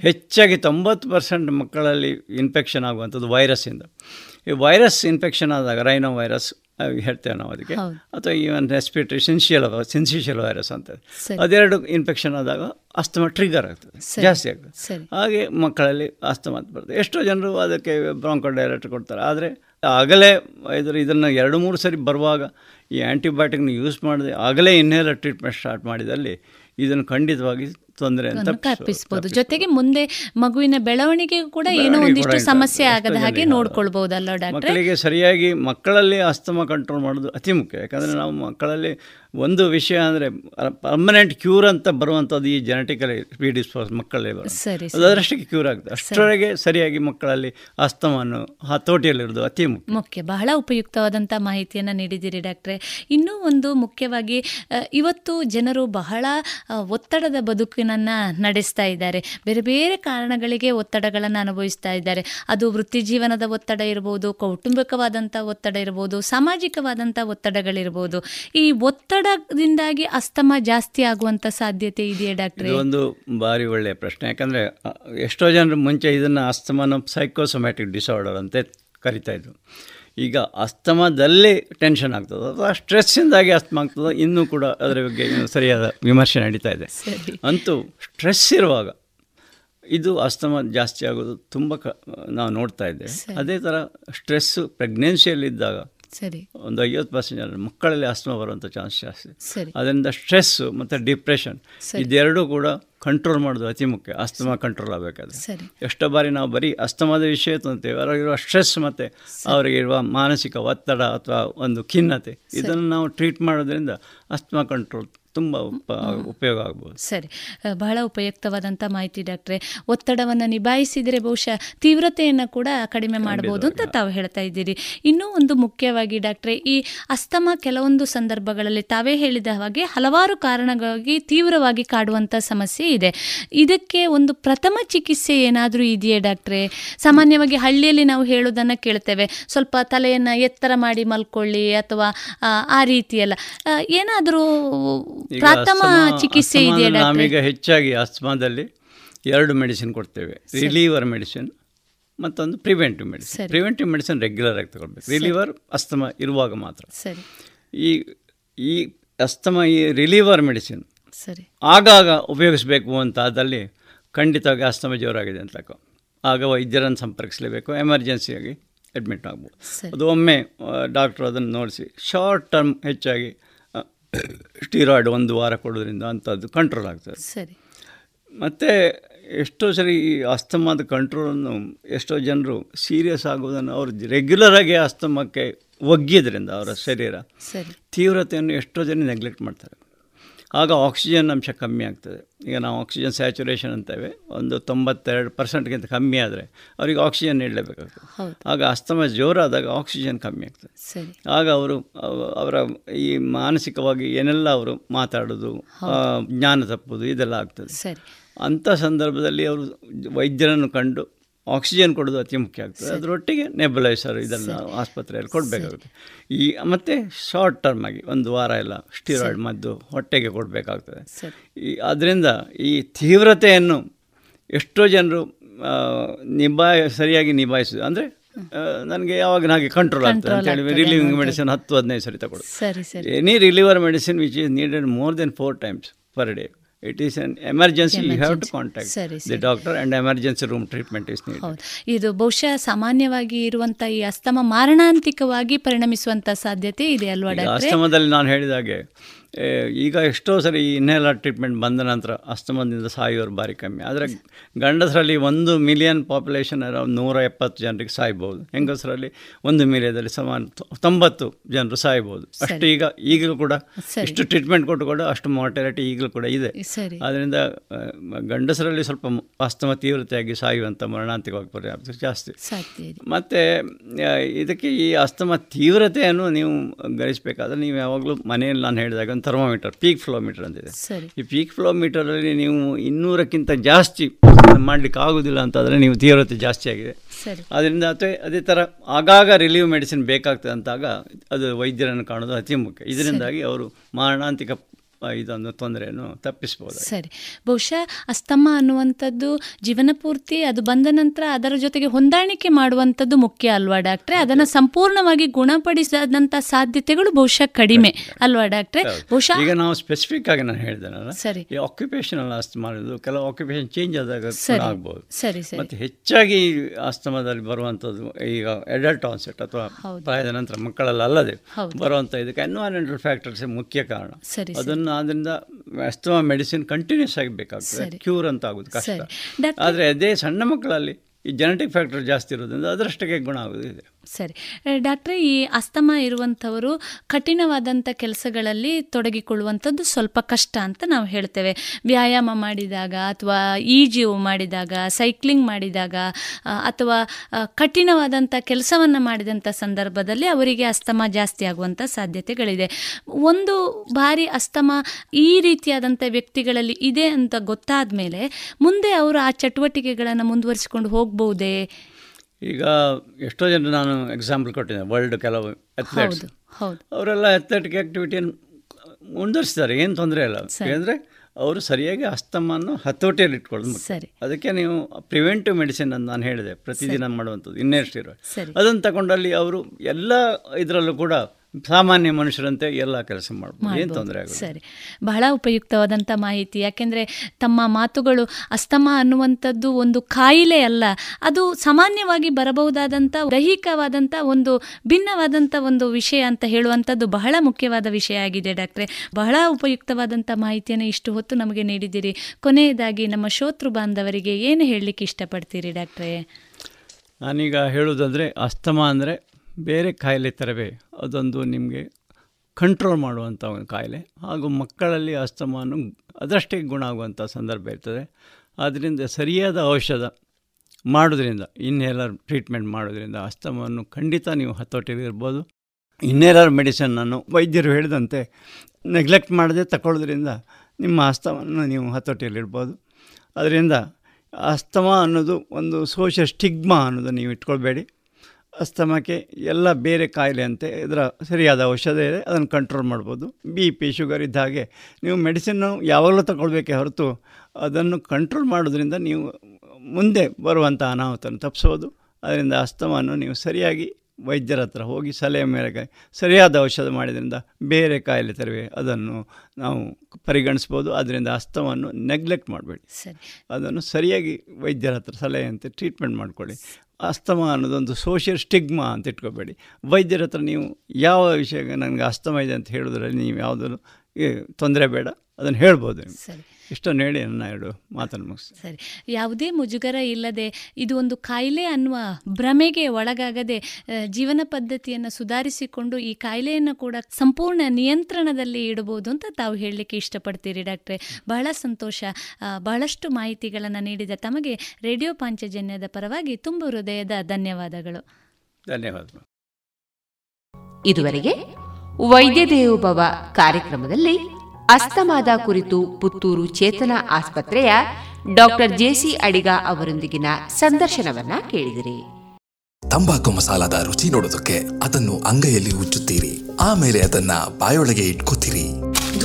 ಹೆಚ್ಚಾಗಿ ತೊಂಬತ್ತು ಪರ್ಸೆಂಟ್ ಮಕ್ಕಳಲ್ಲಿ ಇನ್ಫೆಕ್ಷನ್ ಆಗುವಂಥದ್ದು ವೈರಸ್ಸಿಂದ ಈ ವೈರಸ್ ಇನ್ಫೆಕ್ಷನ್ ಆದಾಗ ರೈನೋ ವೈರಸ್ ಹೇಳ್ತೇವೆ ನಾವು ಅದಕ್ಕೆ. ಅಥವಾ even respiratory syncytial syncytial virus ಅಂತ. ಅದೆರಡು ಇನ್ಫೆಕ್ಷನ್ ಆದಾಗ ಅಸ್ತಮ ಟ್ರಿಗರ್ ಆಗ್ತದೆ. ಜಾಸ್ತಿ ಆಗ್ತದೆ. ಹಾಗೆ ಮಕ್ಕಳಲ್ಲಿ ಅಸ್ತಮ ಅಂತ ಬರ್ತದೆ. ಎಷ್ಟೋ ಜನರು ಅದಕ್ಕೆ ಬ್ರಾಂಕೋ ಡೈರೆಕ್ಟ್ ಕೊಡ್ತಾರೆ. ಆದರೆ ಆಗಲೇ ಇದ್ರ ಇದನ್ನು ಎರಡು ಮೂರು ಸರಿ ಬರುವಾಗ ಈ ಆ್ಯಂಟಿಬಯೋಟಿಕ್ನ ಯೂಸ್ ಮಾಡದೆ ಆಗಲೇ ಇನ್ನೆಲ್ಲ ಟ್ರೀಟ್ಮೆಂಟ್ ಸ್ಟಾರ್ಟ್ ಮಾಡಿದಲ್ಲಿ ಇದನ್ನು ಖಂಡಿತವಾಗಿ ತೊಂದರೆ ಅಂತ ತಪ್ಪಿಸ್ಬೋದು. ಜೊತೆಗೆ ಮುಂದೆ ಮಗುವಿನ ಬೆಳವಣಿಗೆಗೂ ಕೂಡ ಏನೋ ಒಂದಿಷ್ಟು ಸಮಸ್ಯೆ ಆಗದ ಹಾಗೆ ನೋಡ್ಕೊಳ್ಬಹುದಲ್ಲ ಡಾಕ್ಟರ್. ಮಕ್ಕಳಿಗೆ ಸರಿಯಾಗಿ ಮಕ್ಕಳಲ್ಲಿ ಅಸ್ತಮ ಕಂಟ್ರೋಲ್ ಮಾಡೋದು ಅತಿ ಮುಖ್ಯ. ಯಾಕಂದ್ರೆ ನಾವು ಮಕ್ಕಳಲ್ಲಿ ಒಂದು ವಿಷಯ ಅಂದ್ರೆ ಪರ್ಮನೆಂಟ್ ಕ್ಯೂರ್ ಅಂತ ಬರುವಂತದ್ದು ಈ ಜೆನೆಟಿಕಲ್ ಬರೋದು ಸರಿ ಅದರಷ್ಟಕ್ಕೆ ಕ್ಯೂರ್ ಆಗುತ್ತೆ. ಅಷ್ಟರೊಳಗೆ ಸರಿಯಾಗಿ ಮಕ್ಕಳಲ್ಲಿ ಅಸ್ತಮವನ್ನು ಹತೋಟಿಯಲ್ಲಿರೋದು ಅತಿ ಮುಖ್ಯ. ಮುಖ್ಯ. ಬಹಳ ಉಪಯುಕ್ತವಾದಂಥ ಮಾಹಿತಿಯನ್ನ ನೀಡಿದ್ದೀರಿ ಡಾಕ್ಟ್ರೆ. ಇನ್ನೂ ಒಂದು ಮುಖ್ಯವಾಗಿ ಇವತ್ತು ಜನರು ಬಹಳ ಒತ್ತಡದ ಒತ್ತಡದ ಬದುಕಿನನ್ನು ನಡೆಸ್ತಾ ಇದ್ದಾರೆ. ಬೇರೆ ಬೇರೆ ಕಾರಣಗಳಿಗೆ ಒತ್ತಡಗಳನ್ನು ಅನುಭವಿಸ್ತಾ ಇದ್ದಾರೆ. ಅದು ವೃತ್ತಿ ಜೀವನದ ಒತ್ತಡ ಇರ್ಬೋದು ಕೌಟುಂಬಿಕವಾದಂಥ ಒತ್ತಡ ಇರ್ಬೋದು ಸಾಮಾಜಿಕವಾದಂಥ ಒತ್ತಡಗಳಿರ್ಬೋದು. ಈ ಒತ್ತಡದಿಂದಾಗಿ ಅಸ್ತಮ ಜಾಸ್ತಿ ಆಗುವಂಥ ಸಾಧ್ಯತೆ ಇದೆಯೇ ಡಾಕ್ಟರ್? ಒಂದು ಭಾರಿ ಒಳ್ಳೆಯ ಪ್ರಶ್ನೆ. ಯಾಕಂದರೆ, ಎಷ್ಟೋ ಜನರು ಮುಂಚೆ ಇದನ್ನು ಅಸ್ತಮನ ಸೈಕೋಸೊಮ್ಯಾಟಿಕ್ ಡಿಸಾರ್ಡರ್ ಅಂತ ಕರಿತಾ ಇದ್ರು. ಈಗ ಅಸ್ತಮದಲ್ಲಿ ಟೆನ್ಷನ್ ಆಗ್ತದೆ. ಅಥವಾ ಸ್ಟ್ರೆಸ್ಸಿಂದಾಗಿ ಅಸ್ತಮ ಆಗ್ತದೆ. ಇನ್ನೂ ಕೂಡ ಅದರ ಬಗ್ಗೆ ಇನ್ನೂ ಸರಿಯಾದ ವಿಮರ್ಶೆ ನಡೀತಾ ಇದೆ. ಅಂತೂ ಸ್ಟ್ರೆಸ್ ಇರುವಾಗ ಇದು ಅಸ್ತಮ ಜಾಸ್ತಿ ಆಗೋದು ತುಂಬ ಕ ನಾವು ನೋಡ್ತಾ ಇದ್ದೆ. ಅದೇ ಥರ ಸ್ಟ್ರೆಸ್ಸು ಪ್ರೆಗ್ನೆನ್ಸಿಯಲ್ಲಿದ್ದಾಗ ಸರಿ. ಒಂದು ಐವತ್ತು ಪರ್ಸೆಂಟ್ ಜನ ಮಕ್ಕಳಲ್ಲಿ ಅಸ್ತಮ ಬರುವಂಥ ಚಾನ್ಸ್ ಜಾಸ್ತಿ. ಅದರಿಂದ ಸ್ಟ್ರೆಸ್ಸು ಮತ್ತು ಡಿಪ್ರೆಷನ್. ಇದೆರಡೂ ಕೂಡ ಕಂಟ್ರೋಲ್ ಮಾಡೋದು ಅತಿ ಮುಖ್ಯ. ಅಸ್ತಮ ಕಂಟ್ರೋಲ್ ಆಗಬೇಕಾದ್ರೆ. ಎಷ್ಟೋ ಬಾರಿ ನಾವು ಬರೀ ಅಸ್ತಮಾದ ವಿಷಯ ತಂತೇವೆ ಅವರಿಗಿರುವ ಸ್ಟ್ರೆಸ್ ಮತ್ತು ಅವರಿಗಿರುವ ಮಾನಸಿಕ ಒತ್ತಡ ಅಥವಾ ಒಂದು ಖಿನ್ನತೆ ಇದನ್ನು ನಾವು ಟ್ರೀಟ್ ಮಾಡೋದ್ರಿಂದ ಅಸ್ತಮ ಕಂಟ್ರೋಲ್ ತುಂಬ ಉಪ ಉಪಯೋಗ ಆಗ್ಬೋದು. ಸರಿ. ಬಹಳ ಉಪಯುಕ್ತವಾದಂಥ ಮಾಹಿತಿ ಡಾಕ್ಟ್ರೆ. ಒತ್ತಡವನ್ನು ನಿಭಾಯಿಸಿದರೆ ಬಹುಶಃ ತೀವ್ರತೆಯನ್ನು ಕೂಡ ಕಡಿಮೆ ಮಾಡಬಹುದು ಅಂತ ತಾವು ಹೇಳ್ತಾ ಇದ್ದೀರಿ. ಇನ್ನೂ ಒಂದು ಮುಖ್ಯವಾಗಿ ಡಾಕ್ಟ್ರೆ ಈ ಅಸ್ತಮ ಕೆಲವೊಂದು ಸಂದರ್ಭಗಳಲ್ಲಿ ತಾವೇ ಹೇಳಿದ ಹಾಗೆ ಹಲವಾರು ಕಾರಣಗಳಿಗೆ ತೀವ್ರವಾಗಿ ಕಾಡುವಂಥ ಸಮಸ್ಯೆ ಇದೆ. ಇದಕ್ಕೆ ಒಂದು ಪ್ರಥಮ ಚಿಕಿತ್ಸೆ ಏನಾದರೂ ಇದೆಯೇ ಡಾಕ್ಟ್ರೆ? ಸಾಮಾನ್ಯವಾಗಿ ಹಳ್ಳಿಯಲ್ಲಿ ನಾವು ಹೇಳೋದನ್ನು ಕೇಳ್ತೇವೆ. ಸ್ವಲ್ಪ ತಲೆಯನ್ನು ಎತ್ತರ ಮಾಡಿ ಮಲ್ಕೊಳ್ಳಿ ಅಥವಾ ಆ, ರೀತಿಯಲ್ಲ. ಏನಾದರೂ ಪ್ರಥಮ ಅಸ್ತಮಾ- ಚಿಕಿತ್ಸೆ ಡಾಕ್ಟ್ರೆ? ನಾವೀಗ ಹೆಚ್ಚಾಗಿ ಅಸ್ಮಾದಲ್ಲಿ ಎರಡು ಮೆಡಿಸಿನ್ ಕೊಡ್ತೇವೆ. ರಿಲೀವರ್ ಮೆಡಿಸಿನ್ ಮತ್ತೊಂದು preventive medicine. Preventive medicine regular ಆಗಿ ತಗೊಳ್ಬೇಕು. ರಿಲೀವರ್ ಅಸ್ತಮ ಇರುವಾಗ ಮಾತ್ರ. ಸರಿ. ಈ ಈ ಅಸ್ತಮ ಈ ರಿಲೀವರ್ ಮೆಡಿಸಿನ್ ಸರಿ. ಆಗಾಗ ಉಪಯೋಗಿಸಬೇಕು ಅಂತ ಆದಲ್ಲಿ ಖಂಡಿತವಾಗಿ ಅಸ್ತಮ ಜೋರಾಗಿದೆ ಅಂತ. ಆಗ ವೈದ್ಯರನ್ನು ಸಂಪರ್ಕಿಸಲೇಬೇಕು. ಎಮರ್ಜೆನ್ಸಿಯಾಗಿ ಅಡ್ಮಿಟ್ ಆಗ್ಬೋದು. ಅದು ಒಮ್ಮೆ ಡಾಕ್ಟ್ರು ಅದನ್ನು ನೋಡಿಸಿ. ಶಾರ್ಟ್ ಟರ್ಮ್ ಹೆಚ್ಚಾಗಿ ಸ್ಟೀರಾಯ್ಡ್ ಒಂದು ವಾರ ಕೊಡೋದ್ರಿಂದ ಅಂಥದ್ದು ಕಂಟ್ರೋಲ್ ಆಗ್ತದೆ. ಸರಿ. ಮತ್ತು ಎಷ್ಟೋ ಸರಿ ಈ ಅಸ್ತಮಾದ ಕಂಟ್ರೋಲನ್ನು ಎಷ್ಟೋ ಜನರು ಸೀರಿಯಸ್ ಆಗೋದನ್ನು ಅವರು ರೆಗ್ಯುಲರಾಗಿ ಅಸ್ತಮಕ್ಕೆ ಒಗ್ಗಿದ್ರಿಂದ ಅವರ ಶರೀರ ತೀವ್ರತೆಯನ್ನು ಎಷ್ಟೋ ಜನ ನೆಗ್ಲೆಕ್ಟ್ ಮಾಡ್ತಾರೆ. ಆಗ ಆಕ್ಸಿಜನ್ ಅಂಶ ಕಮ್ಮಿ ಆಗ್ತದೆ. ಈಗ ನಾವು ಆಕ್ಸಿಜನ್ ಸ್ಯಾಚುರೇಷನ್ ಅಂತೇವೆ. ಒಂದು ತೊಂಬತ್ತೆರಡು ಪರ್ಸೆಂಟ್ಗಿಂತ ಕಮ್ಮಿ ಆದರೆ ಅವರಿಗೆ ಆಕ್ಸಿಜನ್ ನೀಡಲೇಬೇಕಾಗ್ತದೆ. ಆಗ ಅಸ್ತಮ ಜೋರಾದಾಗ ಆಕ್ಸಿಜನ್ ಕಮ್ಮಿ ಆಗ್ತದೆ. ಆಗ ಅವರು ಅವ- ಅವರ ಈ ಮಾನಸಿಕವಾಗಿ ಏನೆಲ್ಲ ಅವರು ಮಾತಾಡೋದು ಜ್ಞಾನ ತಪ್ಪುದು ಇದೆಲ್ಲ ಆಗ್ತದೆ. ಅಂಥ ಸಂದರ್ಭದಲ್ಲಿ ಅವರು ವೈದ್ಯರನ್ನು ಕಂಡು ಆಕ್ಸಿಜನ್ ಕೊಡೋದು ಅತಿ ಮುಖ್ಯ ಆಗ್ತದೆ. ಅದರೊಟ್ಟಿಗೆ ನೆಬಲೈಸರ್ ಇದೆಲ್ಲ ಆಸ್ಪತ್ರೆಯಲ್ಲಿ ಕೊಡಬೇಕಾಗುತ್ತೆ. ಈ ಮತ್ತು ಶಾರ್ಟ್ ಟರ್ಮ್ ಆಗಿ ಒಂದು ವಾರ ಎಲ್ಲ ಸ್ಟಿರಾಯ್ಡ್ ಮದ್ದು ಹೊಟ್ಟೆಗೆ ಕೊಡಬೇಕಾಗ್ತದೆ. ಈ ಅದರಿಂದ ಈ ತೀವ್ರತೆಯನ್ನು ಎಷ್ಟೋ ಜನರು ನಿಭಾಯ ಸರಿಯಾಗಿ ನಿಭಾಯಿಸೋದು. ಅಂದರೆ ನನಗೆ ಯಾವಾಗ ಹಾಗೆ ಕಂಟ್ರೋಲ್ ಆಗ್ತದೆ. ಅಂತ ಹೇಳಿ ರಿಲೀವಿಂಗ್. ಮೆಡಿಸಿನ್ ಹತ್ತು ಹದಿನೈದು ಸರಿ ತಗೊಳ್ಳೋದು. ಸರಿ ಸರಿ. Any reliever medicine which is needed more than four times per day it is an emergency you have to. Contact the doctor and emergency room treatment is need ಇದು ಬಹುಶಃ ಸಾಮಾನ್ಯವಾಗಿ ಇರುವಂಥ ಈ ಅಸ್ತಮ ಮಾರಣಾಂತಿಕವಾಗಿ ಪರಿಣಮಿಸುವಂಥ ಸಾಧ್ಯತೆ ಇದೆ ಅಲ್ವಾ ಅಸ್ತಮದಲ್ಲಿ ನಾನು ಹೇಳಿದ ಹಾಗೆ ಏ, ಈಗ ಎಷ್ಟೋ ಸರಿ ಈ ಇನ್ಹೇಲರ್ ಟ್ರೀಟ್ಮೆಂಟ್ ಬಂದ ನಂತರ ಅಸ್ತಮದಿಂದ ಸಾಯೋರು ಭಾರಿ ಕಮ್ಮಿ. ಆದರೆ ಗಂಡಸರಲ್ಲಿ ಒಂದು ಮಿಲಿಯನ್ ಪಾಪ್ಯುಲೇಷನ್ ಅರೌಂಡ್ ನೂರ ಎಪ್ಪತ್ತು ಜನರಿಗೆ ಸಾಯ್ಬೋದು. ಹೆಂಗಸರಲ್ಲಿ ಒಂದು ಮಿಲಿಯದಲ್ಲಿ ಸಮಾನ ತೊಂಬತ್ತು ಜನರು ಸಾಯ್ಬೋದು. ಅಷ್ಟು ಈಗ ಈಗಲೂ ಕೂಡ ಎಷ್ಟು ಟ್ರೀಟ್ಮೆಂಟ್ ಕೊಟ್ಟು ಕೂಡ ಅಷ್ಟು ಮಾರ್ಟಾಲಿಟಿ ಈಗಲೂ ಕೂಡ ಇದೆ. ಆದ್ದರಿಂದ ಗಂಡಸರಲ್ಲಿ ಸ್ವಲ್ಪ ಅಸ್ತಮ ತೀವ್ರತೆಯಾಗಿ ಸಾಯುವಂಥ ಮರಣಾಂತಿಕವಾಗಿ ಪರಿಣಾಮ ಜಾಸ್ತಿ. ಮತ್ತು ಇದಕ್ಕೆ ಈ ಅಸ್ತಮ ತೀವ್ರತೆಯನ್ನು ನೀವು ಗರಿಸಬೇಕಾದ್ರೆ ನೀವು ಯಾವಾಗಲೂ ಮನೆಯಲ್ಲಿ ನಾನು ಹೇಳಿದಾಗ ಥರ್ಮೋಮೀಟರ್ ಪೀಕ್ ಫ್ಲೋಮೀಟರ್ ಅಂತಿದೆ. ಈ ಪೀಕ್ ಫ್ಲೋಮೀಟರಲ್ಲಿ ನೀವು ಇನ್ನೂರಕ್ಕಿಂತ ಜಾಸ್ತಿ ಮಾಡಲಿಕ್ಕೆ ಆಗೋದಿಲ್ಲ ಅಂತಂದರೆ ನೀವು ತೀವ್ರತೆ ಜಾಸ್ತಿ ಆಗಿದೆ. ಅದರಿಂದ ಅಥವಾ ಅದೇ ಥರ ಆಗಾಗ ರಿಲೀವ್ ಮೆಡಿಸಿನ್ ಬೇಕಾಗ್ತದೆ ಅಂತಾಗ ಅದು ವೈದ್ಯರನ್ನು ಕಾಣೋದು ಅತಿ ಮುಖ್ಯ. ಇದರಿಂದಾಗಿ ಅವರು ಮಾರಣಾಂತಿಕ ಇದೊಂದು ತೊಂದರೆಯನ್ನು ತಪ್ಪಿಸ್ಬೋದು ಸರಿ. ಬಹುಶಃ ಅಸ್ತಮ ಅನ್ನುವಂಥದ್ದು ಜೀವನ ಪೂರ್ತಿ ಅದು ಬಂದ ನಂತರ ಅದರ ಜೊತೆಗೆ ಹೊಂದಾಣಿಕೆ ಮಾಡುವಂಥದ್ದು ಮುಖ್ಯ ಅಲ್ವಾ ಡಾಕ್ಟ್ರೆ? ಅದನ್ನು ಸಂಪೂರ್ಣವಾಗಿ ಗುಣಪಡಿಸದಂಥ ಸಾಧ್ಯತೆಗಳು ಬಹುಶಃ ಕಡಿಮೆ ಅಲ್ವಾ ಡಾಕ್ಟ್ರೆ? ಬಹುಶಃ ಈಗ ನಾವು ಸ್ಪೆಸಿಫಿಕ್ ಆಗಿ ನಾನು ಹೇಳಿದೆನಲ್ಲ ಸರಿ. ಈ ಆಕ್ಯುಪೇಷನಲ್ ಅಸ್ತಮ ಕೆಲವು ಆಕ್ಯುಪೇಷನ್ ಚೇಂಜ್ ಆದಾಗ ಆಗ್ಬೋದು. ಸರಿ ಸರಿ. ಮತ್ತು ಹೆಚ್ಚಾಗಿ ಅಸ್ತಮದಲ್ಲಿ ಬರುವಂಥದ್ದು ಈಗ ಅಡಲ್ಟ್ ಆನ್ಸೆಟ್ ಅಥವಾ. ಪ್ರಾಯದ ನಂತರ ಮಕ್ಕಳಲ್ಲ ಅಲ್ಲದೆ ಬರುವಂತಹ ಬರುವಂಥ ಇದಕ್ಕೆ ಎನ್ವೈರನ್ಮೆಂಟಲ್ ಫ್ಯಾಕ್ಟರ್ಸ್ ಮುಖ್ಯ ಕಾರಣ. ಸರಿ ಅದನ್ನು ಅದರಿಂದ ಅಸ್ತಮ ಮೆಡಿಸಿನ್ ಕಂಟಿನ್ಯೂಸ್ ಆಗಿ ಬೇಕಾಗ್ತದೆ. ಕ್ಯೂರ್ ಅಂತ ಆಗೋದು ಕಷ್ಟ. ಆದರೆ ಅದೇ ಸಣ್ಣ ಮಕ್ಕಳಲ್ಲಿ ಈ ಜೆನೆಟಿಕ್ ಫ್ಯಾಕ್ಟರ್ ಜಾಸ್ತಿ ಇರೋದ್ರಿಂದ ಅದರಷ್ಟಕ್ಕೆ ಗುಣ ಆಗೋದು ಇದೆ ಸರಿ. ಡಾಕ್ಟ್ರೆ, ಈ ಅಸ್ತಮ ಇರುವಂಥವರು ಕಠಿಣವಾದಂಥ ಕೆಲಸಗಳಲ್ಲಿ ತೊಡಗಿಕೊಳ್ಳುವಂಥದ್ದು ಸ್ವಲ್ಪ ಕಷ್ಟ ಅಂತ ನಾವು ಹೇಳ್ತೇವೆ. ವ್ಯಾಯಾಮ ಮಾಡಿದಾಗ ಅಥವಾ ಈಜು ಮಾಡಿದಾಗ, ಸೈಕ್ಲಿಂಗ್ ಮಾಡಿದಾಗ ಅಥವಾ ಕಠಿಣವಾದಂಥ ಕೆಲಸವನ್ನು ಮಾಡಿದಂಥ ಸಂದರ್ಭದಲ್ಲಿ ಅವರಿಗೆ ಅಸ್ತಮ ಜಾಸ್ತಿ ಆಗುವಂಥ ಸಾಧ್ಯತೆಗಳಿದೆ. ಒಂದು ಬಾರಿ ಅಸ್ತಮ ಈ ರೀತಿಯಾದಂಥ ವ್ಯಕ್ತಿಗಳಲ್ಲಿ ಇದೆ ಅಂತ ಗೊತ್ತಾದ ಮೇಲೆ ಮುಂದೆ ಅವರು ಆ ಚಟುವಟಿಕೆಗಳನ್ನು ಮುಂದುವರಿಸಿಕೊಂಡು ಹೋಗ್ಬೋದೇ? ಈಗ ಎಷ್ಟೋ ಜನ ನಾನು ಎಕ್ಸಾಂಪಲ್ ಕೊಟ್ಟಿದ್ದೆ ವರ್ಲ್ಡ್ ಕೆಲವು ಅಥ್ಲೆಟ್ಸ್ ಅವರೆಲ್ಲ ಅಥ್ಲೆಟಿಕ್ ಆ್ಯಕ್ಟಿವಿಟಿಯನ್ನು ಮುಂದುವರಿಸ್ತಾರೆ ಏನು ತೊಂದರೆ ಇಲ್ಲ. ಅಂದರೆ ಅವರು ಸರಿಯಾಗಿ ಅಸ್ತಮನ್ನು ಹತೋಟಿಯಲ್ಲಿ ಇಟ್ಕೊಳ್ಳೋದು. ಸರಿ. ಅದಕ್ಕೆ ನೀವು ಪ್ರಿವೆಂಟಿವ್ ಮೆಡಿಸಿನ್ ಅಂತ ನಾನು ಹೇಳಿದೆ ಪ್ರತಿದಿನ ಮಾಡುವಂಥದ್ದು ಇನ್ನೆಷ್ಟು ಇರೋ ಅದನ್ನು ತಗೊಂಡಲ್ಲಿ ಅವರು ಎಲ್ಲ ಇದರಲ್ಲೂ ಕೂಡ ಸಾಮಾನ್ಯ ಮನುಷ್ಯರಂತೆ ಎಲ್ಲ ಕೆಲಸ ಮಾಡ್ಬೋದು. ಏನು ತೊಂದರೆ ಸರಿ. ಬಹಳ ಉಪಯುಕ್ತವಾದಂಥ ಮಾಹಿತಿ. ಯಾಕೆಂದರೆ ತಮ್ಮ ಮಾತುಗಳು ಅಸ್ತಮ ಅನ್ನುವಂಥದ್ದು ಒಂದು ಕಾಯಿಲೆ ಅಲ್ಲ. ಅದು ಸಾಮಾನ್ಯವಾಗಿ ಬರಬಹುದಾದಂಥ ದೈಹಿಕವಾದಂಥ ಒಂದು ಭಿನ್ನವಾದಂಥ ಒಂದು ವಿಷಯ ಅಂತ ಹೇಳುವಂಥದ್ದು ಬಹಳ ಮುಖ್ಯವಾದ ವಿಷಯ ಆಗಿದೆ ಡಾಕ್ಟ್ರೆ. ಬಹಳ ಉಪಯುಕ್ತವಾದಂಥ ಮಾಹಿತಿಯನ್ನು ಇಷ್ಟು ಹೊತ್ತು ನಮಗೆ ನೀಡಿದ್ದೀರಿ. ಕೊನೆಯದಾಗಿ ನಮ್ಮ ಶೋತೃ ಬಾಂಧವರಿಗೆ ಏನು ಹೇಳಲಿಕ್ಕೆ ಇಷ್ಟಪಡ್ತೀರಿ ಡಾಕ್ಟ್ರೇ? ನಾನೀಗ ಹೇಳೋದಂದರೆ ಅಸ್ತಮ ಅಂದರೆ ಬೇರೆ ಕಾಯಿಲೆ ಥರವೇ ಅದೊಂದು ನಿಮಗೆ ಕಂಟ್ರೋಲ್ ಮಾಡುವಂಥ ಒಂದು ಕಾಯಿಲೆ. ಹಾಗೂ ಮಕ್ಕಳಲ್ಲಿ ಅಸ್ತಮಾನು ಅದರಷ್ಟೇ ಗುಣ ಆಗುವಂಥ ಸಂದರ್ಭ ಇರ್ತದೆ. ಆದ್ದರಿಂದ ಸರಿಯಾದ ಔಷಧ ಮಾಡೋದ್ರಿಂದ ಇನ್ಹೇಲರ್ ಟ್ರೀಟ್ಮೆಂಟ್ ಮಾಡೋದ್ರಿಂದ ಅಸ್ತಮವನ್ನು ಖಂಡಿತ ನೀವು ಹತೋಟಿಯಲ್ಲಿ ಇನ್ನೆಲ್ಲರ್ ಮೆಡಿಸನ್ನನ್ನು ವೈದ್ಯರು ಹೇಳಿದಂತೆ ನೆಗ್ಲೆಕ್ಟ್ ಮಾಡದೆ ತಗೊಳ್ಳೋದ್ರಿಂದ ನಿಮ್ಮ ಅಸ್ತಮವನ್ನು ನೀವು ಹತೋಟಿಯಲ್ಲಿರ್ಬೋದು. ಅದರಿಂದ ಅಸ್ತಮ ಅನ್ನೋದು ಒಂದು ಸೋಷಿಯಲ್ ಸ್ಟಿಗ್ಮಾ ಅನ್ನೋದು ನೀವು ಇಟ್ಕೊಳ್ಬೇಡಿ. ಅಸ್ತಮಕ್ಕೆ ಎಲ್ಲ ಬೇರೆ ಕಾಯಿಲೆ ಅಂತೆ ಇದರ ಸರಿಯಾದ ಔಷಧ ಇದೆ ಅದನ್ನು ಕಂಟ್ರೋಲ್ ಮಾಡ್ಬೋದು. ಬಿ ಪಿ ಶುಗರ್ ಇದ್ದ ಹಾಗೆ ನೀವು ಮೆಡಿಸಿನ್ನು ಯಾವಾಗಲೂ ತಗೊಳ್ಬೇಕೇ ಹೊರತು ಅದನ್ನು ಕಂಟ್ರೋಲ್ ಮಾಡೋದ್ರಿಂದ ನೀವು ಮುಂದೆ ಬರುವಂಥ ಅನಾಹುತನ್ನು ತಪ್ಪಿಸೋದು ಅದರಿಂದ ಅಸ್ತಮವನ್ನು ನೀವು ಸರಿಯಾಗಿ ವೈದ್ಯರ ಹತ್ರ ಹೋಗಿ ಸಲಹೆ ಮೇರೆಗೆ ಸರಿಯಾದ ಔಷಧ ಮಾಡಿದ್ರಿಂದ ಬೇರೆ ಕಾಯಿಲೆ ತರುವೆ ಅದನ್ನು ನಾವು ಪರಿಗಣಿಸ್ಬೋದು ಅದರಿಂದ ಅಸ್ತವನ್ನು ನೆಗ್ಲೆಕ್ಟ್ ಮಾಡಬೇಡಿ. ಅದನ್ನು ಸರಿಯಾಗಿ ವೈದ್ಯರ ಹತ್ರ ಸಲಹೆಯಂತೆ ಟ್ರೀಟ್ಮೆಂಟ್ ಮಾಡ್ಕೊಳ್ಳಿ. ಅಸ್ತಮ ಅನ್ನೋದೊಂದು ಸೋಷಿಯಲ್ ಸ್ಟಿಗ್ಮಾ ಅಂತ ಇಟ್ಕೋಬೇಡಿ ವೈದ್ಯರ ಹತ್ರ ನೀವು ಯಾವ ವಿಷಯ ನನಗೆ ಅಸ್ತಮ ಇದೆ ಅಂತ ಹೇಳಿದ್ರಲ್ಲಿ ನೀವು ಯಾವುದನ್ನು ತೊಂದರೆ ಬೇಡ, ಅದನ್ನು ಹೇಳ್ಬೋದು. ಸರಿ ಇಷ್ಟನ್ನು ಹೇಳಿ ನನ್ನ ಎರಡು ಮಾತನ್ನು ಮುಗಿಸಿ. ಸರಿ. ಯಾವುದೇ ಮುಜುಗರ ಇಲ್ಲದೆ ಇದು ಒಂದು ಕಾಯಿಲೆ ಅನ್ನುವ ಭ್ರಮೆಗೆ ಒಳಗಾಗದೆ ಜೀವನ ಪದ್ಧತಿಯನ್ನು ಸುಧಾರಿಸಿಕೊಂಡು ಈ ಕಾಯಿಲೆಯನ್ನು ಕೂಡ ಸಂಪೂರ್ಣ ನಿಯಂತ್ರಣದಲ್ಲಿ ಇಡಬಹುದು ಅಂತ ತಾವು ಹೇಳಲಿಕ್ಕೆ ಇಷ್ಟಪಡ್ತೀರಿ ಡಾಕ್ಟ್ರೆ. ಬಹಳ ಸಂತೋಷ. ಬಹಳಷ್ಟು ಮಾಹಿತಿಗಳನ್ನು ನೀಡಿದ ತಮಗೆ ರೇಡಿಯೋ ಪಾಂಚಜನ್ಯದ ಪರವಾಗಿ ತುಂಬ ಹೃದಯದ ಧನ್ಯವಾದಗಳು. ಧನ್ಯವಾದಗಳು. ಇದುವರೆಗೆ ವೈದ್ಯ ದೇವೋಭವ ಕಾರ್ಯಕ್ರಮದಲ್ಲಿ ಅಸ್ತಮಾದ ಕುರಿತು ಪುತ್ತೂರು ಚೇತನ ಆಸ್ಪತ್ರೆಯ ಡಾಕ್ಟರ್ ಜೆಸಿ ಅಡಿಗ ಅವರೊಂದಿಗಿನ ಸಂದರ್ಶನವನ್ನ ಕೇಳಿದಿರಿ. ತಂಬಾಕು ಮಸಾಲದ ರುಚಿ ನೋಡೋದಕ್ಕೆ ಅದನ್ನು ಅಂಗೈಯಲ್ಲಿ ಉಜ್ಜುತ್ತೀರಿ ಆಮೇಲೆ ಅದನ್ನ ಬಾಯೊಳಗೆ ಇಟ್ಕೋತೀರಿ.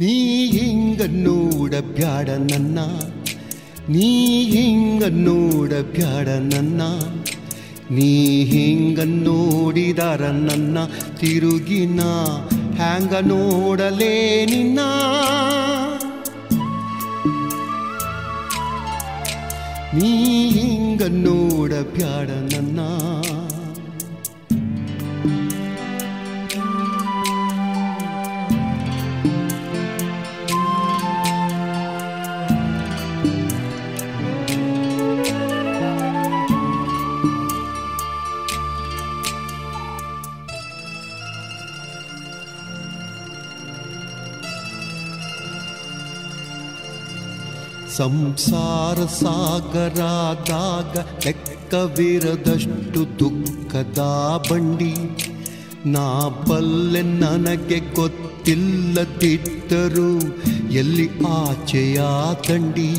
ನೀ ಹಿಂಗ ನೋಡಬ್ಯಾಡ ನನ್ನ. ನೀ ಹಿಂಗ ನೋಡಬ್ಯಾಡ ನನ್ನ. ನೀ ಹಿಂಗ ನೋಡಿದಾರ ನನ್ನ ತಿರುಗಿನ. ಹ್ಯಾಂಗ ನೋಡಲೇ ನಿನ್ನ. ನೀ ಹಿಂಗ ನೋಡಬ್ಯಾಡ ನನ್ನ. ಸಂಸಾರ ಸಾಗರಾದಾಗ ಲೆಕ್ಕವಿರದಷ್ಟು ದುಃಖದ ಬಂಡಿ. ನಾ ಬಲ್ಲೆ ನನಗೆ ಗೊತ್ತಿಲ್ಲದಿದ್ದರೂ ಎಲ್ಲಿ ಆಚೆಯ ತಂಡಿ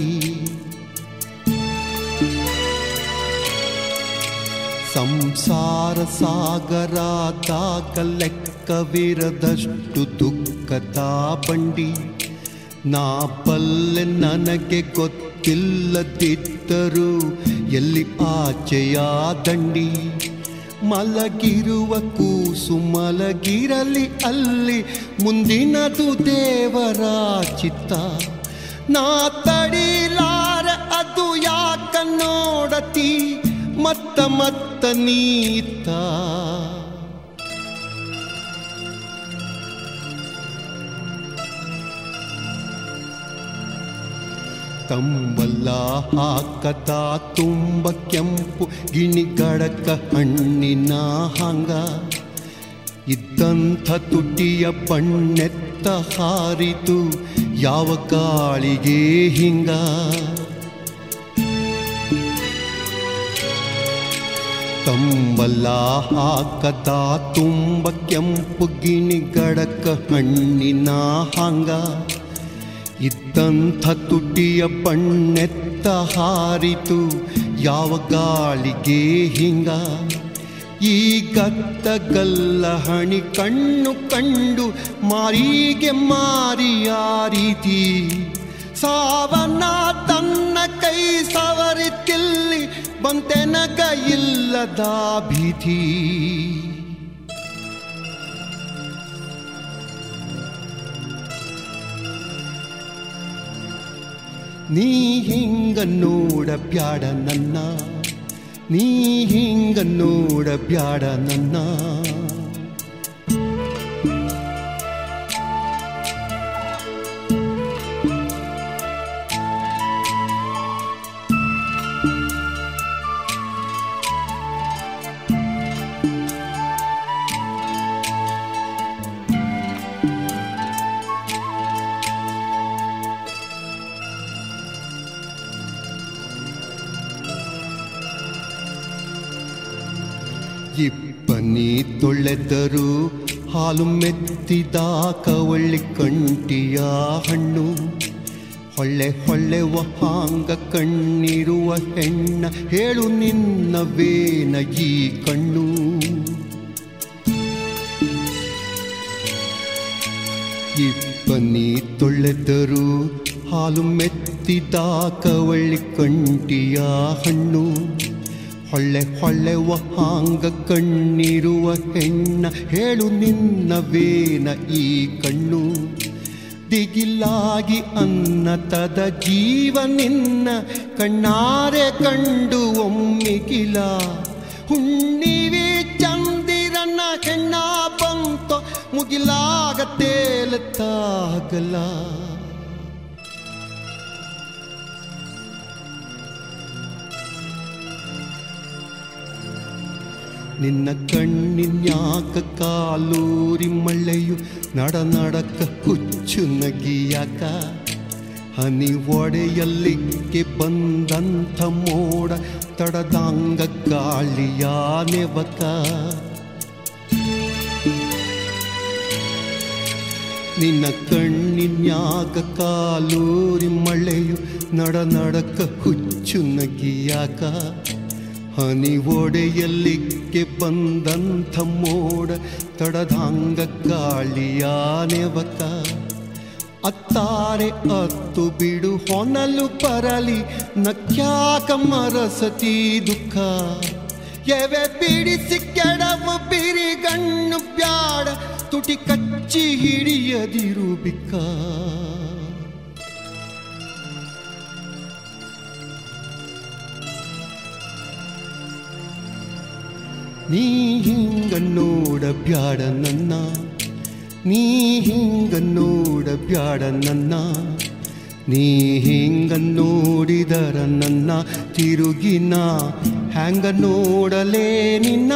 ಸಂಸಾರ ಸಾಗರಾದಾಗ ಲೆಕ್ಕವಿರದಷ್ಟು ದುಃಖದ ಬಂಡಿ. ನಾ ಪಲ್ಲೆ ನನಗೆ ಗೊತ್ತಿಲ್ಲದಿದ್ದರು ಎಲ್ಲಿ ಆಚೆಯ ದಂಡಿ? ಮಲಗಿರುವ ಕೂಸು ಮಲಗಿರಲಿ ಅಲ್ಲಿ ಮುಂದಿನದು ದೇವರ ಚಿತ್ತ. ನಾ ತಡಿಲಾರ ಅದು ಯಾಕ ನೋಡತಿ? ಮತ್ತ ಮತ್ತ ನೀತ. ತಂಬಲ್ಲ ಹಾಕತ ತುಂಬ ಕೆಂಪು ಗಿಣಿಗಡಕ ಹಣ್ಣಿನ ಹಂಗ. ಇದ್ದಂಥ ತುಟಿಯ ಬಣ್ಣೆತ್ತ ಹಾರಿತು, ಯಾವ ಕಾಳಿಗೆ ಹಿಂಗ. ತಂಬಲ್ಲ ಹಾಕದ ತುಂಬ ಕೆಂಪು ಗಿಣಿಗಡಕ ಹಣ್ಣಿನ ಹಂಗ. ಇದ್ದಂಥ ತುಟಿಯ ಬಣ್ಣೆತ್ತ ಹಾರಿತು, ಯಾವ ಗಾಳಿಗೆ ಹಿಂಗ? ಈ ಗತ್ತಗಲ್ಲ ಹಣಿ ಕಣ್ಣು ಕಂಡು ಮಾರಿಗೆ ಮಾರಿಯಾರಿತಿ ರೀತಿ ಸಾವನ್ನ ತನ್ನ ಕೈ ಸವರಿತಿಲ್ಲಿ ಬಂತೆನಗ ಇಲ್ಲದ ಭೀತಿ. ನೀ ಹಿಂಗ ನೋಡ ಬ್ಯಾಡ ನನ್ನ. ನೀ ಹಿಂಗ ನೋಡ ಬ್ಯಾಡ ನನ್ನ. ತೊಳೆದರು ಹಾಲು ಮೆತ್ತಿದ ಕವಳ್ಳಿ ಕಂಟಿಯ ಹಣ್ಣು. ಹೊಳ್ಳೆ ಹೊಳ್ಳೆವ ಹಾಂಗ ಕಣ್ಣಿರುವ ಹೆಣ್ಣ ಹೇಳು ನಿನ್ನ ವೇನ ಈ ಕಣ್ಣು. ಇಬ್ಬನಿ ತೊಳೆದರು ಹಾಲು ಮೆತ್ತಿದ ಕವಳ್ಳಿ ಕಂಟಿಯ ಹಣ್ಣು. ಹೊಳ್ಳೆ ಹೊಳ್ಳೆವ ಹಾಂಗ ಕಣ್ಣಿರುವ ಹೆಣ್ಣ ಹೇಳು ನಿನ್ನ ವೇನ ಈ ಕಣ್ಣು? ದಿಗಿಲಾಗಿ ಅನ್ನತದ ಜೀವ ನಿನ್ನ ಕಣ್ಣಾರೆ ಕಂಡು ಒಮ್ಮಿಗಿಲ. ಹುಣ್ಣಿವಿ ಚಂದಿರನ ಹೆಣ್ಣ ಬಂತ ಮುಗಿಲಾಗ ತೇಲತ್ತಾಗಲ. ನಿನ್ನ ಕಣ್ಣಿನ್ಯಾಕ ಕಾಲೂರಿ ಮಳೆಯು ನಡ ನಡಕ ಹುಚ್ಚು ನಗಿಯಾಕ? ಹನಿ ಒಡೆಯಲ್ಲಿಕ್ಕೆ ಬಂದಂಥ ಮೋಡ ತಡದಾಂಗ ಗಾಳಿಯ ನೆವಕ? ನಿನ್ನ ಕಣ್ಣಿನ್ಯಾಗ ಕಾಲೂರಿ ಮಳೆಯು ನಡ ನಡಕ ಹುಚ್ಚು ನಗಿಯಾಕ? ಹನಿ ಒಡೆಯಲ್ಲಿಕ್ಕೆ ಬಂದಂಥ ಮೋಡ, ತಡದಾಂಗ ಗಾಳಿಯ ನೆವಕ. ಅತ್ತಾರೆ ಅತ್ತು ಬಿಡು, ಹೊನಲು ಪರಲಿ, ನಕ್ಯಾಕ ಮರಸತಿ ದುಃಖ. ಎವೆ ಬಿಡಿಸಿ ಕೆಡವು ಬಿರಿಗಣ್ಣು ಬ್ಯಾಡ ತುಟಿ ಕಚ್ಚಿ ಹಿಡಿಯದಿರು ಬಿಕ್ಕ. ನೀ ಹಿಂಗ ನೋಡ ಬ್ಯಾಡ ನನ್ನ. ನೀ ಹಿಂಗ ನೋಡ ಬ್ಯಾಡ ನನ್ನ. ನೀ ಹಿಂಗ ನೋಡಿದರ ನನ್ನ. ತಿರುಗಿನ ಹ್ಯಾಂಗ ನೋಡಲೇ ನಿನ್ನ.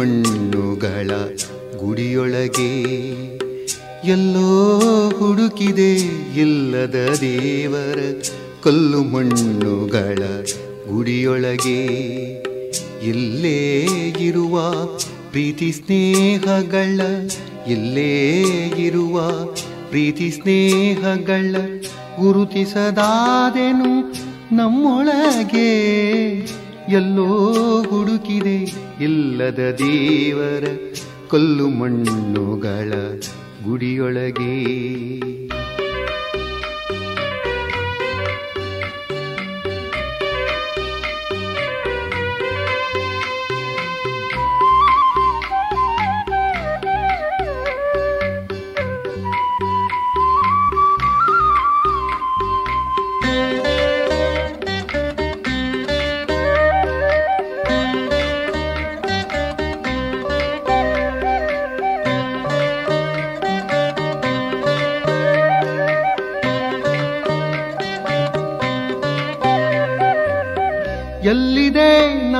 ಮಣ್ಣುಗಳ ಗುಡಿಯೊಳಗೆ ಎಲ್ಲೋ ಹುಡುಕಿದೆ ಇಲ್ಲದ ದೇವರ ಕಲ್ಲು ಮಣ್ಣುಗಳ ಗುಡಿಯೊಳಗೆ. ಇಲ್ಲೇ ಇರುವ ಪ್ರೀತಿ ಸ್ನೇಹಗಳ, ಇಲ್ಲೇ ಇರುವ ಪ್ರೀತಿ ಸ್ನೇಹಗಳ ಗುರುತಿಸದಾದೆನು ನಮ್ಮೊಳಗೆ. ಎಲ್ಲೋ ಹುಡುಕಿದೆ ಇಲ್ಲದ ದೇವರ ಕಲ್ಲು ಮಣ್ಣುಗಳ ಗುಡಿಯೊಳಗೆ.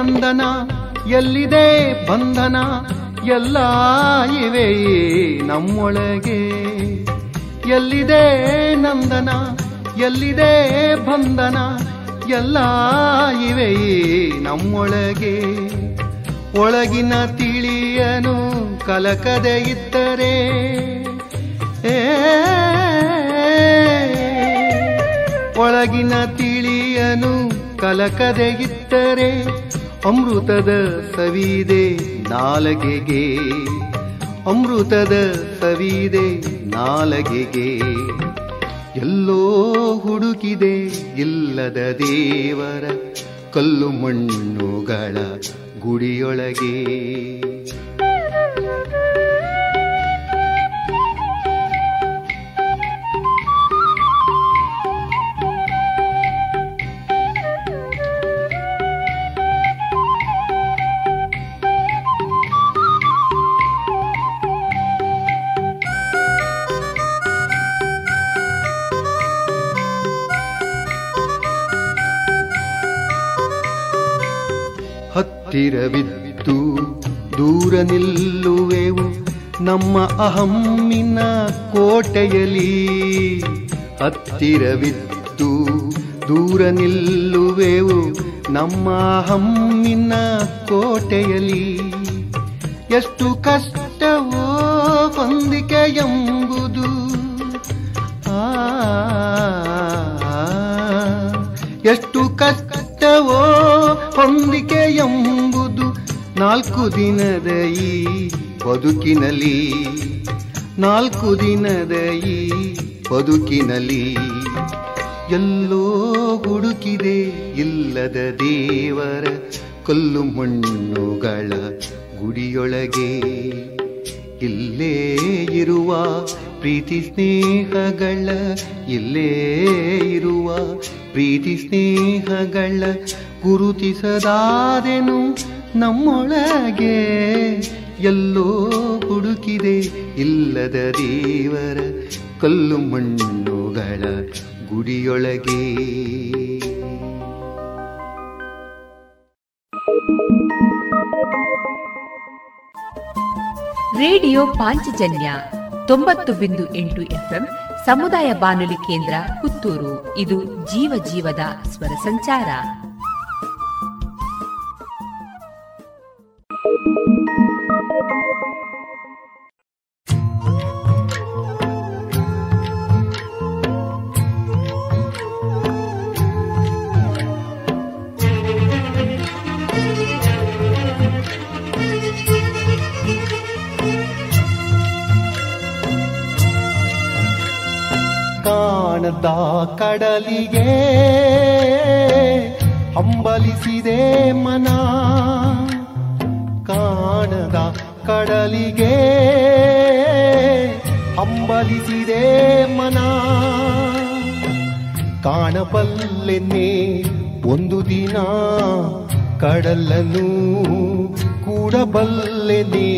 ನಂದನ, ಎಲ್ಲಿದೆ ಬಂಧನ? ಎಲ್ಲ ಇವೆ ನಮ್ಮೊಳಗೆ. ಎಲ್ಲಿದೆ ನಂದನ, ಎಲ್ಲಿದೆ ಬಂಧನ? ಎಲ್ಲ ಇವೆ ನಮ್ಮೊಳಗೆ. ಒಳಗಿನ ತಿಳಿಯನು ಕಲಕದೆ ಇದ್ದರೆ. ಒಳಗಿನ ತಿಳಿಯನು ಕಲಕದೆ ಇದ್ದರೆ. ಅಮೃತದ ಸವಿದೆ ನಾಲಗೆಗೆ. ಅಮೃತದ ಸವಿದೆ ನಾಲಗೆಗೆ. ಎಲ್ಲೋ ಹುಡುಕಿದೆ ಇಲ್ಲದ ದೇವರ ಕಲ್ಲು ಮಣ್ಣುಗಳ ಗುಡಿಯೊಳಗೆ. ಹತ್ತಿರವಿದ್ದು ದೂರ ನಿಲ್ಲುವೆವು ನಮ್ಮ ಅಹಮ್ಮಿನ ಕೋಟೆಯಲಿ ಹತ್ತಿರವಿದ್ದು ದೂರ ನಿಲ್ಲುವೆವು ನಮ್ಮ ಅಹಮ್ಮಿನ ಕೋಟೆಯಲಿ ಎಷ್ಟು ಕಷ್ಟವೋ ಹೊಂದಿಕೆ ಎಂಬುದು. ಆ, ಎಷ್ಟು ಕಷ್ಟವೋ ಹೊಂದಿಕೆ ಎಂಬುದು. ನಾಲ್ಕು ದಿನದ ಈ ಬದುಕಿನಲ್ಲಿ, ನಾಲ್ಕು ದಿನದ ಈ ಬದುಕಿನಲ್ಲಿ ಎಲ್ಲೋ ಹುಡುಕಿದೆ ಇಲ್ಲದ ದೇವರ ಕಲ್ಲು ಮಣ್ಣುಗಳ ಗುಡಿಯೊಳಗೆ. ಇಲ್ಲೇ ಇರುವ ಪ್ರೀತಿ ಸ್ನೇಹಗಳ, ಇಲ್ಲೇ ಇರುವ ಪ್ರೀತಿ ಸ್ನೇಹಗಳ ಗುರುತಿಸದಾದೆನು ನಮ್ಮೊಳಗೆ ಎಲ್ಲೋ ಹುಡುಕಿದೆ ಇಲ್ಲದ ದೇವರ ಕಲ್ಲು ಮಣ್ಣುಗಳ ಗುಡಿಯೊಳಗೆ. ರೇಡಿಯೋ ಪಾಂಚಜನ್ಯ ತೊಂಬತ್ತು ಬಿಂದು ಎಂಟು ಎಫ್ಎಂ ಸಮುದಾಯ ಬಾನುಲಿ ಕೇಂದ್ರ ಪುತ್ತೂರು. ಇದು ಜೀವ ಜೀವದ ಸ್ವರ ಸಂಚಾರ. ಕಡಲಿಗೆ ಹಂಬಲಿಸಿದೆ ಮನ. ಕಾಣದ ಕಡಲಿಗೆ ಹಂಬಲಿಸಿದೆ ಮನ. ಕಾಣಬಲ್ಲೆನ್ನೆ ಒಂದು ದಿನ ಕಡಲನು ಕೂಡಬಲ್ಲೆನೆ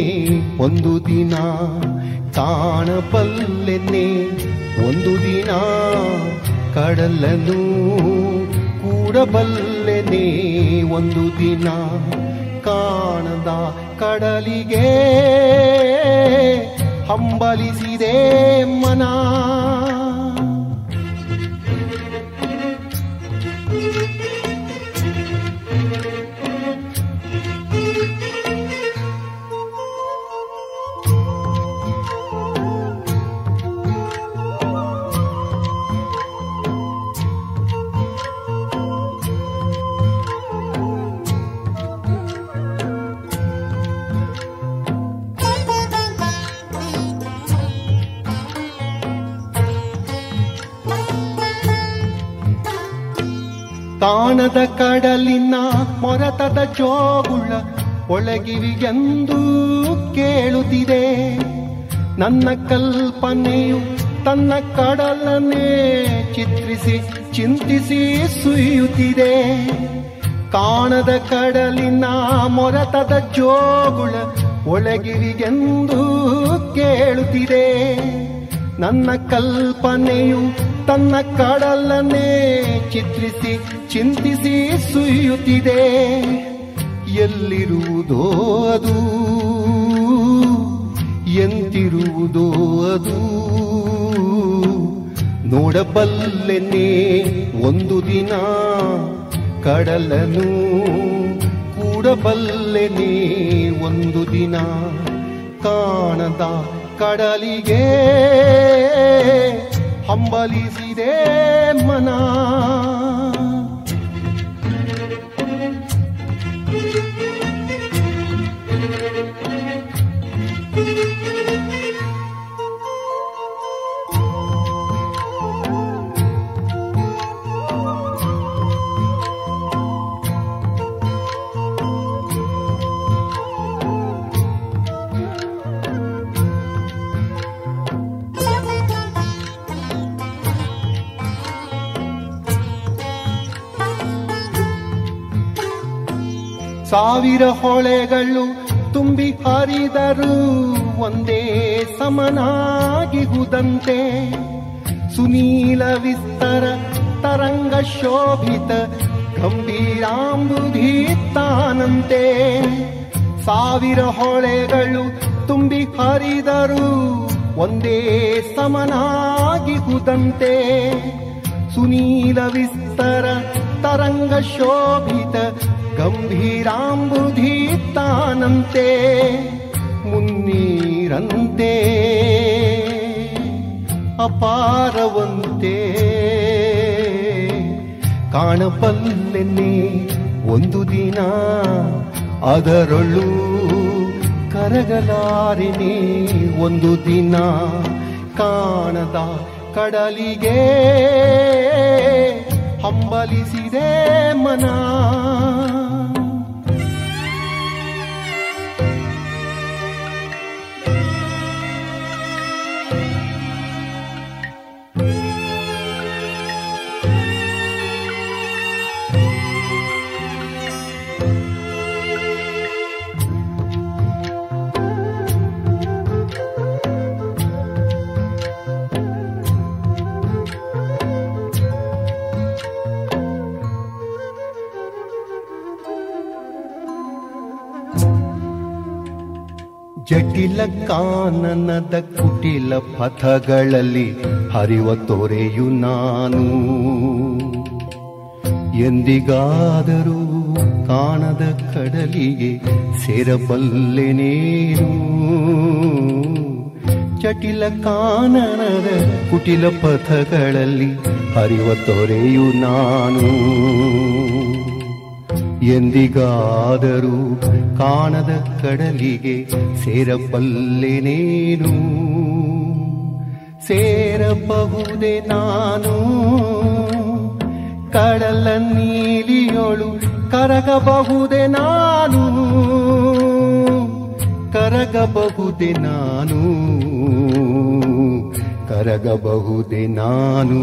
ಒಂದು ದಿನ. ಕಾಣಬಲ್ಲೆನೆ ಒಂದು ದಿನ ಕಡಲನು ಕೂಡಬಲ್ಲೆನೆ ಕೂಡಬಲ್ಲೆನೇ ಒಂದು ದಿನ. ಕಾಣದ ಕಡಲಿಗೆ ಹಂಬಲಿಸಿದೆ ಮನ. ತಾಣದ ಕಡಲಿನ ಮೊರತದ ಜೋಗುಳ ಒಳಗಿವಿಗೆಂದು ಕೇಳುತ್ತಿದೆ. ನನ್ನ ಕಲ್ಪನೆಯು ತನ್ನ ಕಡಲನ್ನೇ ಚಿತ್ರಿಸಿ ಚಿಂತಿಸಿ ಸುಯುತ್ತಿದೆ ಕಾಣದ ಕಡಲಿನ ಮೊರತದ ಜೋಗುಳ ಒಳಗಿರಿಗೆಂದು ಕೇಳುತ್ತಿದೆ. ನನ್ನ ಕಲ್ಪನೆಯು ತನ್ನ ಕಡಲನ್ನೇ ಚಿತ್ರಿಸಿ, ಚಿಂತಿಸಿ ಸುಯ್ಯುತ್ತಿದೆ ಎಲ್ಲಿರುವುದೋ ಅದು, ಎಂತಿರುವುದೋ ಅದು. ನೋಡಬಲ್ಲೆನೆ ಒಂದು ದಿನ ಕಡಲನು ಕೂಡಬಲ್ಲೆನೆ ಒಂದು ದಿನ ಕಾಣದ ಕಡಲಿಗೆ. ಹಂಬಲಿಸಿದೆ ಮನ. ಸಾವಿರ ಹೊಳೆಗಳು ತುಂಬಿ ಹರಿದರು ಒಂದೇ ಸಮನಾಗಿ ಹುದಂತೆ ಸುನೀಲ ವಿಸ್ತರ ತರಂಗ ಶೋಭಿತ ಗಂಭೀರಾಂಬುಧೀತಾನಂತೆ ಸಾವಿರ ಹೊಳೆಗಳು ತುಂಬಿ ಹರಿದರು ಒಂದೇ ಸಮನಾಗಿ ಹುದಂತೆ ಸುನೀಲ ವಿಸ್ತರ ತರಂಗ ಶೋಭಿತ ಗಂಭೀರಾಂಬುಧಿ ತಾನಂತೆ ಮುನ್ನೀರಂತೆ ಅಪಾರವಂತೆ. ಕಾಣಬಲ್ಲೆನೆ ಒಂದು ದಿನ ಅದರಳು ಕರಗಲಾರಿನಿ ಒಂದು ದಿನ ಕಾಣದ ಕಡಲಿಗೆ. ಹಂಬಲಿಸಿದೆ ಮನ. ಜಟಿಲ ಕಾನನದ ಕುಟಿಲ ಪಥಗಳಲ್ಲಿ ಹರಿವ ತೊರೆಯು ನಾನು. ಎಂದಿಗಾದರೂ ಕಾಣದ ಕಡಲಿಗೆ ಸೇರಬಲ್ಲೆನೇನು ಜಟಿಲ ಕಾನನದ ಕುಟಿಲ ಪಥಗಳಲ್ಲಿ ಹರಿವ ತೊರೆಯು ನಾನು. ಎಂದಿಗಾದರೂ ಕಾಣದ ಕಡಲಿಗೆ ಸೇರಬಲ್ಲೆನೇನು ಸೇರಬಹುದೇ ನಾನು. ಕಡಲ ನೀಲಿಯೋಳು ಕರಗಬಹುದೇ ನಾನು. ಕರಗಬಹುದೇ ನಾನು. ಕರಗಬಹುದೇ ನಾನು.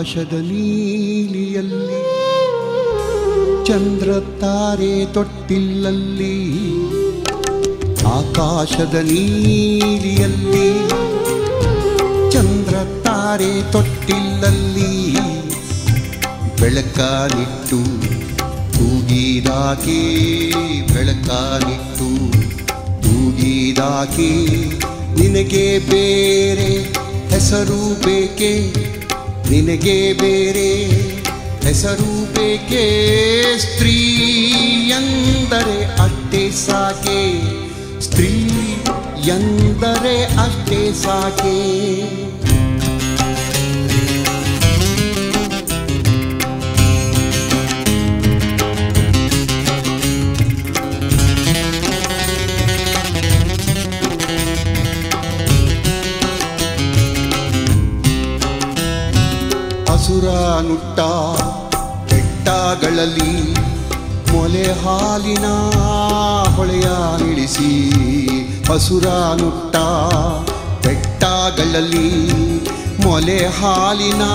ಆಕಾಶದ ನೀಲಿಯಲ್ಲಿ, ಚಂದ್ರ ತಾರೆ ತೊಟ್ಟಿಲ್ಲಲ್ಲಿ, ಆಕಾಶದ ನೀಲಿಯಲ್ಲಿ, ಚಂದ್ರ ತಾರೆ ತೊಟ್ಟಿಲ್ಲಲ್ಲಿ ಬೆಳಕಾನಿಟ್ಟು ತೂಗಿದಾಕೆ ಬೆಳಕಾನಿಟ್ಟು ತೂಗಿದಾಕೆ, ನಿನಗೆ ಬೇರೆ ಹೆಸರು ಬೇಕೆ? ನಿನಗೆ ಬೇರೆ ಹೆಸರು ಬೇಕೆ? ಸ್ತ್ರೀ ಎಂದರೆ ಅಷ್ಟೇ ಸಾಕೆ? ಸ್ತ್ರೀ ಎಂದರೆ ಅಷ್ಟೇ ಸಾಕೆ? ಹಸುರ ನುಟ್ಟ ಬೆಟ್ಟಗಳಲ್ಲಿ ಮೊಲೆ ಹಾಲಿನ ಹೊಳೆಯ ನಿಡಿಸಿ ಹಸುರ ನುಟ್ಟ ಬೆಟ್ಟಗಳಲ್ಲಿ ಮೊಲೆ ಹಾಲಿನ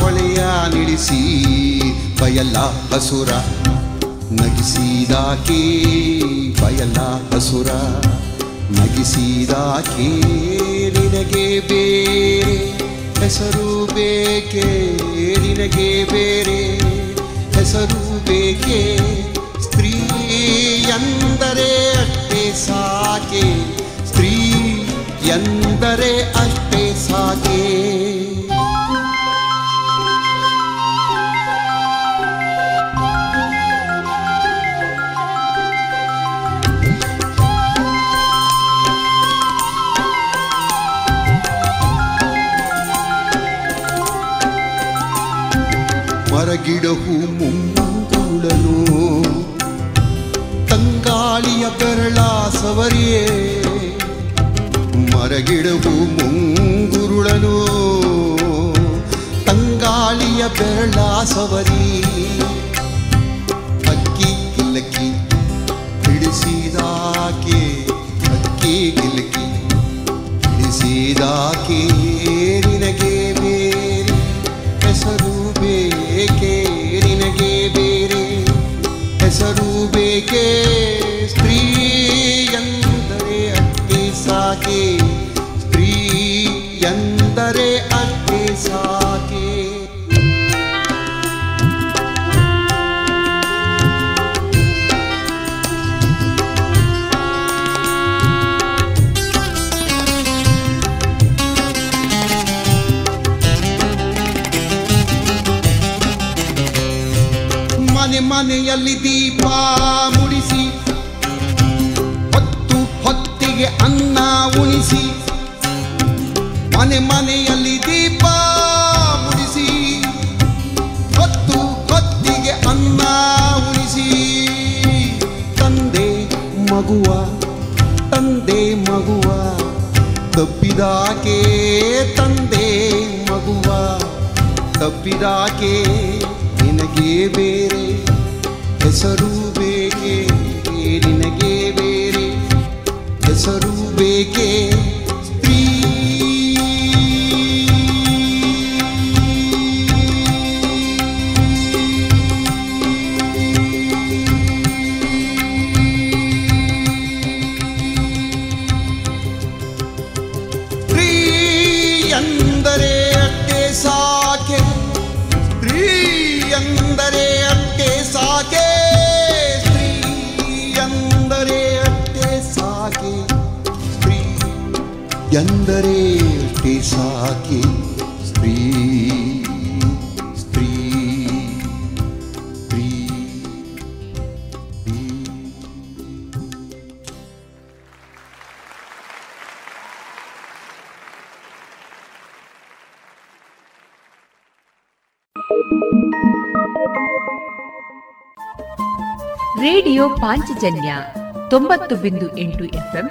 ಹೊಳೆಯ ನಿಡಿಸಿ ಬಯಲ ಹಸುರ ನಗಿಸಿದಾಕೆ, ಬಯಲ ಹಸುರ ನಗಿಸಿದಾಕೆ, ನಿನಗೆ ಬೇರೆ ಹೆಸರು ಬೇಕೆ ನಿನಗೆ ಬೇರೆ ಹೆಸರು ಬೇಕೆ? ಸ್ತ್ರೀ ಎಂದರೆ ಅಷ್ಟೇ ಸಾಕೆ ಸ್ತ್ರೀ ಎಂದರೆ ಅಷ್ಟೇ ಮರಗಿಡಹು ಮುಂದೂಡಲು. ತಂಗಾಳಿಯ ಬೆರಳ ಸವರಿಯೇ. ಮರಗಿಡವು ಮುಂಗುರುಳನು ತಂಗಾಳಿಯ ಬೆರಳಾಸವರಿ ಅಕ್ಕಿ ಕಿಲಕಿ ಹಿಡಿಸಿದಾಕೆ. ಅಕ್ಕಿ ಕಿಲಕಿ ಹಿಡಿಸಿದಾಕೆ. ಮನೆಯಲ್ಲಿ ದೀಪ ಮುಡಿಸಿ, ಹೊತ್ತು ಹೊತ್ತಿಗೆ ಅನ್ನ ಉಣಿಸಿ, ಮನೆ ಮನೆಯಲ್ಲಿ ದೀಪ ಮುಡಿಸಿ, ಹೊತ್ತು ಹೊತ್ತಿಗೆ ಅನ್ನ ಉಣಿಸಿ. ತಂದೆ ಮಗುವ ತಂದೆ ಮಗುವ, ತಪ್ಪಿದಾಕೆ ತಂದೆ ಮಗುವ, ತಪ್ಪಿದಾಕೆ ನಿನಗೆ ಬೇರೆ ಹೆಸರು ಬೇಕೆ ನಿನಗೆ ಬೇರೆ ಹೆಸರು ಬೇಕೆ. ಎಂದರೆ ಅಟ್ಟೆ ಸಾಕೆ ಸ್ತ್ರೀ ಸ್ತ್ರೀ ಸ್ತ್ರೀ ರೇಡಿಯೋ ಪಾಂಚಜನ್ಯ ತೊಂಬತ್ತು ಬಿಂದು ಎಂಟು ಎಫ್ಎಂ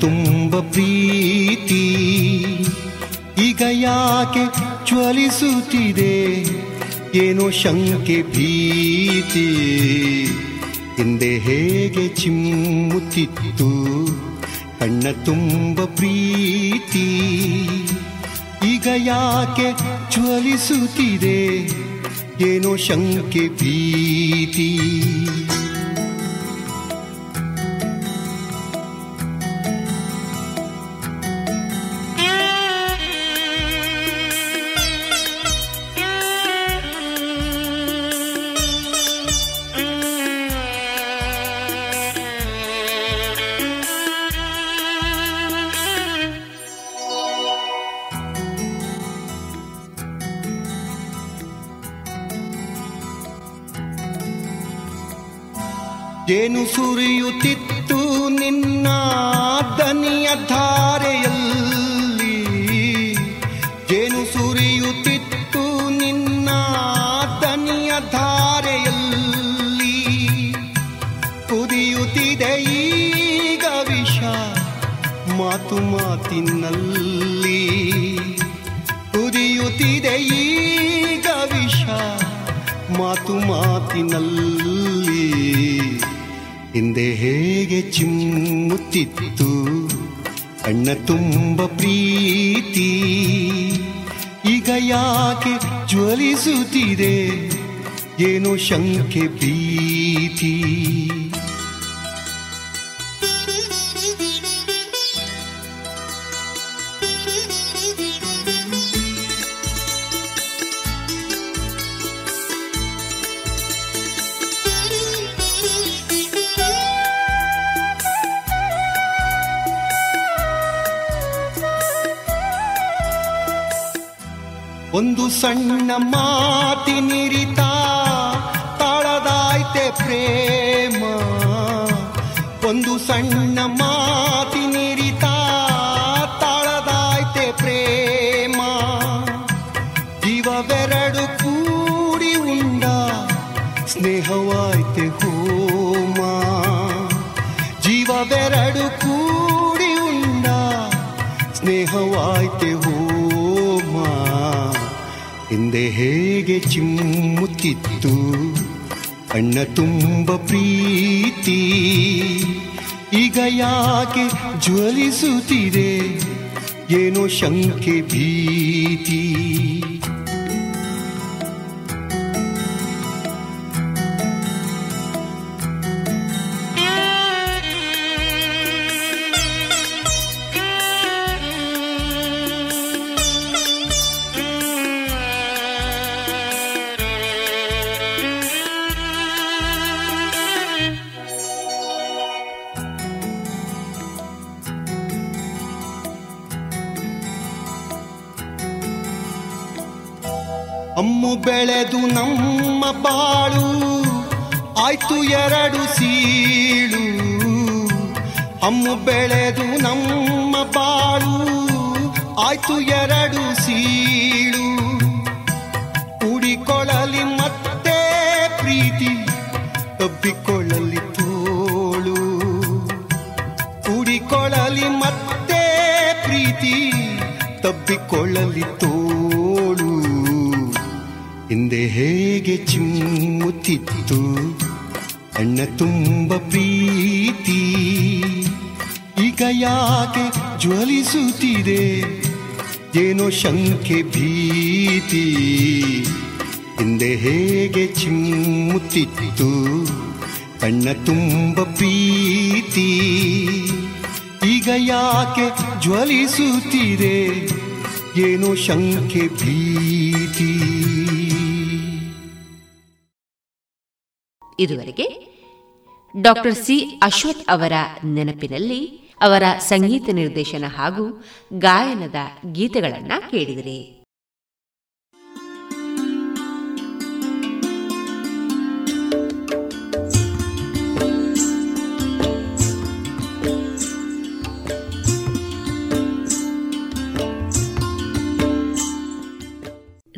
ತುಂಬ ಪ್ರೀತಿ. ಈಗ ಯಾಕೆ ಜ್ವಲಿಸುತ್ತಿದೆ? ಏನೋ ಶಂಕೆ, ಭೀತಿ. ಹಿಂದೆ ಹೇಗೆ ಚಿಮ್ಮುತ್ತಿತ್ತು? ಕಣ್ಣ ತುಂಬ ಪ್ರೀತಿ. ಈಗ ಯಾಕೆ ಜ್ವಲಿಸುತ್ತಿದೆ? ಏನೋ ಶಂಕೆ, ಭೀತಿ. ಅಮ್ಮು ಬೆಳೆದು ನಮ್ಮ ಬಾಳು ಆಯ್ತು ಎರಡು ಸೀಳು. ಅಮ್ಮು ಬೆಳೆದು ನಮ್ಮ ಬಾಳು ಆಯ್ತು ಎರಡು ಸೀಳು. ಉಡಿಕೊಳ್ಳಲಿ ಮತ್ತೆ ಪ್ರೀತಿ, ತಬ್ಬಿಕೊಳ್ಳಲಿ ತೋಳು. ಉಡಿಕೊಳ್ಳಲಿ ಮತ್ತೆ ಪ್ರೀತಿ, ತಬ್ಬಿಕೊಳ್ಳಲಿ ತೋಳು. ಹೇಗೆ ಚಿಮ್ಮುತ್ತಿತ್ತು. ಅಣ್ಣ ತುಂಬ ಪ್ರೀತಿ. ಈಗ ಯಾಕೆ ಜ್ವಲಿಸುತ್ತಿದೆ? ಏನೋ ಶಂಕೆ ಭೀತಿ. ಹಿಂದೆ ಹೇಗೆ ಚಿಮ್ಮುತ್ತಿತ್ತು. ಕಣ್ಣ ತುಂಬ ಪ್ರೀತಿ. ಈಗ ಯಾಕೆ ಜ್ವಲಿಸುತ್ತಿದೆ? ಏನೋ ಶಂಕೆ ಭೀತಿ ಇದುವರೆಗೆ ಡಾಕ್ಟರ್ ಸಿ ಅಶ್ವಥ್ ಅವರ ನೆನಪಿನಲ್ಲಿ ಅವರ ಸಂಗೀತ ನಿರ್ದೇಶನ ಹಾಗೂ ಗಾಯನದ ಗೀತೆಗಳನ್ನ ಕೇಳಿದಿರಿ.